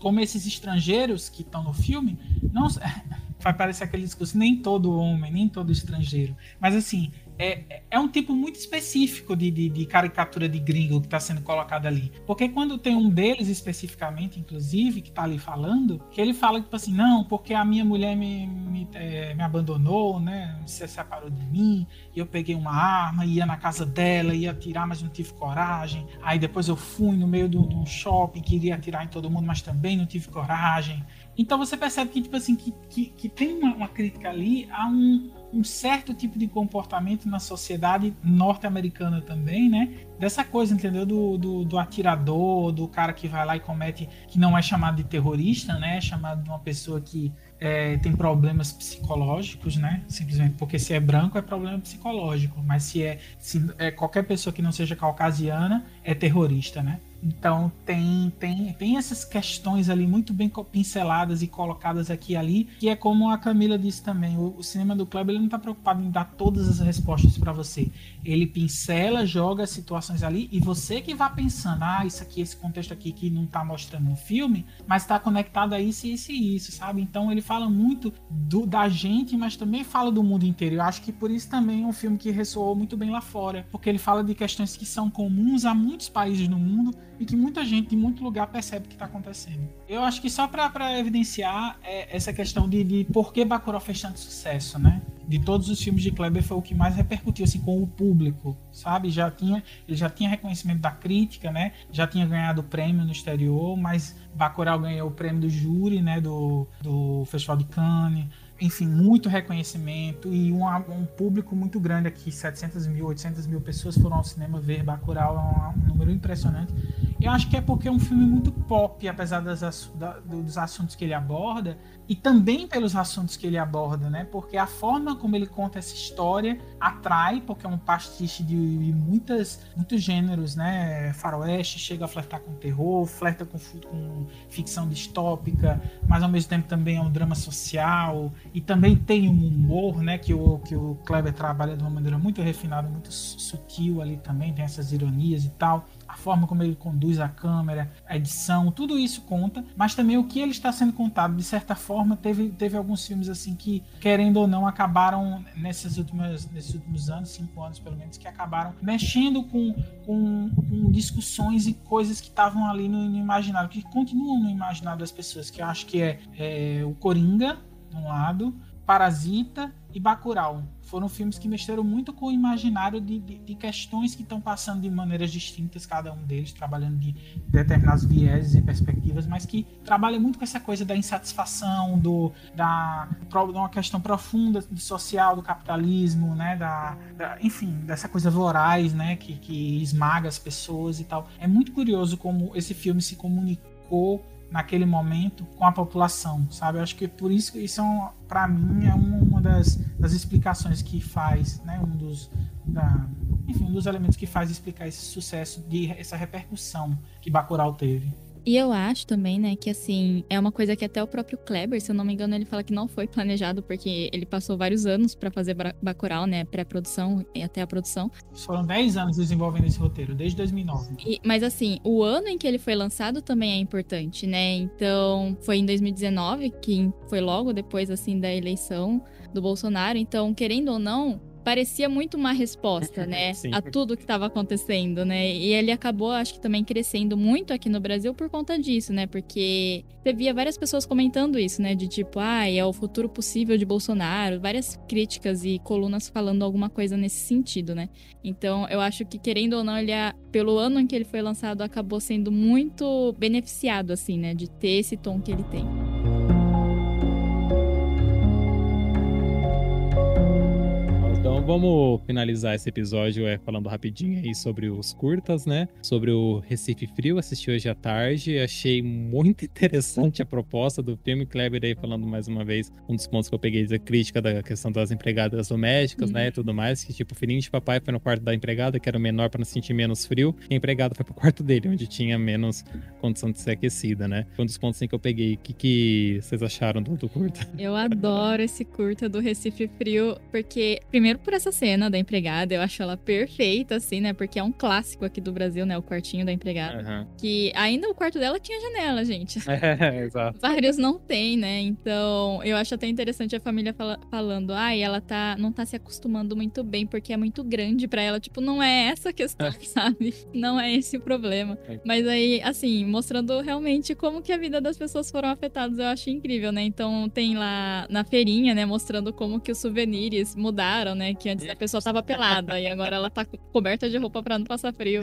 como esses estrangeiros que estão no filme, não vai parecer aquele discurso, nem todo homem, nem todo estrangeiro. Mas assim, é, é um tipo muito específico de, de, de caricatura de gringo que está sendo colocado ali. Porque quando tem um deles especificamente, inclusive, que está ali falando, que ele fala tipo assim, não, porque a minha mulher me, me, é, me abandonou, né? Se separou de mim, e eu peguei uma arma, ia na casa dela, ia atirar, mas não tive coragem. Aí depois eu fui no meio de um shopping, queria atirar em todo mundo, mas também não tive coragem. Então você percebe que, tipo assim, que, que, que tem uma, uma crítica ali a um, um certo tipo de comportamento na sociedade norte-americana também, né? Dessa coisa, entendeu? Do, do, do, atirador, do cara que vai lá e comete, que não é chamado de terrorista, né? É chamado de uma pessoa que é, tem problemas psicológicos, né? Simplesmente porque se é branco é problema psicológico, mas se é, se é qualquer pessoa que não seja caucasiana é terrorista, né? Então tem, tem, tem essas questões ali muito bem pinceladas e colocadas aqui e ali, que é como a Camila disse também, o, o cinema do Kleber ele não está preocupado em dar todas as respostas para você. Ele pincela, joga as situações ali e você que vai pensando, ah, isso aqui, esse contexto aqui que não está mostrando no filme, mas está conectado a isso, isso e isso, sabe? Então ele fala muito do, da gente, mas também fala do mundo inteiro. Eu acho que por isso também é um filme que ressoou muito bem lá fora, porque ele fala de questões que são comuns a muitos países no mundo e que muita gente de muito lugar percebe que está acontecendo. Eu acho que só para evidenciar é, essa questão de, de por que Bacurau fez tanto sucesso, né? De todos os filmes de Kleber foi o que mais repercutiu assim com o público, sabe? Já tinha, ele já tinha reconhecimento da crítica, né? Já tinha ganhado prêmio no exterior, mas Bacurau ganhou o prêmio do júri, né? Do, do Festival de Cannes enfim, muito reconhecimento e um, um, público muito grande aqui, 700 mil, 800 mil pessoas foram ao cinema ver Bacurau, é um, um número impressionante. Eu acho que é porque é um filme muito pop, apesar das, da, dos assuntos que ele aborda, e também pelos assuntos que ele aborda, né? Porque a forma como ele conta essa história atrai, porque é um pastiche de, muitas, muitos gêneros, né? Faroeste chega a flertar com terror, flerta com, com ficção distópica, mas ao mesmo tempo também é um drama social e também tem um humor, né? Que o, que o Kleber trabalha de uma maneira muito refinada, muito sutil ali também, tem essas ironias e tal forma como ele conduz a câmera, a edição, tudo isso conta, mas também o que ele está sendo contado, de certa forma, teve, teve alguns filmes assim que, querendo ou não, acabaram nessas últimas, nesses últimos anos, cinco anos pelo menos, que acabaram mexendo com, com, com discussões e coisas que estavam ali no, no, imaginário, que continuam no imaginário das pessoas, que eu acho que é, é o Coringa, de um lado, Parasita e Bacurau. Foram filmes que mexeram muito com o imaginário de, de, de questões que estão passando de maneiras distintas, cada um deles, trabalhando de determinados vieses e perspectivas, mas que trabalha muito com essa coisa da insatisfação, do, da, de uma questão profunda do social, do capitalismo, né, da, da, enfim, dessa coisa voraz, né, que, que esmaga as pessoas e tal. É muito curioso como esse filme se comunicou naquele momento com a população, sabe? Eu acho que por isso isso é para mim é uma das, das explicações que faz, né? Um dos da, enfim, um dos elementos que faz explicar esse sucesso de essa repercussão que Bacurau teve. E eu acho também, né, que assim, é uma coisa que até o próprio Kleber, se eu não me engano, ele fala que não foi planejado, porque ele passou vários anos para fazer Bacurau, né, pré-produção e até a produção. Foram 10 anos desenvolvendo esse roteiro, desde 2009. E, mas assim, o ano em que ele foi lançado também é importante, né? Então, foi em 2019, que foi logo depois, assim, da eleição do Bolsonaro. Então, querendo ou não, parecia muito uma resposta, né, a tudo que estava acontecendo, né? E ele acabou, acho que também crescendo muito aqui no Brasil por conta disso, né? Porque você via várias pessoas comentando isso, né? De tipo, ah, é o futuro possível de Bolsonaro, várias críticas e colunas falando alguma coisa nesse sentido, né? Então, eu acho que querendo ou não, ele pelo ano em que ele foi lançado acabou sendo muito beneficiado assim, né, de ter esse tom que ele tem. Vamos finalizar esse episódio é, falando rapidinho aí sobre os curtas, né? Sobre o Recife Frio, assisti hoje à tarde, achei muito interessante a proposta do filme. Kleber aí falando mais uma vez, um dos pontos que eu peguei da crítica da questão das empregadas domésticas, uhum. né? E tudo mais, que tipo, o filhinho de papai foi no quarto da empregada, que era o menor para não sentir menos frio, e a empregada foi pro quarto dele, onde tinha menos condição de ser aquecida, né? Foi um dos pontos assim, que eu peguei. O que, que vocês acharam do, do curta? Eu adoro esse curta do Recife Frio, porque, primeiro, por essa cena da empregada, eu acho ela perfeita, assim, né? Porque é um clássico aqui do Brasil, né? O quartinho da empregada. Uhum. Que ainda o quarto dela tinha janela, gente. É, exato. Vários não tem, né? Então, eu acho até interessante a família fala, falando, ai, ah, ela tá, não tá se acostumando muito bem porque é muito grande para ela. Tipo, não é essa a questão, sabe? Não é esse o problema. É. Mas aí, assim, mostrando realmente como que a vida das pessoas foram afetadas, eu acho incrível, né? Então, tem lá na feirinha, né? Mostrando como que os souvenirs mudaram, né? Que antes a pessoa tava pelada e agora ela tá coberta de roupa pra não passar frio.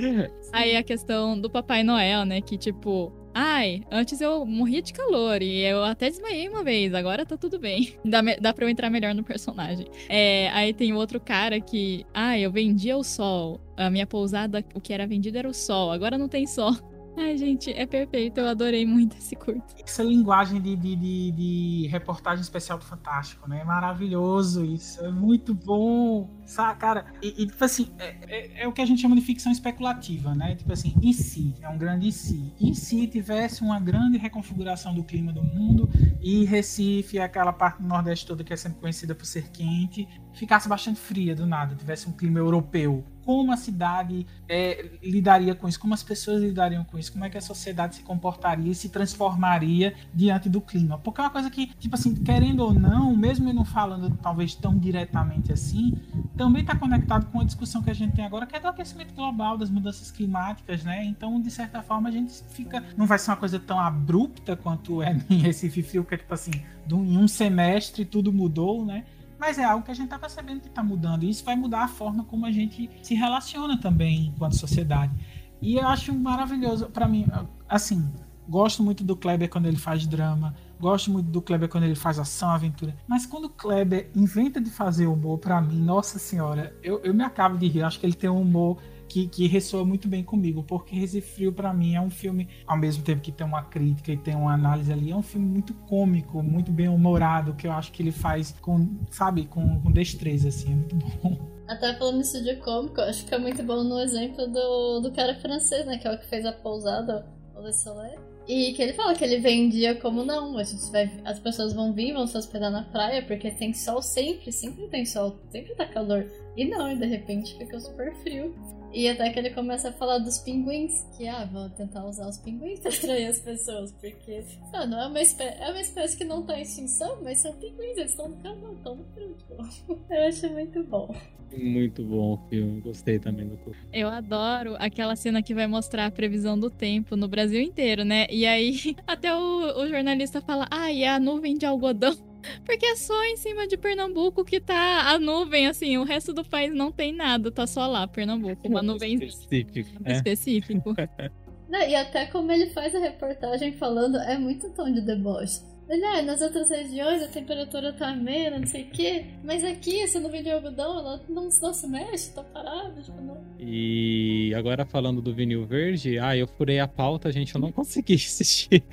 Aí a questão do Papai Noel, né? Que tipo, Ai, antes eu morria de calor e eu até desmaiei uma vez, agora tá tudo bem. Dá, dá pra eu entrar melhor no personagem. É, aí tem outro cara que, ai, eu vendia o sol. A minha pousada, o que era vendido era o sol, agora não tem sol. Ai, gente, é perfeito. Eu adorei muito esse curto. Essa linguagem de, de, de, de reportagem especial do Fantástico, né? É maravilhoso isso. É muito bom. Sabe, cara? E, e tipo assim, é, é, é, o que a gente chama de ficção especulativa, né? Tipo assim, e se? É um grande e se. E se tivesse uma grande reconfiguração do clima do mundo e Recife, aquela parte do Nordeste toda que é sempre conhecida por ser quente, ficasse bastante fria do nada, tivesse um clima europeu como a cidade é, lidaria com isso, como as pessoas lidariam com isso, como é que a sociedade se comportaria e se transformaria diante do clima. Porque é uma coisa que, tipo assim, querendo ou não, mesmo não falando talvez tão diretamente assim, também está conectado com a discussão que a gente tem agora, que é do aquecimento global, das mudanças climáticas, né? Então, de certa forma, a gente fica. Não vai ser uma coisa tão abrupta quanto é em Recife Frio, que é tipo assim, em um semestre tudo mudou, né? Mas é algo que a gente está percebendo que está mudando. E isso vai mudar a forma como a gente se relaciona também enquanto sociedade. E eu acho maravilhoso, para mim, assim, gosto muito do Kleber quando ele faz drama, gosto muito do Kleber quando ele faz ação, aventura. Mas quando o Kleber inventa de fazer humor, para mim, nossa senhora, eu, eu me acabo de rir. Acho que ele tem um humor que, que ressoa muito bem comigo, porque Recife Frio para mim é um filme, ao mesmo tempo que tem uma crítica e tem uma análise ali, é um filme muito cômico, muito bem humorado, que eu acho que ele faz com, sabe, com, com destreza, assim, é muito bom. Até falando nisso de cômico, acho que é muito bom no exemplo do, do cara francês, né? Que é o que fez a pousada, o Le Soleil. E que ele fala que ele vendia como não, as pessoas vão vir, vão se hospedar na praia, porque tem sol sempre, sempre tem sol, sempre tá calor. E não, e de repente fica super frio. E até que ele começa a falar dos pinguins, que ah, vou tentar usar os pinguins pra atrair as pessoas, porque ah, não é uma espécie, é uma espécie que não tá em extinção, mas são pinguins, eles estão no calor, estão no frio. Tipo. Eu acho muito bom. Muito bom o filme, gostei também do filme. Eu adoro aquela cena que vai mostrar a previsão do tempo no Brasil inteiro, né? E aí até o, o jornalista fala, ah, e a nuvem de algodão. Porque é só em cima de Pernambuco que tá a nuvem, assim, o resto do país não tem nada, tá só lá, Pernambuco. Uma nuvem específico. É. específico. Não, e até como ele faz a reportagem falando, é muito tom de deboche. Ah, nas outras regiões a temperatura tá amena, não sei o quê, mas aqui essa nuvem de algodão, ela não, não se mexe, tá parada, tipo, não. E agora falando do vinil verde, ah, eu furei a pauta, gente, eu não consegui assistir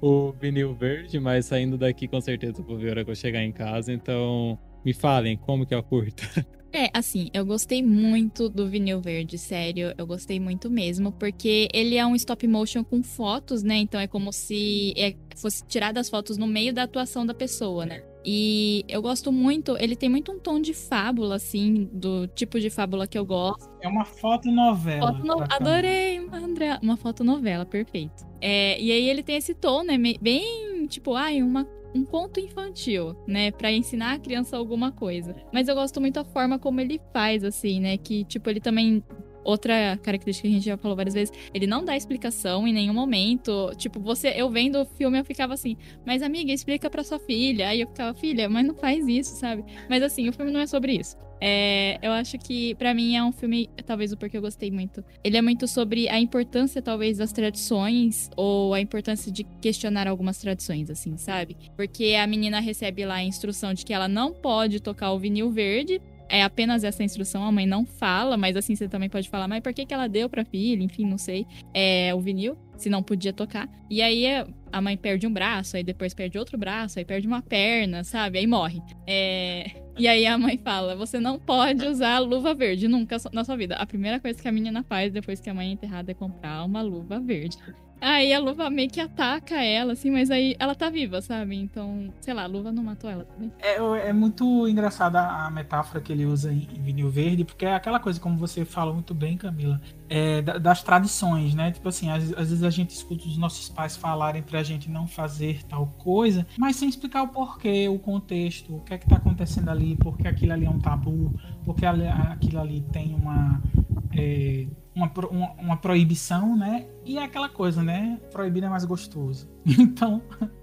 o vinil verde, mas saindo daqui com certeza vou ver a hora que eu chegar em casa, então me falem como que eu curto. É, assim, eu gostei muito do vinil verde, sério. Eu gostei muito mesmo, porque ele é um stop motion com fotos, né? Então é como se é, fosse tirar as fotos no meio da atuação da pessoa, né? E eu gosto muito, ele tem muito um tom de fábula, assim, do tipo de fábula que eu gosto. É uma fotonovela. Foto no... Adorei, André. Uma fotonovela, perfeito. É, e aí ele tem esse tom, né? Bem, tipo, ai, uma um conto infantil, né, para ensinar a criança alguma coisa. Mas eu gosto muito a forma como ele faz assim, né, que tipo ele também outra característica que a gente já falou várias vezes, ele não dá explicação em nenhum momento. Tipo, você, eu vendo o filme, eu ficava assim, mas amiga, explica para sua filha. Aí eu ficava, filha, mas não faz isso, sabe? Mas assim, o filme não é sobre isso. É, eu acho que para mim é um filme, talvez o porquê eu gostei muito. Ele é muito sobre a importância, talvez, das tradições ou a importância de questionar algumas tradições, assim, sabe? Porque a menina recebe lá a instrução de que ela não pode tocar o vinil verde é apenas essa instrução, a mãe não fala, mas assim você também pode falar, mas por que, que ela deu pra filha? Enfim, não sei. É o vinil, se não podia tocar. E aí a mãe perde um braço, aí depois perde outro braço, aí perde uma perna, sabe? Aí morre. É... E aí a mãe fala: você não pode usar luva verde nunca na sua vida. A primeira coisa que a menina faz depois que a mãe é enterrada é comprar uma luva verde. Aí a luva meio que ataca ela, assim, mas aí ela tá viva, sabe? Então, sei lá, a luva não matou ela também. É, é muito engraçada a metáfora que ele usa em, vinil verde, porque é aquela coisa, como você fala muito bem, Camila, é, das tradições, né? Tipo assim, às, às, vezes a gente escuta os nossos pais falarem pra gente não fazer tal coisa, mas sem explicar o porquê, o contexto, o que é que tá acontecendo ali, porque aquilo ali é um tabu, porque aquilo ali tem uma. É, uma, uma, uma, proibição, né? E é aquela coisa, né? Proibir é mais gostoso. Então,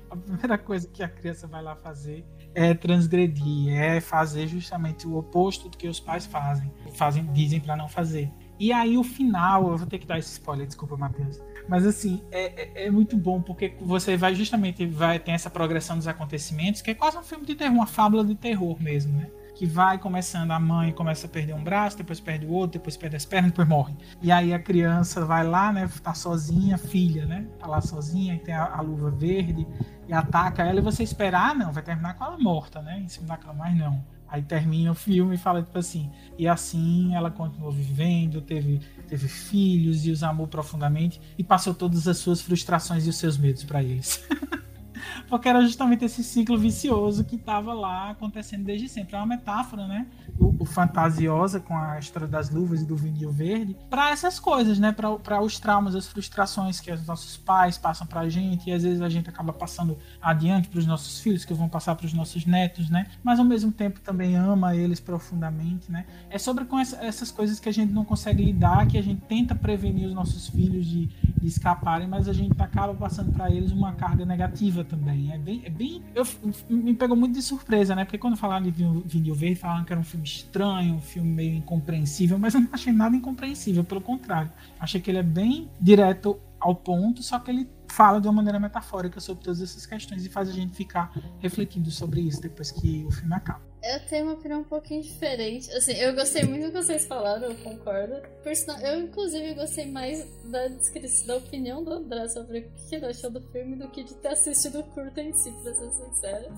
a primeira coisa que a criança vai lá fazer é transgredir, é fazer justamente o oposto do que os pais fazem, fazem dizem para não fazer. E aí o final, eu vou ter que dar esse spoiler, desculpa, Matheus. Mas assim, é, é, é, muito bom porque você vai justamente vai ter essa progressão dos acontecimentos, que é quase um filme de terror, uma fábula de terror mesmo, né? Que vai começando, a mãe começa a perder um braço, depois perde o outro, depois perde as pernas, depois morre. E aí a criança vai lá, né, tá sozinha, filha, né, tá lá sozinha, tem a, a luva verde, e ataca ela, e você espera, ah, não, vai terminar com ela morta, né, em cima da cama, mas não. Aí termina o filme e fala, tipo assim, e assim ela continuou vivendo, teve, teve filhos e os amou profundamente, e passou todas as suas frustrações e os seus medos para eles. porque era justamente esse ciclo vicioso que estava lá acontecendo desde sempre. É uma metáfora, né? O, o fantasiosa com a história das luvas e do vinil verde, para essas coisas, né? Para os traumas, as frustrações que os nossos pais passam para a gente e às vezes a gente acaba passando adiante para os nossos filhos, que vão passar para os nossos netos, né? Mas ao mesmo tempo também ama eles profundamente, né? É sobre com essa, essas coisas que a gente não consegue lidar, que a gente tenta prevenir os nossos filhos de, de escaparem, mas a gente acaba passando para eles uma carga negativa também. É bem, é bem. Eu, me pegou muito de surpresa, né? Porque quando falaram de Vinil Verde, falaram que era um filme estranho, um filme meio incompreensível, mas eu não achei nada incompreensível, pelo contrário. Achei que ele é bem direto ao ponto, só que ele fala de uma maneira metafórica sobre todas essas questões e faz a gente ficar refletindo sobre isso depois que o filme acaba. Eu tenho uma opinião um pouquinho diferente. Assim, eu gostei muito do que vocês falaram, eu concordo. Por sinal, eu, inclusive, gostei mais da descrição, da opinião do André sobre o que ele achou do filme do que de ter assistido o curto em si, pra ser sincera.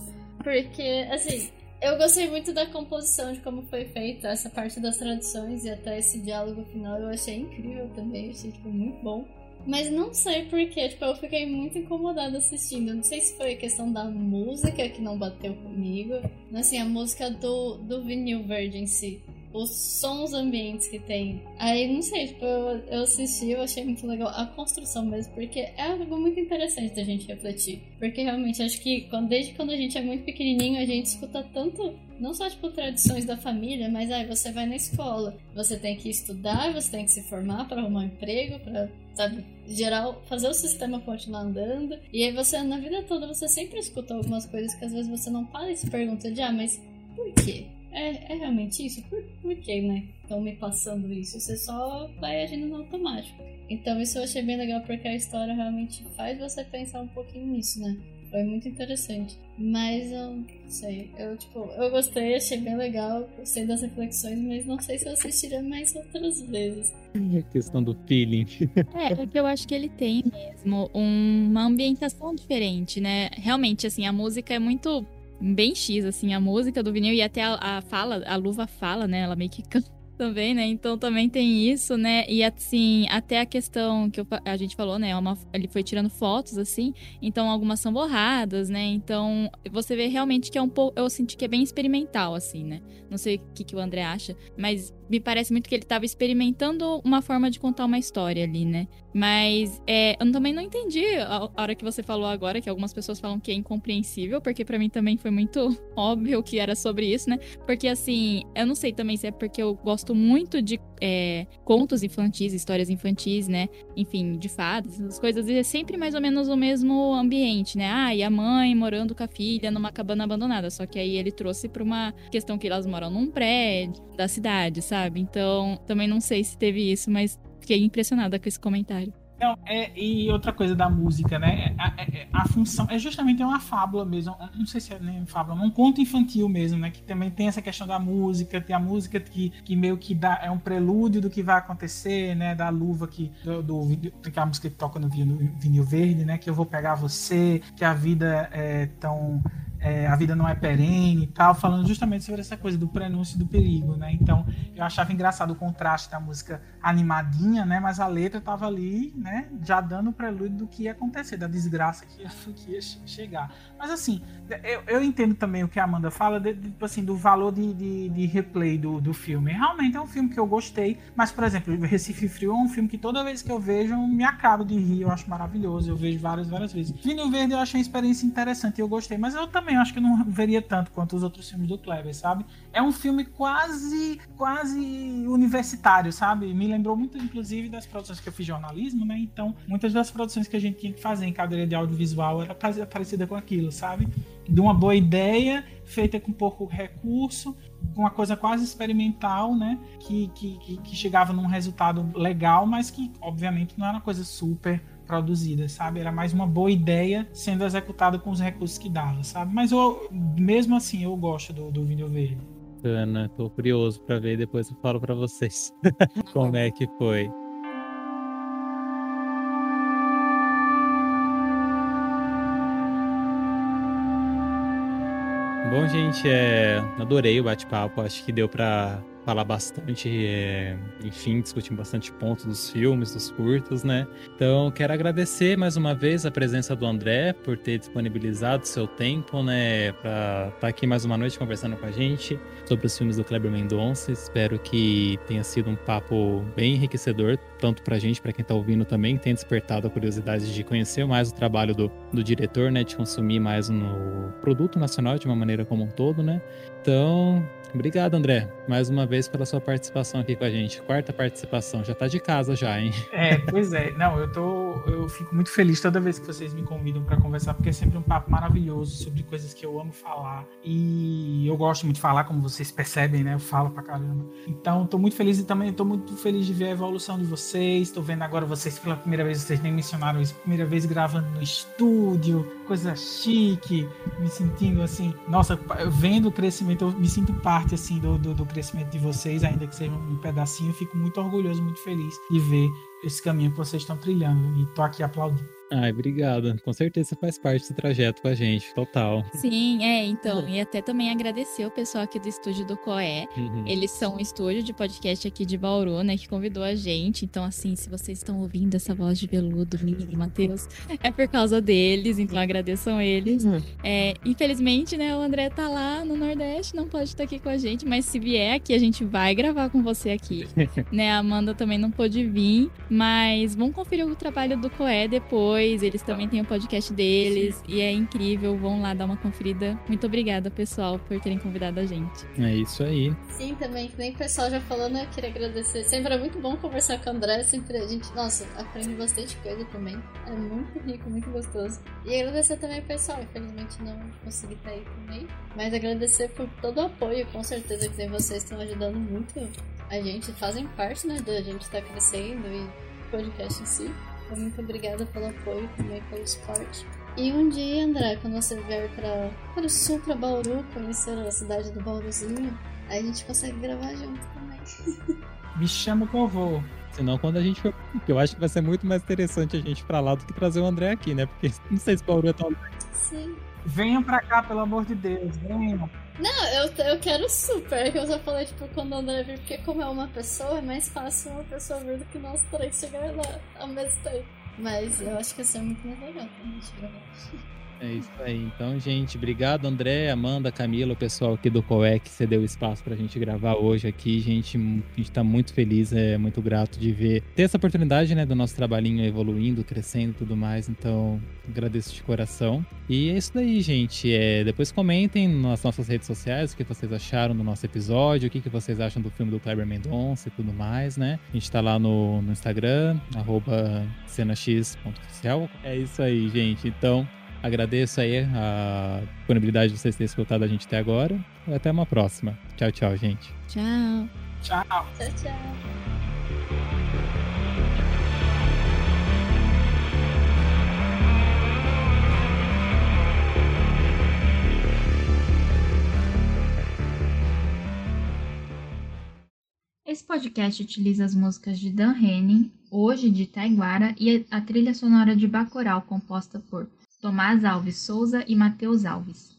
Porque, assim, eu gostei muito da composição, de como foi feita essa parte das traduções e até esse diálogo final eu achei incrível também, achei tipo, muito bom. Mas não sei porquê, tipo, eu fiquei muito incomodada assistindo. Não sei se foi a questão da música que não bateu comigo. Assim, a música do, do vinil verde em si os sons ambientes que tem. Aí, não sei, tipo, eu, eu assisti, eu achei muito legal a construção mesmo, porque é algo muito interessante da gente refletir. Porque realmente, acho que quando, desde quando a gente é muito pequenininho, a gente escuta tanto, não só, tipo, tradições da família, mas aí você vai na escola, você tem que estudar, você tem que se formar para arrumar um emprego, para sabe, geral, fazer o sistema continuar andando. E aí você, na vida toda, você sempre escuta algumas coisas que às vezes você não para e se pergunta de, ah, mas por quê? É, é realmente isso? Por, por que, né? Estão me passando isso? Você só vai agindo no automático. Então isso eu achei bem legal porque a história realmente faz você pensar um pouquinho nisso, né? Foi muito interessante. Mas eu não sei. Eu, tipo, eu gostei, achei bem legal, gostei das reflexões, mas não sei se eu assistiria mais outras vezes. É questão do feeling. É, é que eu acho que ele tem mesmo uma ambientação diferente, né? Realmente, assim, a música é muito bem X, assim, a música do vinil e até a, a fala, a luva fala, né? Ela meio que canta também, né? Então também tem isso, né? E assim, até a questão que eu, a gente falou, né? Uma, ele foi tirando fotos, assim, então algumas são borradas, né? Então você vê realmente que é um pouco. Eu senti que é bem experimental, assim, né? Não sei o que, que o André acha, mas me parece muito que ele estava experimentando uma forma de contar uma história ali, né? Mas é, eu também não entendi a hora que você falou agora, que algumas pessoas falam que é incompreensível, porque para mim também foi muito óbvio que era sobre isso, né? Porque assim, eu não sei também se é porque eu gosto muito de é, contos infantis, histórias infantis, né? Enfim, de fadas, essas coisas, e é sempre mais ou menos o mesmo ambiente, né? Ah, e a mãe morando com a filha numa cabana abandonada. Só que aí ele trouxe pra uma questão que elas moram num prédio da cidade, sabe? Então, também não sei se teve isso, mas fiquei impressionada com esse comentário. Não, é, e outra coisa da música, né? A, a, é, é, a, função é justamente uma fábula mesmo. Não sei se é nem fábula, um conto infantil mesmo, né? Que também tem essa questão da música, tem a música que, que meio que dá, é um prelúdio do que vai acontecer, né? Da luva que do, do que a música que toca no vinil, vinil verde, né? Que eu vou pegar você, que a vida é tão é, a vida não é perene e tal, falando justamente sobre essa coisa do prenúncio do perigo, né? Então, eu achava engraçado o contraste da música animadinha, né? Mas a letra tava ali, né? Já dando o prelúdio do que ia acontecer, da desgraça que ia, que ia chegar. Mas assim, eu, eu, entendo também o que a Amanda fala, de, de, assim, do valor de, de, de, replay do, do filme. Realmente é um filme que eu gostei, mas, por exemplo, Recife Frio é um filme que toda vez que eu vejo, me acabo de rir, eu acho maravilhoso, eu vejo várias, várias vezes. Vinho Verde eu achei uma experiência interessante, eu gostei, mas eu também acho que não veria tanto quanto os outros filmes do Kleber, sabe? É um filme quase, quase universitário, sabe? Me lembrou muito, inclusive, das produções que eu fiz jornalismo, né? Então, muitas das produções que a gente tinha que fazer em cadeira de audiovisual era parecida com aquilo, sabe? De uma boa ideia, feita com pouco recurso, com uma coisa quase experimental, né? Que, que, que chegava num resultado legal, mas que, obviamente, não era uma coisa super produzida, sabe? Era mais uma boa ideia sendo executada com os recursos que dava, sabe? Mas eu, mesmo assim, eu gosto do, do Vinho Verde. Bacana, tô curioso para ver, depois eu falo para vocês como é que foi. Bom, gente, é... adorei o bate-papo. Acho que deu para falar bastante, é, enfim, discutir bastante pontos dos filmes, dos curtos, né? Então, quero agradecer mais uma vez a presença do André por ter disponibilizado seu tempo, né, para estar tá aqui mais uma noite conversando com a gente sobre os filmes do Kleber Mendonça. Espero que tenha sido um papo bem enriquecedor, tanto para a gente, para quem está ouvindo também, tenha despertado a curiosidade de conhecer mais o trabalho do, do diretor, né, de consumir mais no produto nacional de uma maneira como um todo, né? Então, obrigado, André, mais uma vez pela sua participação aqui com a gente. Quarta participação, já tá de casa já, hein? É, pois é. Não, eu tô eu, fico muito feliz toda vez que vocês me convidam para conversar, porque é sempre um papo maravilhoso sobre coisas que eu amo falar. E eu gosto muito de falar, como vocês percebem, né? Eu falo pra caramba. Então, tô muito feliz e também tô muito feliz de ver a evolução de vocês. Tô vendo agora vocês pela primeira vez, vocês nem mencionaram isso, primeira vez gravando no estúdio, coisa chique, me sentindo assim, nossa, vendo o crescimento, eu me sinto parte assim do, do, do crescimento de vocês, ainda que seja um pedacinho, fico muito orgulhoso, muito feliz de ver esse caminho que vocês estão trilhando e tô aqui aplaudindo. Ai, obrigado. Com certeza faz parte do trajeto com a gente, total. Sim, é, então, e até também agradecer o pessoal aqui do estúdio do Coé. Uhum. Eles são um estúdio de podcast aqui de Bauru, né, que convidou a gente. Então, assim, se vocês estão ouvindo essa voz de veludo, Mili, Matheus, é por causa deles, então agradeçam eles. É, infelizmente, né, o André tá lá no Nordeste, não pode estar aqui com a gente, mas se vier aqui, a gente vai gravar com você aqui. né, a Amanda também não pôde vir, mas vão conferir o trabalho do Coé depois. Eles também têm o podcast deles e é incrível. Vão lá dar uma conferida. Muito obrigada, pessoal, por terem convidado a gente. É isso aí. Sim, também, que nem o pessoal já falou, né? Eu queria agradecer. Sempre é muito bom conversar com o André. Sempre a gente, nossa, aprende bastante coisa também. É muito rico, muito gostoso. E agradecer também o pessoal. Infelizmente não consegui estar aí também. Mas agradecer por todo o apoio, com certeza que vocês estão ajudando muito a gente. Fazem parte, né? Da gente estar crescendo e o podcast em si. Então, muito obrigada pelo apoio, também pelo suporte. E um dia, André, quando você vier para, para o sul, para Bauru, conhecer a cidade do Bauruzinho, aí a gente consegue gravar junto também. Me chama que eu vou. Senão, quando a gente for. porque Eu acho que vai ser muito mais interessante a gente ir pra lá do que trazer o André aqui, né? Porque não sei se o Bauru é tão. Sim. Venham pra cá, pelo amor de Deus. Venham. Não, eu, eu quero super, eu só falei, tipo, quando o André vir, porque como é uma pessoa, é mais fácil uma pessoa vir do que nós três chegar lá ao mesmo tempo. Mas eu acho que ia ser muito mais legal pra gente gravar. É isso aí. Então, gente, obrigado, André, Amanda, Camila, o pessoal aqui do COE que cedeu espaço pra gente gravar hoje aqui. Gente, a gente tá muito feliz, é muito grato de ver, ter essa oportunidade, né, do nosso trabalhinho evoluindo, crescendo e tudo mais. Então, agradeço de coração. E é isso daí, gente. É, depois comentem nas nossas redes sociais o que vocês acharam do nosso episódio, o que, que vocês acham do filme do Kleber Mendonça e tudo mais, né? A gente tá lá no, no Instagram, arroba cenax.oficial. É isso aí, gente. Então, agradeço aí a disponibilidade de vocês terem escutado a gente até agora. E até uma próxima. Tchau, tchau, gente. Tchau. Tchau. Tchau, tchau. Esse podcast utiliza as músicas de Dan Henning, Hoje de Taiguara e a trilha sonora de Bacurau composta por Tomás Alves Souza e Matheus Alves.